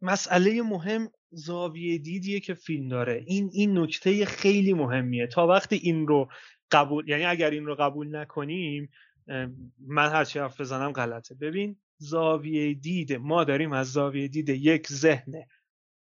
مسئله مهم زاویه دیدیه که فیلم داره. این این نکته خیلی مهمیه. تا وقتی این رو قبول یعنی اگر این رو قبول نکنیم من هرچی حرف بزنم غلطه. ببین زاویه دید ما داریم از زاویه دید یک ذهن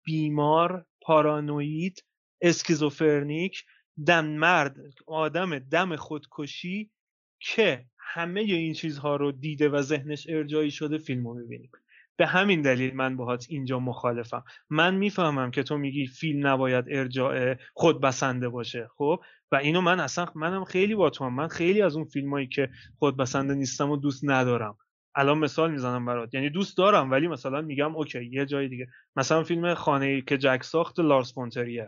بیمار پارانوید اسکیزوفرنیک دم مرد آدم دم خودکشی که همه این چیزها رو دیده و ذهنش ارجایی شده فیلم رو می‌بینیم. به همین دلیل من باهات اینجا مخالفم. من می‌فهمم که تو میگی فیلم نباید ارجاع خود بسنده باشه خب؟ و اینو من اصلا منم خیلی با تو هم. من خیلی از اون فیلمایی که خود بسنده نیستن و دوست ندارم. الان مثال می‌زنم برات. یعنی دوست دارم ولی مثلا میگم okay یه جای دیگه. مثلا فیلم خانه که جک ساخت لارس فون تریر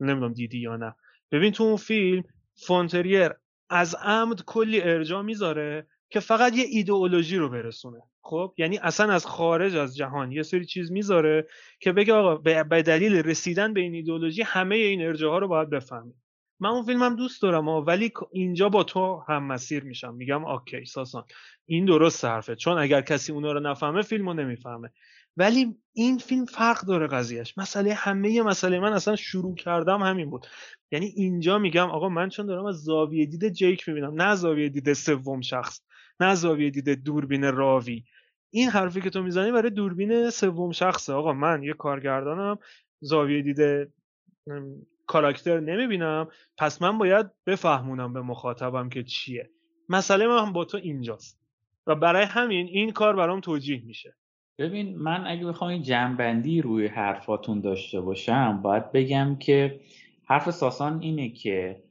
نمی‌دونم دیدی یا نه. ببین تو اون فیلم فون تریر از عمد کلی ارجاع می‌ذاره. که فقط یه ایدئولوژی رو برسونه. خب؟ یعنی اصلا از خارج از جهان یه سری چیز می‌ذاره که بگه آقا به دلیل رسیدن به این ایدئولوژی همه این ارجاع ها رو باید بفهمیم. من اون فیلمم دوست دارم ولی اینجا با تو هم مسیر میشم. میگم اوکی ساسان. این درست حرفه. چون اگر کسی اونا رو نفهمه فیلمو نمی‌فهمه. ولی این فیلم فرق داره قضیهش مسئله همه مسئله. من اصلا شروع کردم همین بود. یعنی اینجا میگم آقا من چون دارم از زاویه دید جیک می‌بینم نه زاویه دید سوم شخص. نه زاویه دید دوربین راوی. این حرفی که تو می‌زنی برای دوربین سوم شخصه. آقا من یه کارگردانم زاویه دید کاراکتر نمی‌بینم. پس من باید بفهمونم به مخاطبم که چیه. مسئله من با تو اینجاست و برای همین این کار برام توجیه میشه. ببین من اگه بخوام این جنبندی روی حرفاتون داشته باشم باید بگم که حرف ساسان اینه که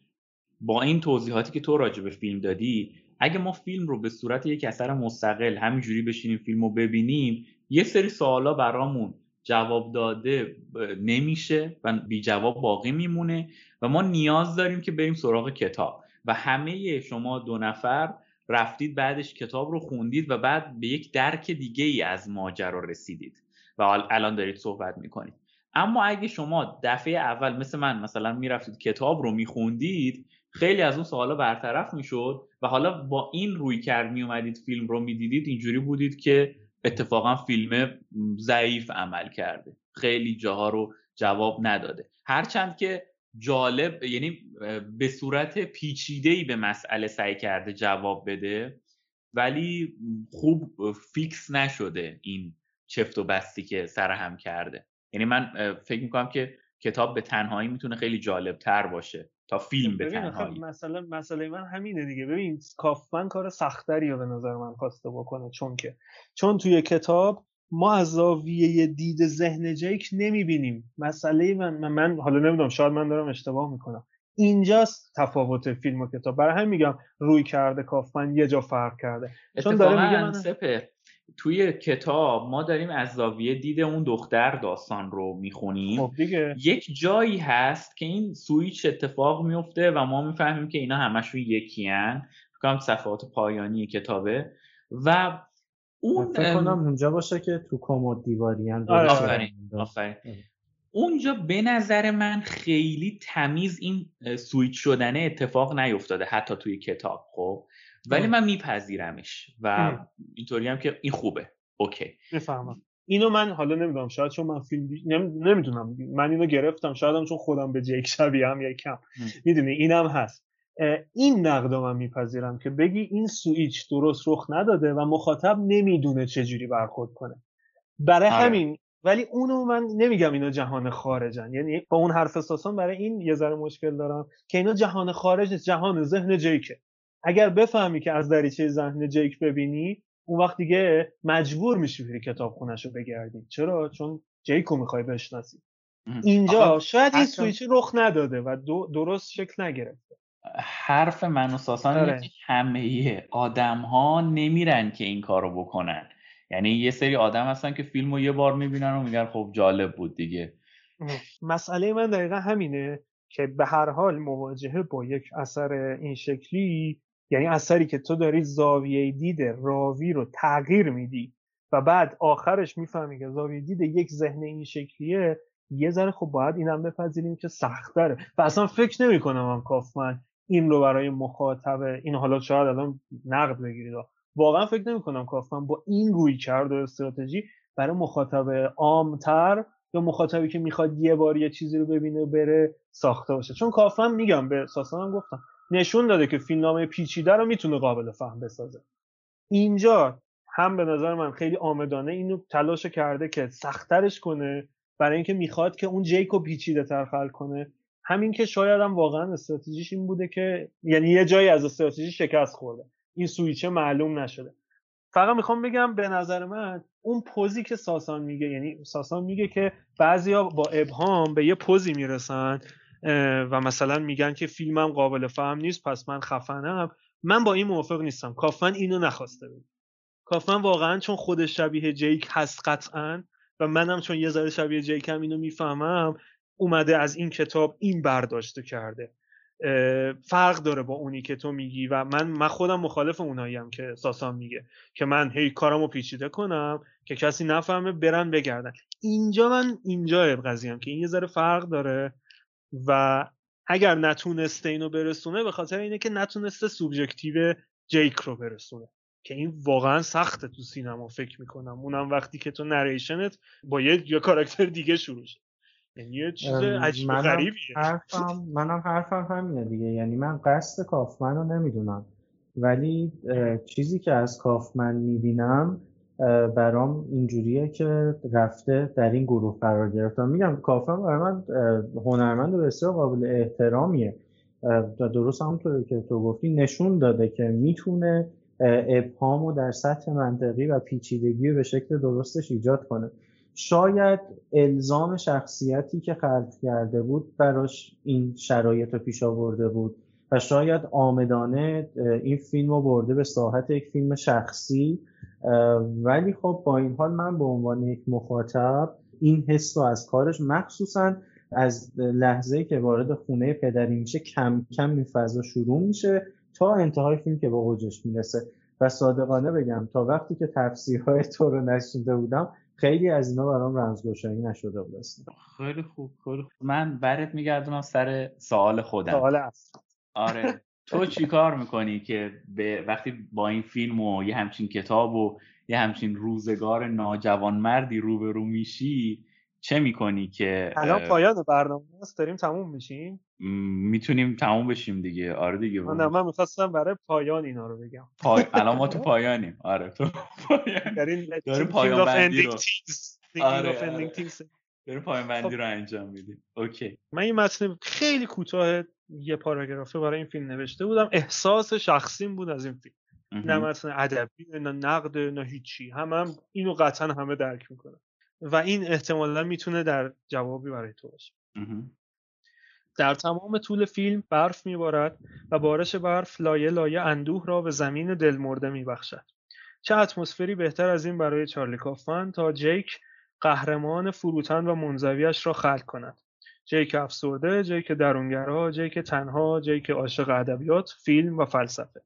با این توضیحاتی که تو راجع به فیلم دادی اگه ما فیلم رو به صورت یک اثر مستقل همینجوری بشینیم فیلم رو ببینیم یه سری سوالا برامون جواب داده نمیشه و بی جواب باقی میمونه و ما نیاز داریم که بریم سراغ کتاب. و همه شما دو نفر رفتید بعدش کتاب رو خوندید و بعد به یک درک دیگه ای از ماجرا رسیدید و الان دارید صحبت می‌کنید. اما اگه شما دفعه اول مثل من مثلا می‌رفتید کتاب رو میخوندید خیلی از اون سوالا برطرف می‌شد و حالا با این روی کرد میومدید فیلم رو می‌دیدید اینجوری بودید که اتفاقا فیلم ضعیف عمل کرده. خیلی جاها رو جواب نداده. هرچند که جالب یعنی به صورت پیچیده به مسئله سعی کرده جواب بده ولی خوب فیکس نشده این چفت و بستی که سر هم کرده. یعنی من فکر می‌کنم که کتاب به تنهایی می‌تونه خیلی جالب تر باشه. تا فیلم به تنهایی. مثلا مسئله من همینه دیگه. ببین کافمن کار سختری رو به نظر من خواسته بکنه چون که چون توی کتاب ما از زاویه دید ذهن جیک نمی‌بینیم. مسئله من, من من حالا نمی‌دونم شاید من دارم اشتباه می‌کنم. اینجاست تفاوت فیلم و کتاب. برای همین میگم روی کرده کافمن یه جا فرق کرده. چون داره میگه من... سپر. توی کتاب ما داریم از زاویه دید اون دختر داستان رو می‌خونیم. خب دیگه. یک جایی هست که این سویچ اتفاق میفته و ما می‌فهمیم که اینا همشون یکی هن. فکرم صفحات پایانی کتابه. و اون فکر کنم اونجا باشه که تو کمد دیواری آره آفرین آفرین. اونجا به نظر من خیلی تمیز این سویچ شدنه اتفاق نیفتاده حتی توی کتاب خب. ولی من میپذیرمش و اینطوری هم که این خوبه. اوکی. می‌فهمم اینو من حالا نمی‌دونم شاید چون من فیلم نمی‌دونم. من اینو گرفتم شاید هم چون خودم به جیک شبیه هم یکم می‌دونی اینم هست. این نقد من میپذیرم که بگی این سویچ درست رخ نداده و مخاطب نمی‌دونه چجوری برخورد کنه. برای آره. همین ولی اونو من نمیگم اینا جهان خارجن. یعنی با اون حرف اساسان برای این یه ذره مشکل دارم که اینا جهان خارج نیست جهان ذهن جیکه. اگر بفهمی که از دریچه ذهن جیک ببینی اون وقت دیگه مجبور میشی بری کتاب خونش رو بگردی. چرا؟ چون جیکو می‌خوای بشناسی. اینجا شاید این سویچ رخ نداده و درست شکل نگرفته. حرف من اساسا آره. همه آدم ها نمیرن که این کارو بکنن. یعنی یه سری آدم هستن که فیلم رو یه بار می‌بینن و میگن خب جالب بود دیگه. مسئله من دقیقا همینه که به هر حال مواجهه با یک اثر این شکلی یعنی اثری که تو داری زاویه دید راوی رو تغییر میدی و بعد آخرش می‌فهمی که زاویه دید یک ذهن این شکلیه یه ذره خب باید اینم بپذیریم که سخت داره و اصلا فکر نمی کنم هم کافمن این رو برای مخاطب این حالا شاید الان نقد بگیرید واقعا فکر نمی کنم کافمن با این روی کرد و استراتژی برای مخاطب عامتر یا مخاطبی که می‌خواد یه بار یه چیزی رو ببینه و بره ساخته باشه. چون کافمن میگم به ساسان هم گفتم نشون داده که فیلمنامه پیچیده رو می‌تونه قابل فهم بسازه. اینجا هم به نظر من خیلی آمدانه اینو تلاش کرده که سختترش کنه برای اینکه می‌خواد که اون جیکو پیچیده تر خلق کنه. همین که شاید هم واقعا استراتژیش این بوده که یعنی یه جایی از استراتژی شکست خورده. این سویچه معلوم نشده. فقط می‌خوام بگم به نظر من اون پوزی که ساسان میگه یعنی ساسان میگه که بعضیا با ابهام به یه پوزی می‌رسن و مثلا میگن که فیلمم قابل فهم نیست پس من خفنم. من با این موافق نیستم. کافمن اینو نخواسته بود. کافمن واقعا چون خودش شبیه جیک هست قطعا و منم چون یه ذره شبیه جیکم اینو می‌فهمم اومده از این کتاب این برداشته کرده. فرق داره با اونی که تو میگی و من من خودم مخالف اوناییم که ساسان میگه که من هی کارمو پیچیده کنم که کسی نفهمه برن بگردن. اینجا من اینجا قضیم که این یه ذره فرق داره. و اگر نتونسته اینو برسونه به خاطر اینه که نتونسته سوبژکتیو جیک رو برسونه. که این واقعا سخته تو سینما فکر می‌کنم. اونم وقتی که تو نریشنت با یه, یه کاراکتر دیگه شروع شد یعنی یه چیز عجیب غریبیه. حرفم منم حرفم همینه دیگه. یعنی من قصد کافمن رو نمی‌دونم. ولی چیزی که از کافمن می‌بینم برام اینجوریه که رفته در این گروه قرار گرفتم میگم کافمن برای من هنرمند بسیار قابل احترامیه. درست همونطور که تو گفتی نشون داده که می‌تونه ابهام رو در سطح منطقی و پیچیدگی به شکل درستش ایجاد کنه. شاید الزام شخصیتی که خلق کرده بود براش این شرایط رو پیش آورده بود و شاید آمدانه این فیلم رو برده به ساحت یک فیلم شخصی ولی خب با این حال من به عنوان یک مخاطب این حس رو از کارش مخصوصا از لحظه که وارد خونه پدری میشه کم کم این فضا شروع میشه تا انتهای فیلم که به اوجش می‌رسه. و صادقانه بگم تا وقتی که تفسیرهای تو رو نشیده بودم خیلی از اینا برام رمزگشایی نشده بود اصلا. خیلی خوب خیلی خوب. من برات میگردونم سر سوال خودم. سوال اصل. آره. تو چی کار می‌کنی که به وقتی با این فیلم و یه همچین کتاب و یه همچین روزگار ناجوانمردی روبرو میشی چه می‌کنی که الان پایان برنامه است داریم تموم میشیم؟ می‌تونیم تموم بشیم دیگه. آره دیگه. من من می‌خواستم برای پایان اینا رو بگم. پای... الان ما تو پایانیم. آره تو پایان. داریم داریم Thinking پایان of بندی رو. آره، آره. داریم پایان بندی رو انجام میدیم. اوکی. من این متن خیلی کوتاه یه پاراگرافه برای این فیلم نوشته بودم. احساس شخصیم بود از این فیلم. نه. متن ادبی نه نقد نه هیچی. هم, هم اینو قطعا همه درک می‌کنن. و این احتمالا می‌تونه در جوابی برای تو باشه. در تمام طول فیلم برف میبارد و بارش برف لایه لایه اندوه را به زمین دلمرده میبخشد. چه اتمسفری بهتر از این برای چارلی کافمن تا جیک قهرمان فروتن و منزویش را خلق کند. جیک افسرده جیک درونگرا جیک تنها جیک عاشق ادبیات فیلم و فلسفه.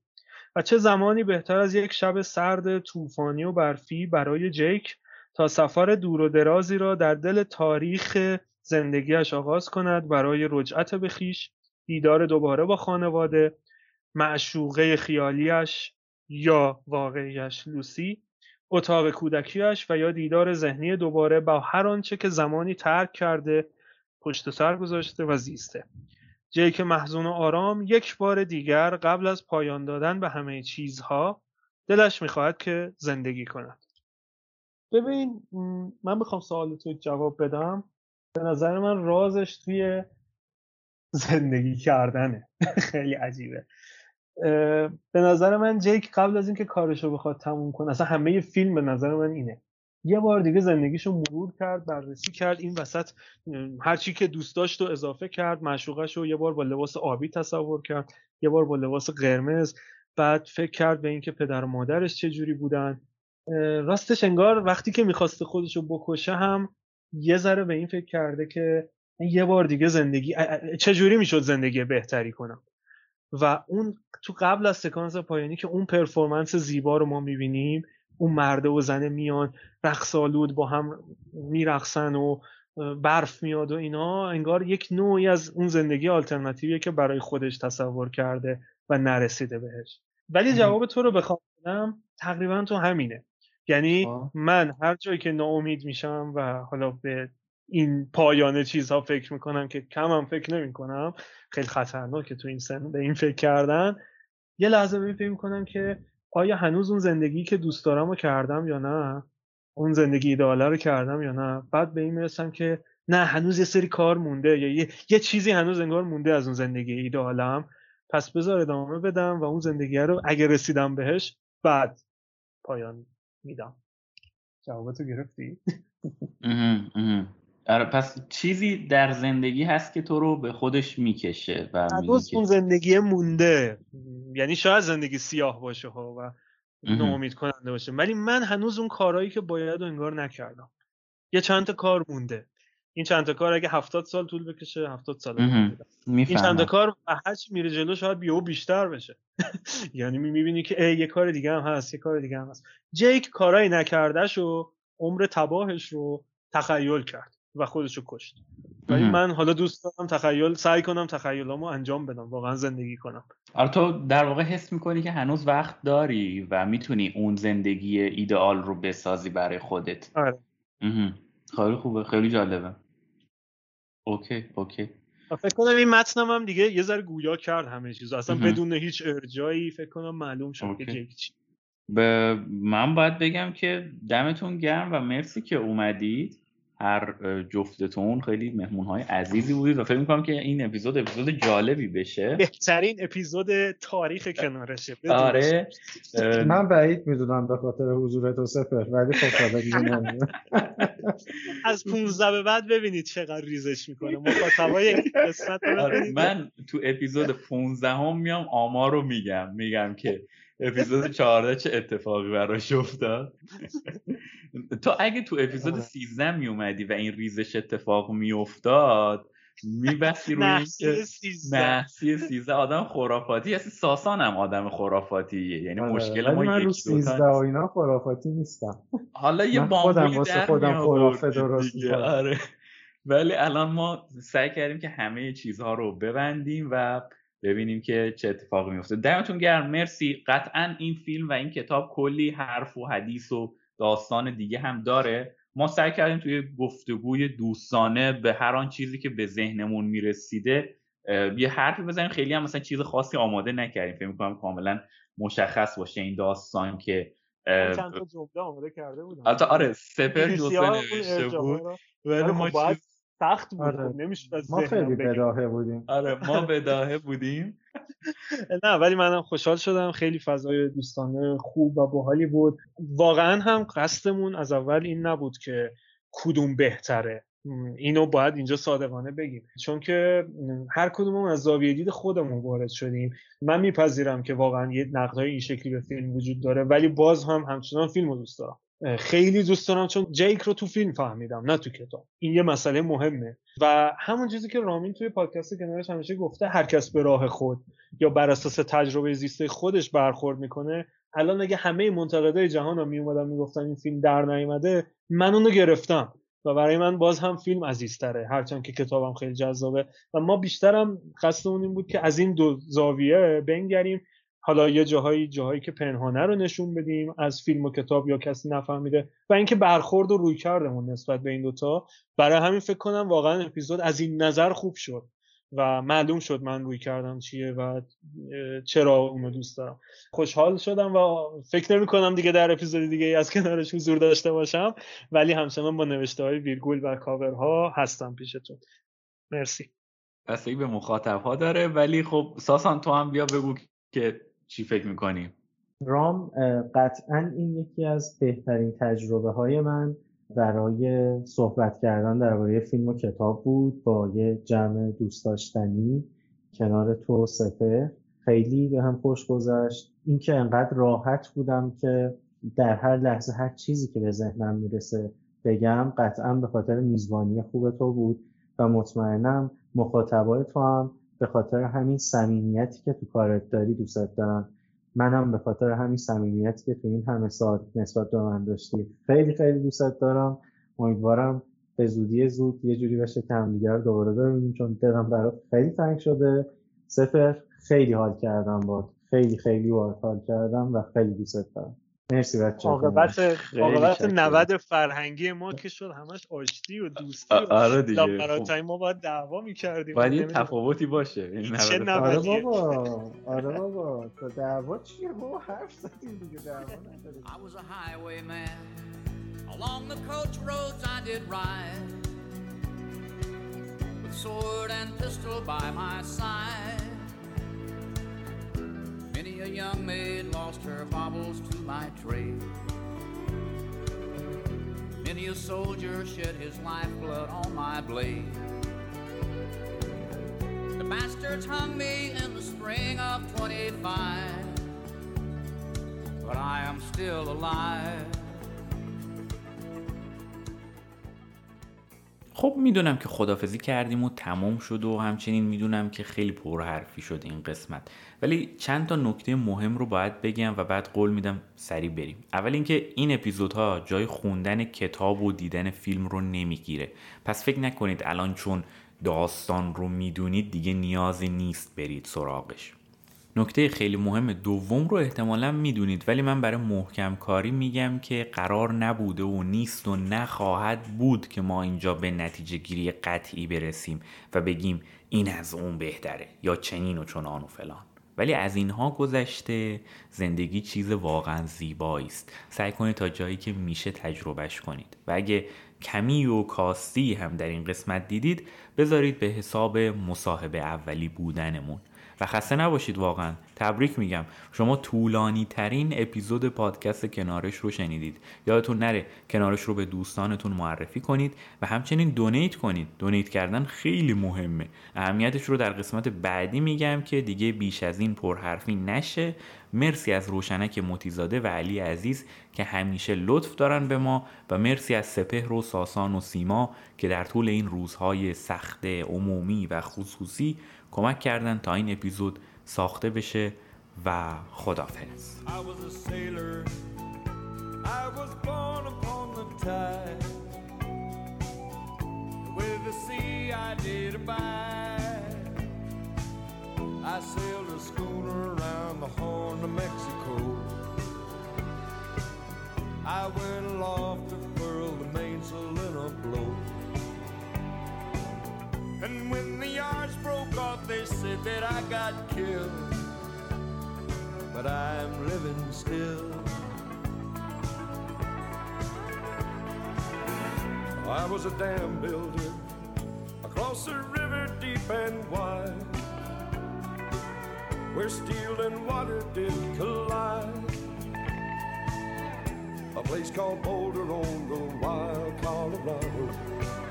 و چه زمانی بهتر از یک شب سرد طوفانی و برفی برای جیک تا سفر دور و درازی را در دل تاریخ زندگیش آغاز کند برای رجعت به خویش دیدار دوباره با خانواده معشوقه خیالیش یا واقعیش لوسی اتاق کودکیش و یا دیدار ذهنی دوباره با هر آنچه که زمانی ترک کرده پشت سر گذاشته و زیسته. جیک محزون و آرام یک بار دیگر قبل از پایان دادن به همه چیزها دلش می‌خواهد که زندگی کند. ببین من بخوام سوال تو جواب بدم. به نظر من رازش توی زندگی کردنه. خیلی عجیبه. به نظر من جیک قبل از اینکه کارشو بخواد تموم کنه اصلا همه فیلم به نظر من اینه. یه بار دیگه زندگیشو مرور کرد بررسی کرد این وسط هر چی که دوست داشت و اضافه کرد معشوقش رو یه بار با لباس آبی تصور کرد یه بار با لباس قرمز. بعد فکر کرد به اینکه پدر و مادرش چه جوری بودن. راستش انگار وقتی که می‌خواسته خودشو بکشه هم یه ذره به این فکر کرده که یه بار دیگه زندگی ا- چجوری می‌شد زندگی بهتری کنم؟ و اون تو قبل از سکانس پایانی که اون پرفورمنس زیبا رو ما می‌بینیم اون مرده و زنه میان رقص آلود با هم میرقصن و برف میاد و اینا انگار یک نوعی از اون زندگی آلترناتیویه که برای خودش تصور کرده و نرسیده بهش. ولی جواب تو رو بخوام بدم تقریبا تو همینه. یعنی آه. من هر جایی که ناامید میشم و حالا به این پایان چیزها فکر می‌کنم که کمم فکر نمی‌کنم خیلی خطرناکه تو این سن به این فکر کردن یه لحظه فکر می‌کنم که آیا هنوز اون زندگی که دوست دارم رو کردم یا نه؟ اون زندگی ایدئاله رو کردم یا نه؟ بعد به این می‌رسم که نه هنوز یه سری کار مونده. یا یه, یه چیزی هنوز انگار مونده از اون زندگی ایدئالم پس بذار ادامه بدم و اون زندگی رو اگه رسیدم بهش بعد پایان میدم. جوابتو گرفتی؟ آره پس چیزی در زندگی هست که تو رو به خودش می‌کشه و هنوز اون زندگی مونده. یعنی شاید زندگی سیاه باشه ها و مهم. ناامید کننده باشه. ولی من هنوز اون کارهایی که باید و انگار نکردم. یه چند تا کار مونده. این چند تا کار اگه هفتاد سال طول بکشه هفتاد سال این چند تا کار هر چی میره جلو شاید بیو بیشتر بشه. یعنی می‌بینی که ای یه کار دیگه هم هست یه کار دیگه هم هست. جیک کارایی نکردش و عمر تباهش رو تخیل کرد. و خودش رو کشت ولی. من حالا دوست دارم تخیل سعی کنم تخیلامو انجام بدم واقعا زندگی کنم. آره تو در واقع حس می‌کنی که هنوز وقت داری و می‌تونی اون زندگی ایدئال رو بسازی برای خودت. آره. خیلی خوبه خیلی جالبه. okay okay. فکر کنم این متنم هم دیگه یه ذره گویا کرد همه چیز اصلا مهم. بدون هیچ ارجاعی فکر کنم معلوم شد که. جیک چی به من باید بگم که دمتون گرم و مرسی که اومدید. هر جفتتون خیلی مهمون های عزیزی بودید و فکر می‌کنم که این اپیزود اپیزود جالبی بشه. بهترین اپیزود تاریخ کنارشه. آره من بعید می‌دونم به خاطر حضور تو سپر ولی خب دیگه نمی‌دونم. از 15 به بعد ببینید چقدر ریزش می‌کنه. مخاطبای قسمت رو آره من تو اپیزود 15 هم میام آمار رو میگم. میگم که اپیزود 14 چه اتفاقی براش افتاد؟ تو اگه تو اپیزود آره. 13 میومدی و این ریزش اتفاق میافتاد میبستی روی نحسی اینکه 13 نحسی سیزده آدم خرافاتی هستی ساسان هم آدم خرافاتیه. یعنی آره، مشکل ما من رو یکی دوتا سیزده و اینا خرافاتی نیستم. حالا یه بامبولی در خودم خرافه درست. آره. ولی الان ما سعی کردیم که همه چیزها رو ببندیم و ببینیم که چه اتفاقی میفته دمتون گرم. مرسی. قطعا این فیلم و این کتاب کلی حرف و حدیث و داستان دیگه هم داره. ما سعی کردیم توی گفتگوی دوستانه به هر آن چیزی که به ذهنمون می‌رسیده یه حرفی بزنیم. خیلی هم مثلا چیز خاصی آماده نکردیم. فکر می‌کنم کاملا مشخص باشه این داستان که چند تا جمله آماده کرده بودم. البته آره سپر جزوه اون نوشته بود. ولی ما خب چیز سخت بود آره. خب نمی‌شد از ما خیلی. بداهه بودیم. آره ما بداهه بودیم. نه ولی منم خوشحال شدم. خیلی فضای دوستانه خوب و باحالی بود. واقعا هم قصدمون از اول این نبود که کدوم بهتره. اینو باید اینجا صادقانه بگیم. چون که هر کدومون از زاویه دید خودمون وارد شدیم. من میپذیرم که واقعا یه نقدهای این شکلی به فیلم وجود داره ولی باز هم همچنان فیلم رو دوست دارم. خیلی دوست دارم چون جیک رو تو فیلم فهمیدم نه تو کتاب. این یه مسئله مهمه. و همون چیزی که رامین توی پادکست کنارش همیشه گفته هر کس به راه خود یا بر اساس تجربه زیسته خودش برخورد می‌کنه. الان اگه همه منتقدای جهان هم میومدن می‌گفتن این فیلم در نیومده من اونو گرفتم. و برای من باز هم فیلم عزیزتره هرچند که کتابم خیلی جذابه. و ما بیشترم قصدمون این بود که از این دو زاویه بنگریم حالا یه جاهایی جاهایی که پنهانه رو نشون بدیم از فیلم و کتاب یا کسی نفهمیده و اینکه برخورد و روی کردمون نسبت به این دوتا برای همین فکر کنم واقعا اپیزود از این نظر خوب شد و معلوم شد من روی کردم چیه و چرا اونو دوست دارم. خوشحال شدم و فکر نمی کنم دیگه در اپیزود دیگه از کنارش حضور داشته باشم ولی همچنان با نوشته های ویرگول و کاورها هستم پیشتون. مرسی. بستگی به مخاطب ها داره ولی خب ساسان تو هم بیا بگو که چی فکر می‌کنی؟ رام قطعا این یکی از بهترین تجربه های من برای صحبت کردن درباره فیلم و کتاب بود با یه جمع دوست داشتنی کنار تو سپر. خیلی به هم خوش گذشت. اینکه انقدر راحت بودم که در هر لحظه هر چیزی که به ذهنم می‌رسه بگم قطعا به خاطر میزبانی خوب تو بود و مطمئنم مخاطبای تو هم به خاطر همین صمیمیتی که تو کارت داری دوستت دارن منم به خاطر همین صمیمیتی که تو این همه سال نسبت به من داشتی خیلی خیلی دوستت دارم. امیدوارم به زودی زود یه جوری بشه که همدیگه رو دوباره ببینیم چون دلم برات خیلی تنگ شده. سفر خیلی حال کردم با خیلی خیلی باهات حال کردم و خیلی دوستت دارم. مرسی بچه عاقبت عاقبت شکرم. 90 فرهنگی ما که شد همش آشتی و دوستی آ- و آره دیگه لاپراتای ما باید دعوا می‌کردیم باید یه تفاوتی باشه این چه نود آره نودیه. بابا آره بابا تا دعوا چیه بابا حرف زدیم دیگه دعوا نداریم I was a highwayman. Along the coach roads I did ride. With sword and pistol by my side. Many a young maid lost her baubles to my trade. Many a soldier shed his lifeblood on my blade. The bastards hung me in the spring of 25 but I am still alive. خب می‌دونم که خدافزی کردیم و تمام شد و همچنین می‌دونم که خیلی پرحرفی شد این قسمت. ولی چند تا نکته مهم رو باید بگم و بعد قول میدم سریع بریم. اول اینکه این اپیزودها جای خوندن کتاب و دیدن فیلم رو نمی‌گیره. پس فکر نکنید الان چون داستان رو می‌دونید دیگه نیازی نیست برید سراغش. نکته خیلی مهم دوم رو احتمالا می‌دونید ولی من برای محکم کاری میگم که قرار نبوده و نیست و نخواهد بود که ما اینجا به نتیجه گیری قطعی برسیم و بگیم این از اون بهتره یا چنین و چنان و فلان. ولی از اینها گذشته زندگی چیز واقعا زیبایی است. سعی کنید تا جایی که میشه تجربهش کنید. و اگه کمی و کاستی هم در این قسمت دیدید بذارید به حساب مصاحبه اولی بودنمون. و خسته نباشید واقعا. تبریک میگم. شما طولانی ترین اپیزود پادکست کنارش رو شنیدید. یادتون نره کنارش رو به دوستانتون معرفی کنید و همچنین دونیت کنید. دونیت کردن خیلی مهمه. اهمیتش رو در قسمت بعدی میگم که دیگه بیش از این پرحرفی نشه. مرسی از روشنک متیزاده و علی عزیز که همیشه لطف دارن به ما و مرسی از سپهر و ساسان و سیما که در طول این روزهای سخت عمومی و خصوصی کمک کردن تا این اپیزود ساخته بشه و abide. I sailed a schooner around the Horn of Mexico. I went aloft to furl the mainsail in a blow. And when the yards broke off, they said that I got killed but I'm living still. I was a dam builder across a river deep and wide, where steel and water did collide. A place called Boulder on the wild Colorado.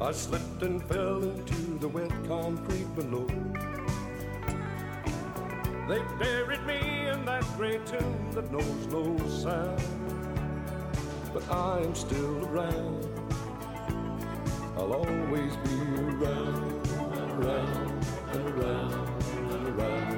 I slipped and fell into the wet concrete below. They buried me in that great tomb that knows no sound. But I am still around. I'll always be around around and around and around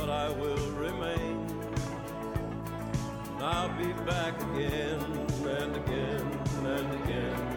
but I will remain. And I'll be back again and again and again.